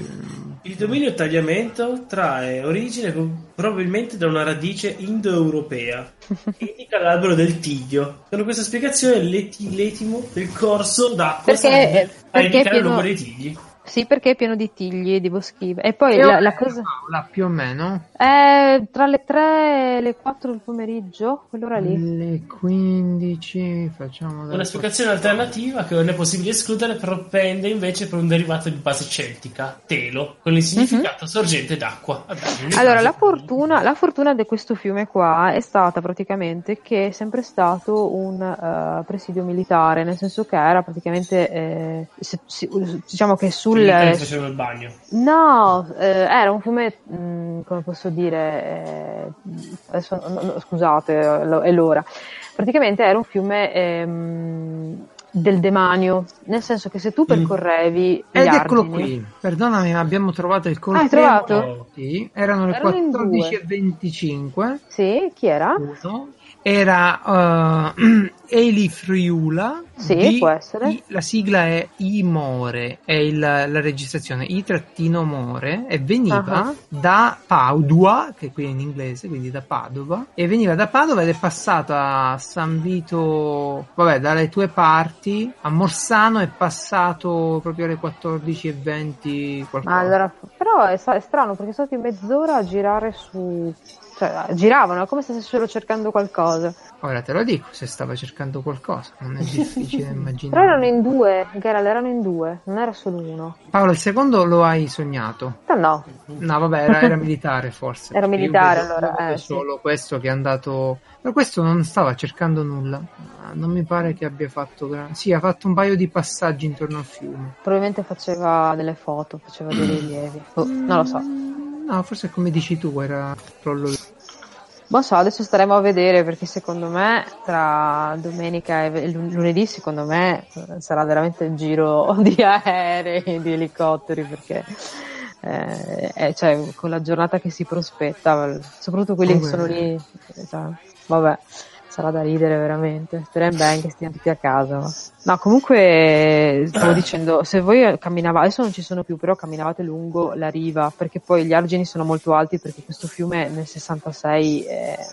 Speaker 1: Il dominio tagliamento trae origine co- probabilmente da una radice indoeuropea. Indica l'albero del tiglio. Con questa spiegazione l'eti- l'etimo del corso d'acqua
Speaker 3: Perché-
Speaker 1: serve a
Speaker 3: perché
Speaker 1: indicare il
Speaker 3: pieno-
Speaker 1: luogo dei tigli.
Speaker 3: Sì, perché è pieno di tigli, di boschive. E poi la, la cosa...
Speaker 2: Paola, più o meno.
Speaker 3: È tra le 3 e le 4 del pomeriggio, quell'ora lì.
Speaker 2: Le 15 facciamo
Speaker 1: Una spiegazione alternativa che non è possibile escludere propende invece per un derivato di base celtica, telo, con il significato sorgente d'acqua. Vabbè.
Speaker 3: Allora, la fortuna, la fortuna di questo fiume qua è stata praticamente che è sempre stato un eh, presidio militare, nel senso che era praticamente, eh, se- si- diciamo che sul...
Speaker 1: Facevano il bagno.
Speaker 3: No, eh, era un fiume, mh, come posso dire, eh, adesso, no, no, scusate, lo- è l'ora. Praticamente era un fiume ehm, del demanio, nel senso che se tu percorrevi gli
Speaker 2: Ed eccolo
Speaker 3: argini-
Speaker 2: qui, perdonami, ma abbiamo trovato il coltello.
Speaker 3: Ah, hai trovato?
Speaker 2: Sì, erano le
Speaker 3: Erano in
Speaker 2: 14.25.
Speaker 3: Sì, chi era?
Speaker 2: Uno. Era uh, Eli Friula.
Speaker 3: Sì,
Speaker 2: di-
Speaker 3: può essere.
Speaker 2: I- la sigla è I-More, è il- la registrazione I-More e veniva
Speaker 3: Ah.
Speaker 2: da Padua, che qui è in inglese, quindi da Padova, e veniva da Padova ed è passata a San Vito, vabbè, dalle tue parti, a Morsano è passato proprio alle 14.20 qualcosa.
Speaker 3: Allora, però è, è strano perché sono stati mezz'ora a girare su... cioè giravano, come se stessero cercando qualcosa.
Speaker 2: Ora te lo dico, se stava cercando qualcosa, non è difficile
Speaker 3: Però
Speaker 2: immaginare.
Speaker 3: erano in due, Geralt, erano in due, non era solo uno.
Speaker 2: Paolo, il secondo lo hai sognato.
Speaker 3: No, no,
Speaker 2: No, vabbè, era, era militare forse.
Speaker 3: Era militare, allora, eh, sì.
Speaker 2: solo questo che è andato. Ma questo non stava cercando nulla. Non mi pare che abbia fatto. Sì, ha fatto un paio di passaggi intorno al fiume.
Speaker 3: probabilmente faceva delle foto, faceva dei rilievi. Boh, non lo so.
Speaker 2: No, forse come dici tu, era crollo.
Speaker 3: Non so, adesso staremo a vedere perché secondo me tra domenica e lun- lunedì secondo me eh, sarà veramente un giro di aerei, di elicotteri perché eh, eh, cioè, con la giornata che si prospetta, soprattutto quelli che sono lì, cioè, vabbè, sarà da ridere veramente. Speriamo bene che stiano tutti a casa. ma- No, comunque stavo dicendo, se voi camminavate, adesso non ci sono più, però camminavate lungo la riva, perché poi gli argini sono molto alti, perché questo fiume nel 66 è,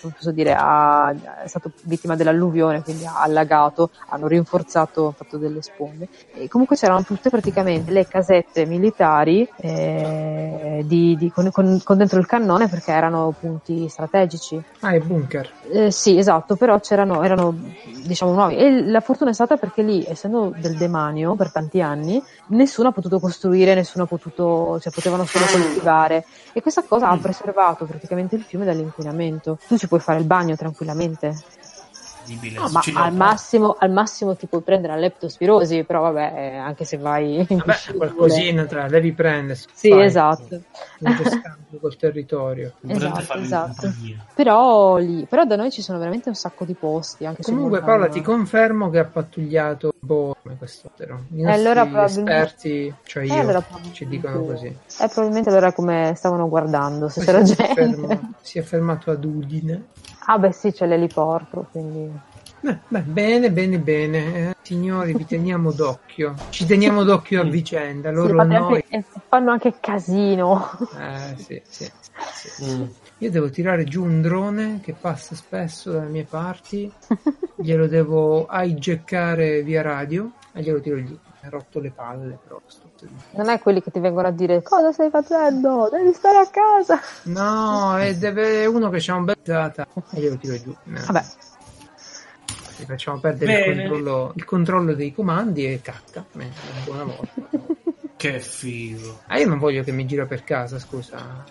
Speaker 3: posso dire, ha- è stato vittima dell'alluvione, quindi ha allagato, hanno rinforzato, hanno fatto delle sponde. E comunque c'erano tutte praticamente le casette militari eh, di- di- con, con- con dentro il cannone perché erano punti strategici.
Speaker 2: Ah, è bunker.
Speaker 3: Eh, sì, esatto, però c'erano, erano diciamo nuovi. E la fortuna è stata perché lì, essendo del demanio per tanti anni, nessuno ha potuto costruire, nessuno ha potuto, cioè potevano solo coltivare. E questa cosa ha preservato praticamente il fiume dall'inquinamento. Tu ci puoi fare il bagno tranquillamente.
Speaker 1: Incredibile.
Speaker 3: No, ma al massimo, al massimo ti puoi prendere la leptospirosi, però vabbè, eh, anche se vai in
Speaker 2: Vabbè, qualcosina te la devi prendere.
Speaker 3: Sì,
Speaker 2: fai,
Speaker 3: esatto.
Speaker 2: Scambio col territorio.
Speaker 3: Esatto, esatto. Però lì, però da noi ci sono veramente un sacco di posti.
Speaker 2: Comunque. Paola, ti confermo che ha pattugliato boh, come quest'altro. I
Speaker 3: E
Speaker 2: nostri
Speaker 3: allora
Speaker 2: esperti, cioè
Speaker 3: Eh,
Speaker 2: io,
Speaker 3: allora
Speaker 2: ci dicono così.
Speaker 3: Eh, probabilmente allora come stavano guardando, se c'era
Speaker 2: è
Speaker 3: gente.
Speaker 2: si è fermato ad Udine.
Speaker 3: Ah beh sì, c'è l'eliporto, quindi...
Speaker 2: Beh, beh, bene, bene, bene. Eh, signori, vi teniamo d'occhio. Ci teniamo d'occhio a vicenda. Loro
Speaker 3: Sì,
Speaker 2: noi.
Speaker 3: anche- fanno anche casino.
Speaker 2: Eh, sì, sì, sì.
Speaker 1: Mm.
Speaker 2: Io devo tirare giù un drone che passa spesso dalle mie parti. Glielo devo hijackare via radio e glielo tiro giù. Mi ha rotto le palle, però. sto-
Speaker 3: Non è quelli che ti vengono a dire cosa stai facendo? Devi stare a casa.
Speaker 2: No, e deve uno che c'ha un bel data e glielo tiro giù. Eh,
Speaker 3: Vabbè,
Speaker 2: Gli facciamo perdere il controllo, il controllo dei comandi e cacca. Eh, buona volta.
Speaker 1: Che figo.
Speaker 2: Ah, io non voglio che mi gira per casa, scusa.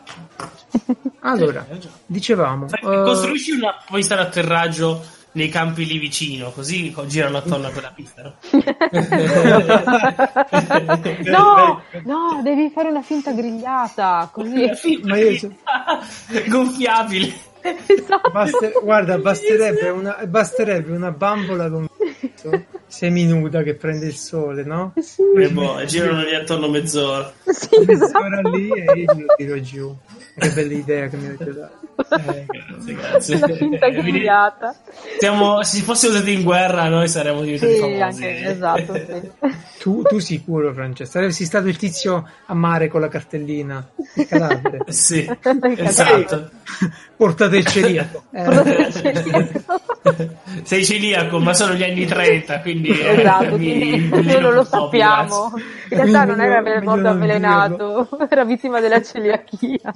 Speaker 2: Allora,
Speaker 1: Eh,
Speaker 2: dicevamo.
Speaker 1: Fai-
Speaker 2: eh,
Speaker 1: Costruisci una pista d'atterraggio nei campi lì vicino, così co- girano attorno a quella pista, no?
Speaker 3: no, no, devi fare una finta grigliata, così.
Speaker 2: Ma io-
Speaker 1: gonfiabile.
Speaker 3: Esatto.
Speaker 2: baste- guarda, basterebbe una, basterebbe una bambola con seminuda che prende il sole, no?
Speaker 3: Sì,
Speaker 1: E boh, girano lì attorno mezz'ora.
Speaker 3: sì, esatto.
Speaker 2: Mezz'ora lì e io glielo tiro giù. Che bella idea che mi avete dato.
Speaker 1: Eh, grazie, grazie.
Speaker 3: Una finta
Speaker 1: Eh,
Speaker 3: grigliata.
Speaker 1: siamo- se si fosse usati in guerra, noi saremmo diventati
Speaker 3: Sì,
Speaker 1: famosi.
Speaker 3: anche, esatto, sì.
Speaker 2: Tu, tu sicuro, Francesco. Saresti stato il tizio a mare con la cartellina. Il cadavere.
Speaker 1: Sì, esatto.
Speaker 2: Portate il celiaco. Eh,
Speaker 1: Sei celiaco, ma sono gli anni 30, quindi... eh,
Speaker 3: Esatto, quindi noi non lo sappiamo. In realtà non era
Speaker 2: Meglio-
Speaker 3: morto avvelenato, era vittima della celiachia.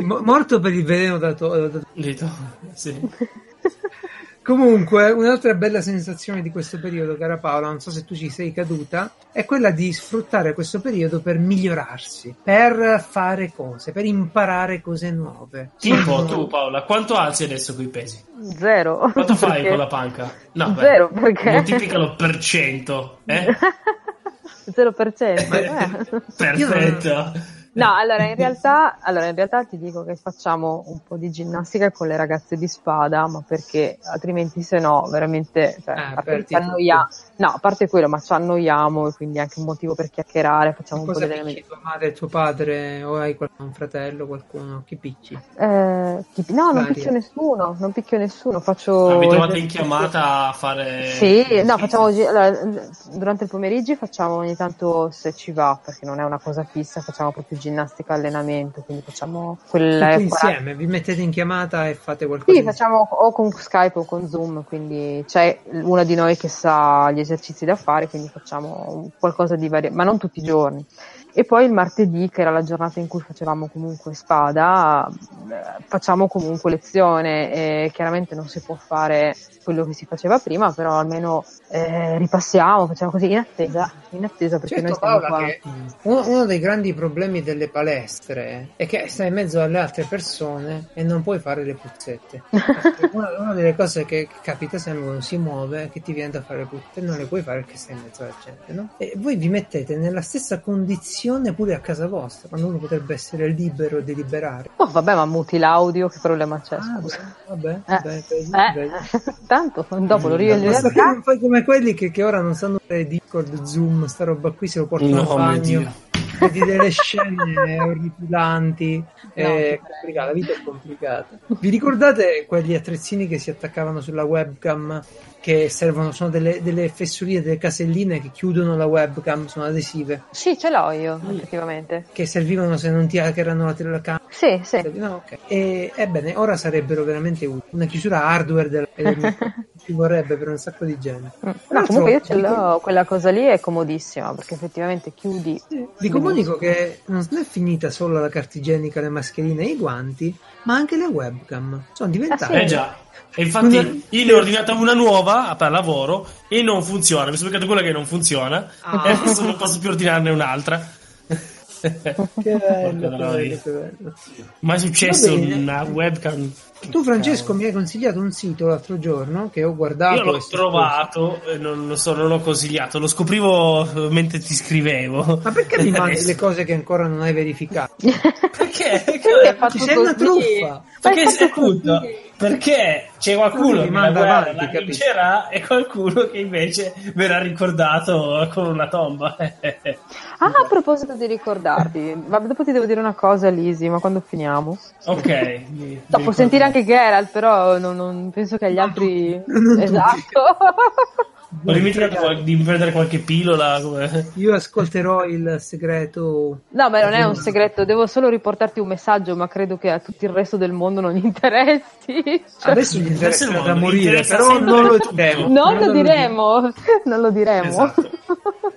Speaker 2: mo- morto per il veleno dato, dato
Speaker 1: Dito, sì.
Speaker 2: Comunque, un'altra bella sensazione di questo periodo, cara Paola, non so se tu ci sei caduta, è quella di sfruttare questo periodo per migliorarsi, per fare cose, per imparare cose nuove.
Speaker 1: Tipo tu Paola, quanto alzi adesso coi pesi?
Speaker 3: Zero.
Speaker 1: Quanto fai
Speaker 3: Perché-
Speaker 1: con la panca? No, beh,
Speaker 3: Zero, perché?
Speaker 1: Moltiplicalo per cento, eh?
Speaker 3: 0%. eh.
Speaker 1: Perfetto.
Speaker 3: No, allora in, realtà, allora in realtà ti dico che facciamo un po' di ginnastica con le ragazze di spada, ma perché altrimenti se no veramente cioè,
Speaker 2: Eh,
Speaker 3: ci annoia- No, a parte quello, ma ci annoiamo e quindi è anche un motivo per chiacchierare, facciamo un po'
Speaker 2: Cosa
Speaker 3: di
Speaker 2: picchi tua madre, tuo padre, o hai un fratello, qualcuno? Chi picchi?
Speaker 3: Eh, chi- no, non
Speaker 2: Varia.
Speaker 3: picchio nessuno, non picchio nessuno, faccio...
Speaker 1: Avete trovato in chiamata a fare...
Speaker 3: Sì, no, facciamo allora, durante il pomeriggio facciamo ogni tanto se ci va, perché non è una cosa fissa, facciamo proprio ginnastica allenamento, quindi facciamo quella
Speaker 2: Tutti insieme, vi mettete in chiamata e fate qualcosa.
Speaker 3: Sì, facciamo o con Skype o con Zoom, quindi c'è una di noi che sa gli esercizi da fare, quindi facciamo qualcosa di vario, ma non tutti i giorni. E poi il martedì, che era la giornata in cui facevamo comunque spada, eh, facciamo comunque lezione e chiaramente non si può fare quello che si faceva prima, però almeno eh, ripassiamo, facciamo così in attesa, in attesa perché noi
Speaker 2: Certo,
Speaker 3: stiamo
Speaker 2: Paola, uno, uno dei grandi problemi delle palestre è che stai in mezzo alle altre persone e non puoi fare le puzzette. Una, una delle cose che capita sempre quando si muove è che ti viene da fare le puzzette non le puoi fare perché stai in mezzo alla gente, no? E voi vi mettete nella stessa condizione pure a casa vostra, quando uno potrebbe essere libero di liberare.
Speaker 3: Oh, vabbè, ma muti l'audio, che problema c'è?
Speaker 2: Ah,
Speaker 3: scusa.
Speaker 2: vabbè,
Speaker 3: Eh,
Speaker 2: vabbè, vedi,
Speaker 3: eh, tanto dopo lo
Speaker 2: Basta che non fai come quelli che, che ora non sanno usare Discord, Zoom, sta roba qui se lo portano
Speaker 1: No, mio
Speaker 2: bagno. Vedi delle scene orripilanti. È
Speaker 3: che
Speaker 2: complicata, la vita è complicata. Vi ricordate quegli attrezzini che si attaccavano sulla webcam? Che servono, sono delle, delle fessurie, delle caselline che chiudono la webcam, sono adesive,
Speaker 3: Sì, ce l'ho io, effettivamente.
Speaker 2: che servivano se non ti hackerano la telecamera.
Speaker 3: Sì, sì.
Speaker 2: No, ok. E, ebbene, ora sarebbero veramente utili. Una chiusura hardware del, del ci vorrebbe per un sacco di gente.
Speaker 3: Mm. No, comunque io ce l'ho, quella cosa lì è comodissima perché effettivamente chiudi.
Speaker 2: Vi comunico che non è finita solo la carta igienica, le mascherine e i guanti, ma anche le webcam. Sono diventate.
Speaker 3: Ah,
Speaker 1: Eh già. E infatti io ne ho ordinata una nuova per lavoro e non funziona. Mi sono beccato quella che non funziona
Speaker 2: Ah.
Speaker 1: e adesso non posso più ordinarne un'altra.
Speaker 2: Che bello, che bello,
Speaker 1: troia.
Speaker 2: che bello.
Speaker 1: Ma è successo una webcam.
Speaker 2: Tu, Francesco, mi hai consigliato un sito l'altro giorno che ho guardato.
Speaker 1: Io l'ho trovato, non lo so, non l'ho consigliato, lo scoprivo mentre ti scrivevo.
Speaker 2: Ma perché mi mandi le cose che ancora non hai verificato?
Speaker 1: Perché?
Speaker 3: Perché ha fatto
Speaker 2: Ci sei una truffa.
Speaker 1: Perché
Speaker 3: fatto
Speaker 1: appunto,
Speaker 3: così?
Speaker 1: Perché c'è qualcuno che la
Speaker 2: manda
Speaker 1: guerra
Speaker 2: avanti,
Speaker 1: la vincerà e qualcuno che invece verrà ricordato con una tomba.
Speaker 3: Ah, a proposito di ricordarti, vabbè, dopo ti devo dire una cosa, Lisi, ma quando finiamo?
Speaker 1: ok.
Speaker 3: No, può sentire anche Geralt, però non, non penso che agli altri... esatto.
Speaker 1: Ho dimenticato di prendere qualche pillola. Come...
Speaker 2: Io ascolterò il segreto.
Speaker 3: No, ma non è un segreto, devo solo riportarti un messaggio, ma credo che a tutto il resto del mondo non interessi. Cioè,
Speaker 2: Adesso gli interessa
Speaker 1: Adesso
Speaker 2: da morire, però non lo diremo.
Speaker 3: non lo diremo, non lo diremo.
Speaker 1: Esatto.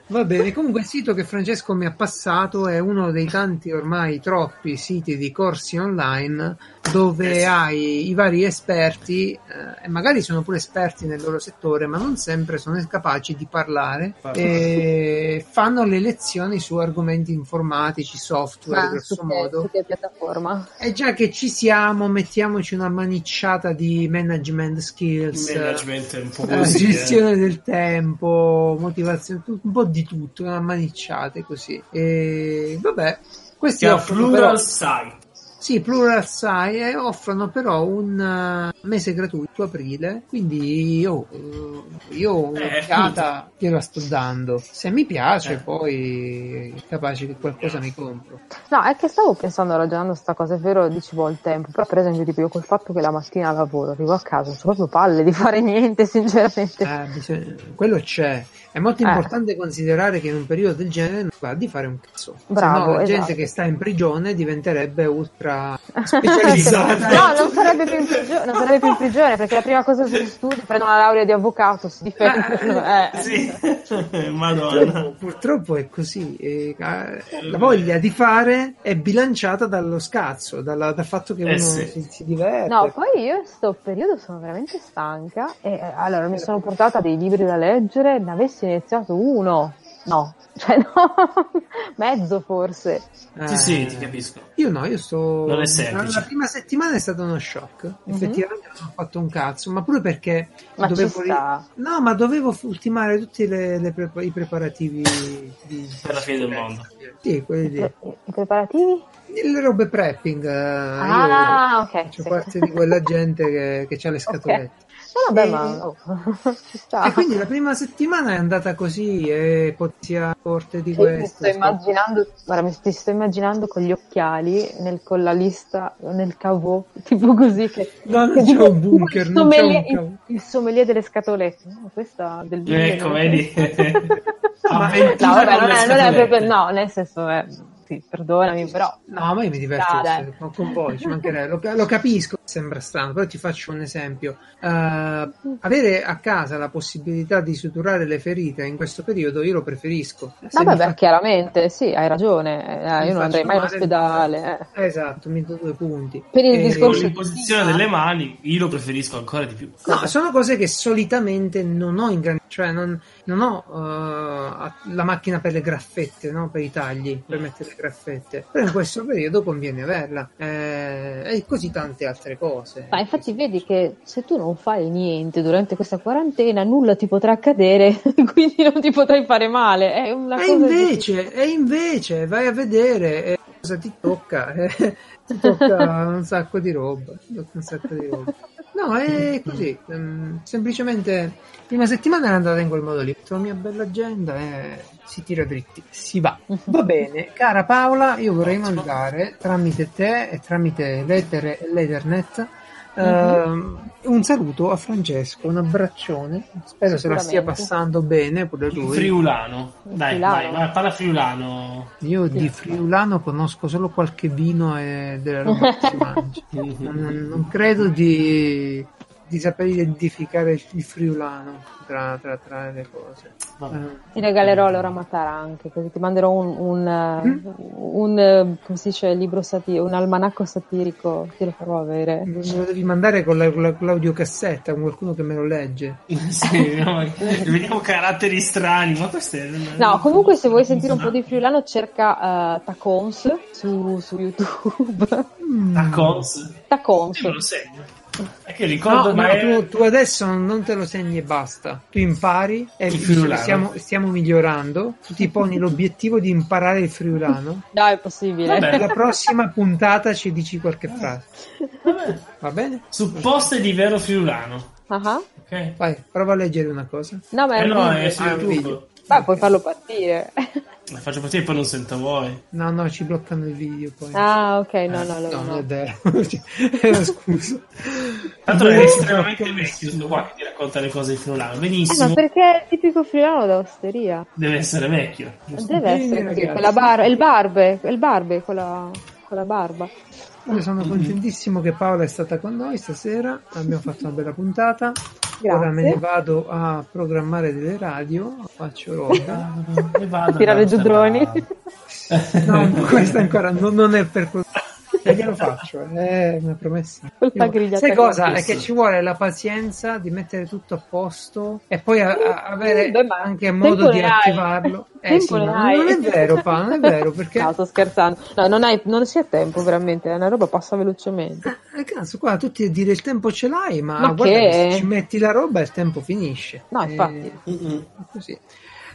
Speaker 2: Va bene, comunque il sito che Francesco mi ha passato è uno dei tanti ormai troppi siti di corsi online dove hai i vari esperti eh, e magari sono pure esperti nel loro settore, ma non sempre sono capaci di parlare e fanno le lezioni su argomenti informatici, software,
Speaker 3: Ah, su,
Speaker 2: grosso
Speaker 3: che,
Speaker 2: modo.
Speaker 3: su che piattaforma?
Speaker 2: E già che ci siamo, mettiamoci una manicciata di management skills.
Speaker 1: Management è un po'
Speaker 2: eh,
Speaker 1: così. eh.
Speaker 2: gestione del tempo, motivazione, un po' di tutto, una manicciate così. E vabbè, questi offrono
Speaker 1: Plural
Speaker 2: però,
Speaker 1: Site.
Speaker 2: Sì, Plural Sai e offrono però un eh, mese gratuito aprile, quindi io, eh, io un'occhiata gliela sto dando. Se mi piace,
Speaker 1: Eh.
Speaker 2: poi è capace che qualcosa mi compro.
Speaker 3: No, è che stavo pensando, ragionando sta cosa, è vero, dicevo il tempo, però per esempio tipo io col fatto che la mattina lavoro, arrivo a casa, non ho proprio palle di fare niente, sinceramente.
Speaker 2: Eh, bisogna- quello c'è. È molto
Speaker 3: Eh.
Speaker 2: importante considerare che in un periodo del genere non va di fare un cazzo.
Speaker 3: Bravo,
Speaker 2: Se no, la
Speaker 3: esatto.
Speaker 2: gente che sta in prigione diventerebbe ultra specializzata.
Speaker 3: No, non sarebbe, più in prigione, non sarebbe più in prigione perché la prima cosa che studi prendono la laurea di avvocato, si difendono. Eh.
Speaker 1: Sì, madonna.
Speaker 2: Purtroppo, purtroppo è così. Eh, la voglia di fare è bilanciata dallo scazzo, dalla- dal fatto che
Speaker 1: Eh
Speaker 2: uno
Speaker 1: sì.
Speaker 2: si, si diverte.
Speaker 3: No, poi io in sto periodo sono veramente stanca e eh, allora mi sono portata dei libri da leggere, ne avessi iniziato uno, no, cioè no, mezzo forse.
Speaker 2: Eh,
Speaker 1: Sì, sì, ti capisco.
Speaker 2: Io no, io sto.
Speaker 1: Non è semplice.
Speaker 2: La prima settimana è stato uno shock. Effettivamente non ho fatto un cazzo, ma pure perché
Speaker 3: Ma
Speaker 2: dovevo. No, ma dovevo ultimare tutti le- le pre- i preparativi di...
Speaker 1: Per la fine del mondo.
Speaker 2: Sì, quelli lì.
Speaker 3: I, i preparativi?
Speaker 2: Le robe prepping. eh,
Speaker 3: Ah,
Speaker 2: io
Speaker 3: ok.
Speaker 2: faccio
Speaker 3: sì.
Speaker 2: parte di quella gente che, che ha le scatolette.
Speaker 3: No, vabbè,
Speaker 2: E-
Speaker 3: ma oh, ci sta.
Speaker 2: E quindi la prima settimana è andata così e potizia corte di
Speaker 3: Sì, mi
Speaker 2: questo.
Speaker 3: sto immaginando, guarda, mi ti sto immaginando con gli occhiali nel- con la lista nel cavò, tipo così che,
Speaker 2: No, non
Speaker 3: che
Speaker 2: c'è
Speaker 3: tipo
Speaker 2: un bunker,
Speaker 3: il
Speaker 2: non c'è
Speaker 3: sommelier,
Speaker 2: un cavò.
Speaker 3: il, il sommelier delle scatolette. No, questa del vino,
Speaker 1: Ecco,
Speaker 3: no?
Speaker 1: vedi?
Speaker 3: No, vabbè, non è, non è proprio, no, nel senso, è, sì, perdonami, però.
Speaker 2: No, ma io mi diverto
Speaker 3: dai.
Speaker 2: con, con voi, ci mancherebbe. Lo, lo capisco, sembra strano, però ti faccio un esempio. Eh, avere a casa la possibilità di suturare le ferite in questo periodo io lo preferisco. Se
Speaker 3: No,
Speaker 2: fa-
Speaker 3: chiaramente, sì, hai ragione. eh, io non andrei mai in ospedale. eh.
Speaker 2: Esatto, mi do due punti.
Speaker 3: Per il
Speaker 2: E-
Speaker 1: Con
Speaker 3: discorso-
Speaker 1: l'imposizione delle mani, io lo preferisco ancora di più.
Speaker 2: No, sono cose che solitamente non ho in gran... cioè non, non ho eh, la macchina per le graffette, no? per i tagli, per mettere le graffette. Però in questo periodo conviene averla. Eh, e così tante altre cose.
Speaker 3: Ma infatti vedi che se tu non fai niente durante questa quarantena, nulla ti potrà accadere, quindi non ti potrai fare male. È una
Speaker 2: E
Speaker 3: cosa
Speaker 2: invece, e invece, vai a vedere eh, cosa ti tocca. eh, ti tocca un sacco di roba. ti tocca un sacco di roba. No, è così. ehm, semplicemente, prima settimana è andata in quel modo lì. La mia bella agenda e si tira dritti. Si va. Va bene, cara Paola, io vorrei mandare tramite te e tramite l'etere e l'ethernet. Ehm, un saluto a Francesco, un abbraccione. Spero se la stia passando bene pure lui.
Speaker 1: friulano. Dai,
Speaker 3: friulano.
Speaker 1: vai, parla friulano.
Speaker 2: Io di friulano conosco solo qualche vino e delle robe che si mangia. Non, non credo di, di saper identificare il friulano tra, tra, tra le cose. Eh,
Speaker 3: Ti regalerò allora Matara anche, così ti manderò un, un,
Speaker 2: Mm?
Speaker 3: un, come si dice, libro satirico, un almanacco satirico, ti lo farò avere.
Speaker 2: me lo devi mandare con, la, con la- con l'audiocassetta, con qualcuno che me lo legge.
Speaker 1: Sì, no, vediamo caratteri strani, ma questo è...
Speaker 3: No, comunque se vuoi sentire un po' di friulano cerca uh, Tacons su, su YouTube.
Speaker 2: Mm.
Speaker 1: Tacos?
Speaker 3: Tacons.
Speaker 1: Io me lo segno. È che ricordo,
Speaker 2: No,
Speaker 1: ma
Speaker 2: no,
Speaker 1: è-
Speaker 2: tu, tu adesso non te lo segni e basta. Tu impari e stiamo, stiamo migliorando. Tu ti poni l'obiettivo di imparare il friulano.
Speaker 3: Dai, è possibile.
Speaker 1: Vabbè.
Speaker 2: La prossima puntata ci dici qualche frase.
Speaker 1: Vabbè.
Speaker 2: Va bene?
Speaker 1: su poste di vero friulano.
Speaker 3: Ah,
Speaker 1: Ok?
Speaker 2: Vai, prova a leggere una cosa.
Speaker 3: No, ma è
Speaker 1: Eh
Speaker 3: un
Speaker 1: no,
Speaker 3: video.
Speaker 1: è su
Speaker 2: Ah,
Speaker 1: YouTube.
Speaker 3: Beh, puoi farlo partire.
Speaker 1: La faccio partire e poi non sento voi.
Speaker 2: No, no, ci bloccano il video poi.
Speaker 3: ah, ok, no, no,
Speaker 2: no,
Speaker 3: no.
Speaker 2: non è
Speaker 3: no.
Speaker 2: vero. Eh, scusa.
Speaker 1: Tanto è
Speaker 2: Eh,
Speaker 1: estremamente vecchio questo qua che ti racconta le cose di friulano.
Speaker 3: Eh,
Speaker 1: Benissimo.
Speaker 3: ma perché è tipico friulano d'osteria?
Speaker 1: Deve essere vecchio. giusto?
Speaker 3: Deve essere
Speaker 2: ragazzi.
Speaker 3: con la barba, il barbe, il barbe con la, con la barba.
Speaker 2: Io sono contentissimo che Paola è stata con noi stasera. Abbiamo fatto una bella puntata.
Speaker 3: Grazie.
Speaker 2: Ora me ne vado a programmare delle radio. Faccio roba.
Speaker 1: E vado,
Speaker 3: Tirare giù droni.
Speaker 2: No, questa ancora non, non è per. E glielo faccio, è una promessa. Io-
Speaker 3: grigliata
Speaker 2: Sai cosa? È che ci vuole la pazienza di mettere tutto a posto e poi a- a- avere
Speaker 3: Beh,
Speaker 2: anche modo di attivarlo. Eh sì, non è vero, Pa, non è vero, perché
Speaker 3: No, sto scherzando. No, non, hai, non si ha tempo veramente, è una roba passa velocemente.
Speaker 2: Eh, cazzo, qua tutti a dire il tempo ce l'hai, ma,
Speaker 3: Ma
Speaker 2: guarda
Speaker 3: che?
Speaker 2: se ci metti la roba il tempo finisce.
Speaker 3: No,
Speaker 2: Eh,
Speaker 3: infatti.
Speaker 1: Mm-mm.
Speaker 2: così.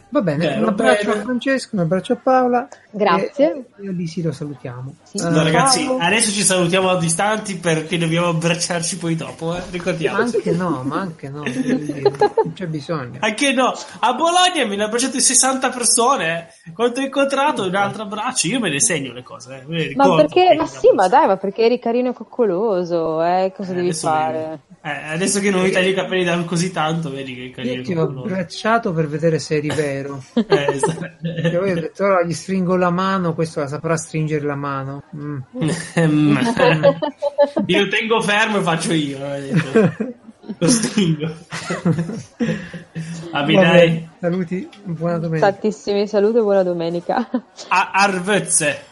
Speaker 2: Va bene,
Speaker 1: Bene,
Speaker 2: un abbraccio
Speaker 1: bene.
Speaker 2: a Francesco, un abbraccio a Paola.
Speaker 3: Grazie.
Speaker 2: E, e Lisi lo salutiamo.
Speaker 3: Sì.
Speaker 2: Eh,
Speaker 1: No, ragazzi, adesso ci salutiamo a distanti perché dobbiamo abbracciarci poi dopo, eh?
Speaker 2: ma
Speaker 1: ricordiamo.
Speaker 2: anche no, ma anche no, non c'è bisogno.
Speaker 1: Anche no, a Bologna mi hanno abbracciato 60 persone. Quando ho incontrato un altro abbraccio, io me ne segno le cose. Eh. le
Speaker 3: Ma perché? Ma sì, ma dai, ma perché eri carino e coccoloso, eh? Cosa
Speaker 1: Eh,
Speaker 3: devi
Speaker 1: adesso
Speaker 3: fare?
Speaker 1: vedi. Eh, adesso che non mi tagli i capelli da così tanto, vedi che carino.
Speaker 2: Io ti ho abbracciato per vedere se eri vero.
Speaker 1: Eh, esatto.
Speaker 2: Perché poi ho detto, ora gli stringo la mano, questo la saprà stringere la mano. Mm.
Speaker 1: Ehm, io tengo fermo e faccio io. eh. Lo stringo.
Speaker 2: Bene, saluti, buona domenica.
Speaker 3: Tantissimi saluti e buona domenica.
Speaker 1: A Arvezze.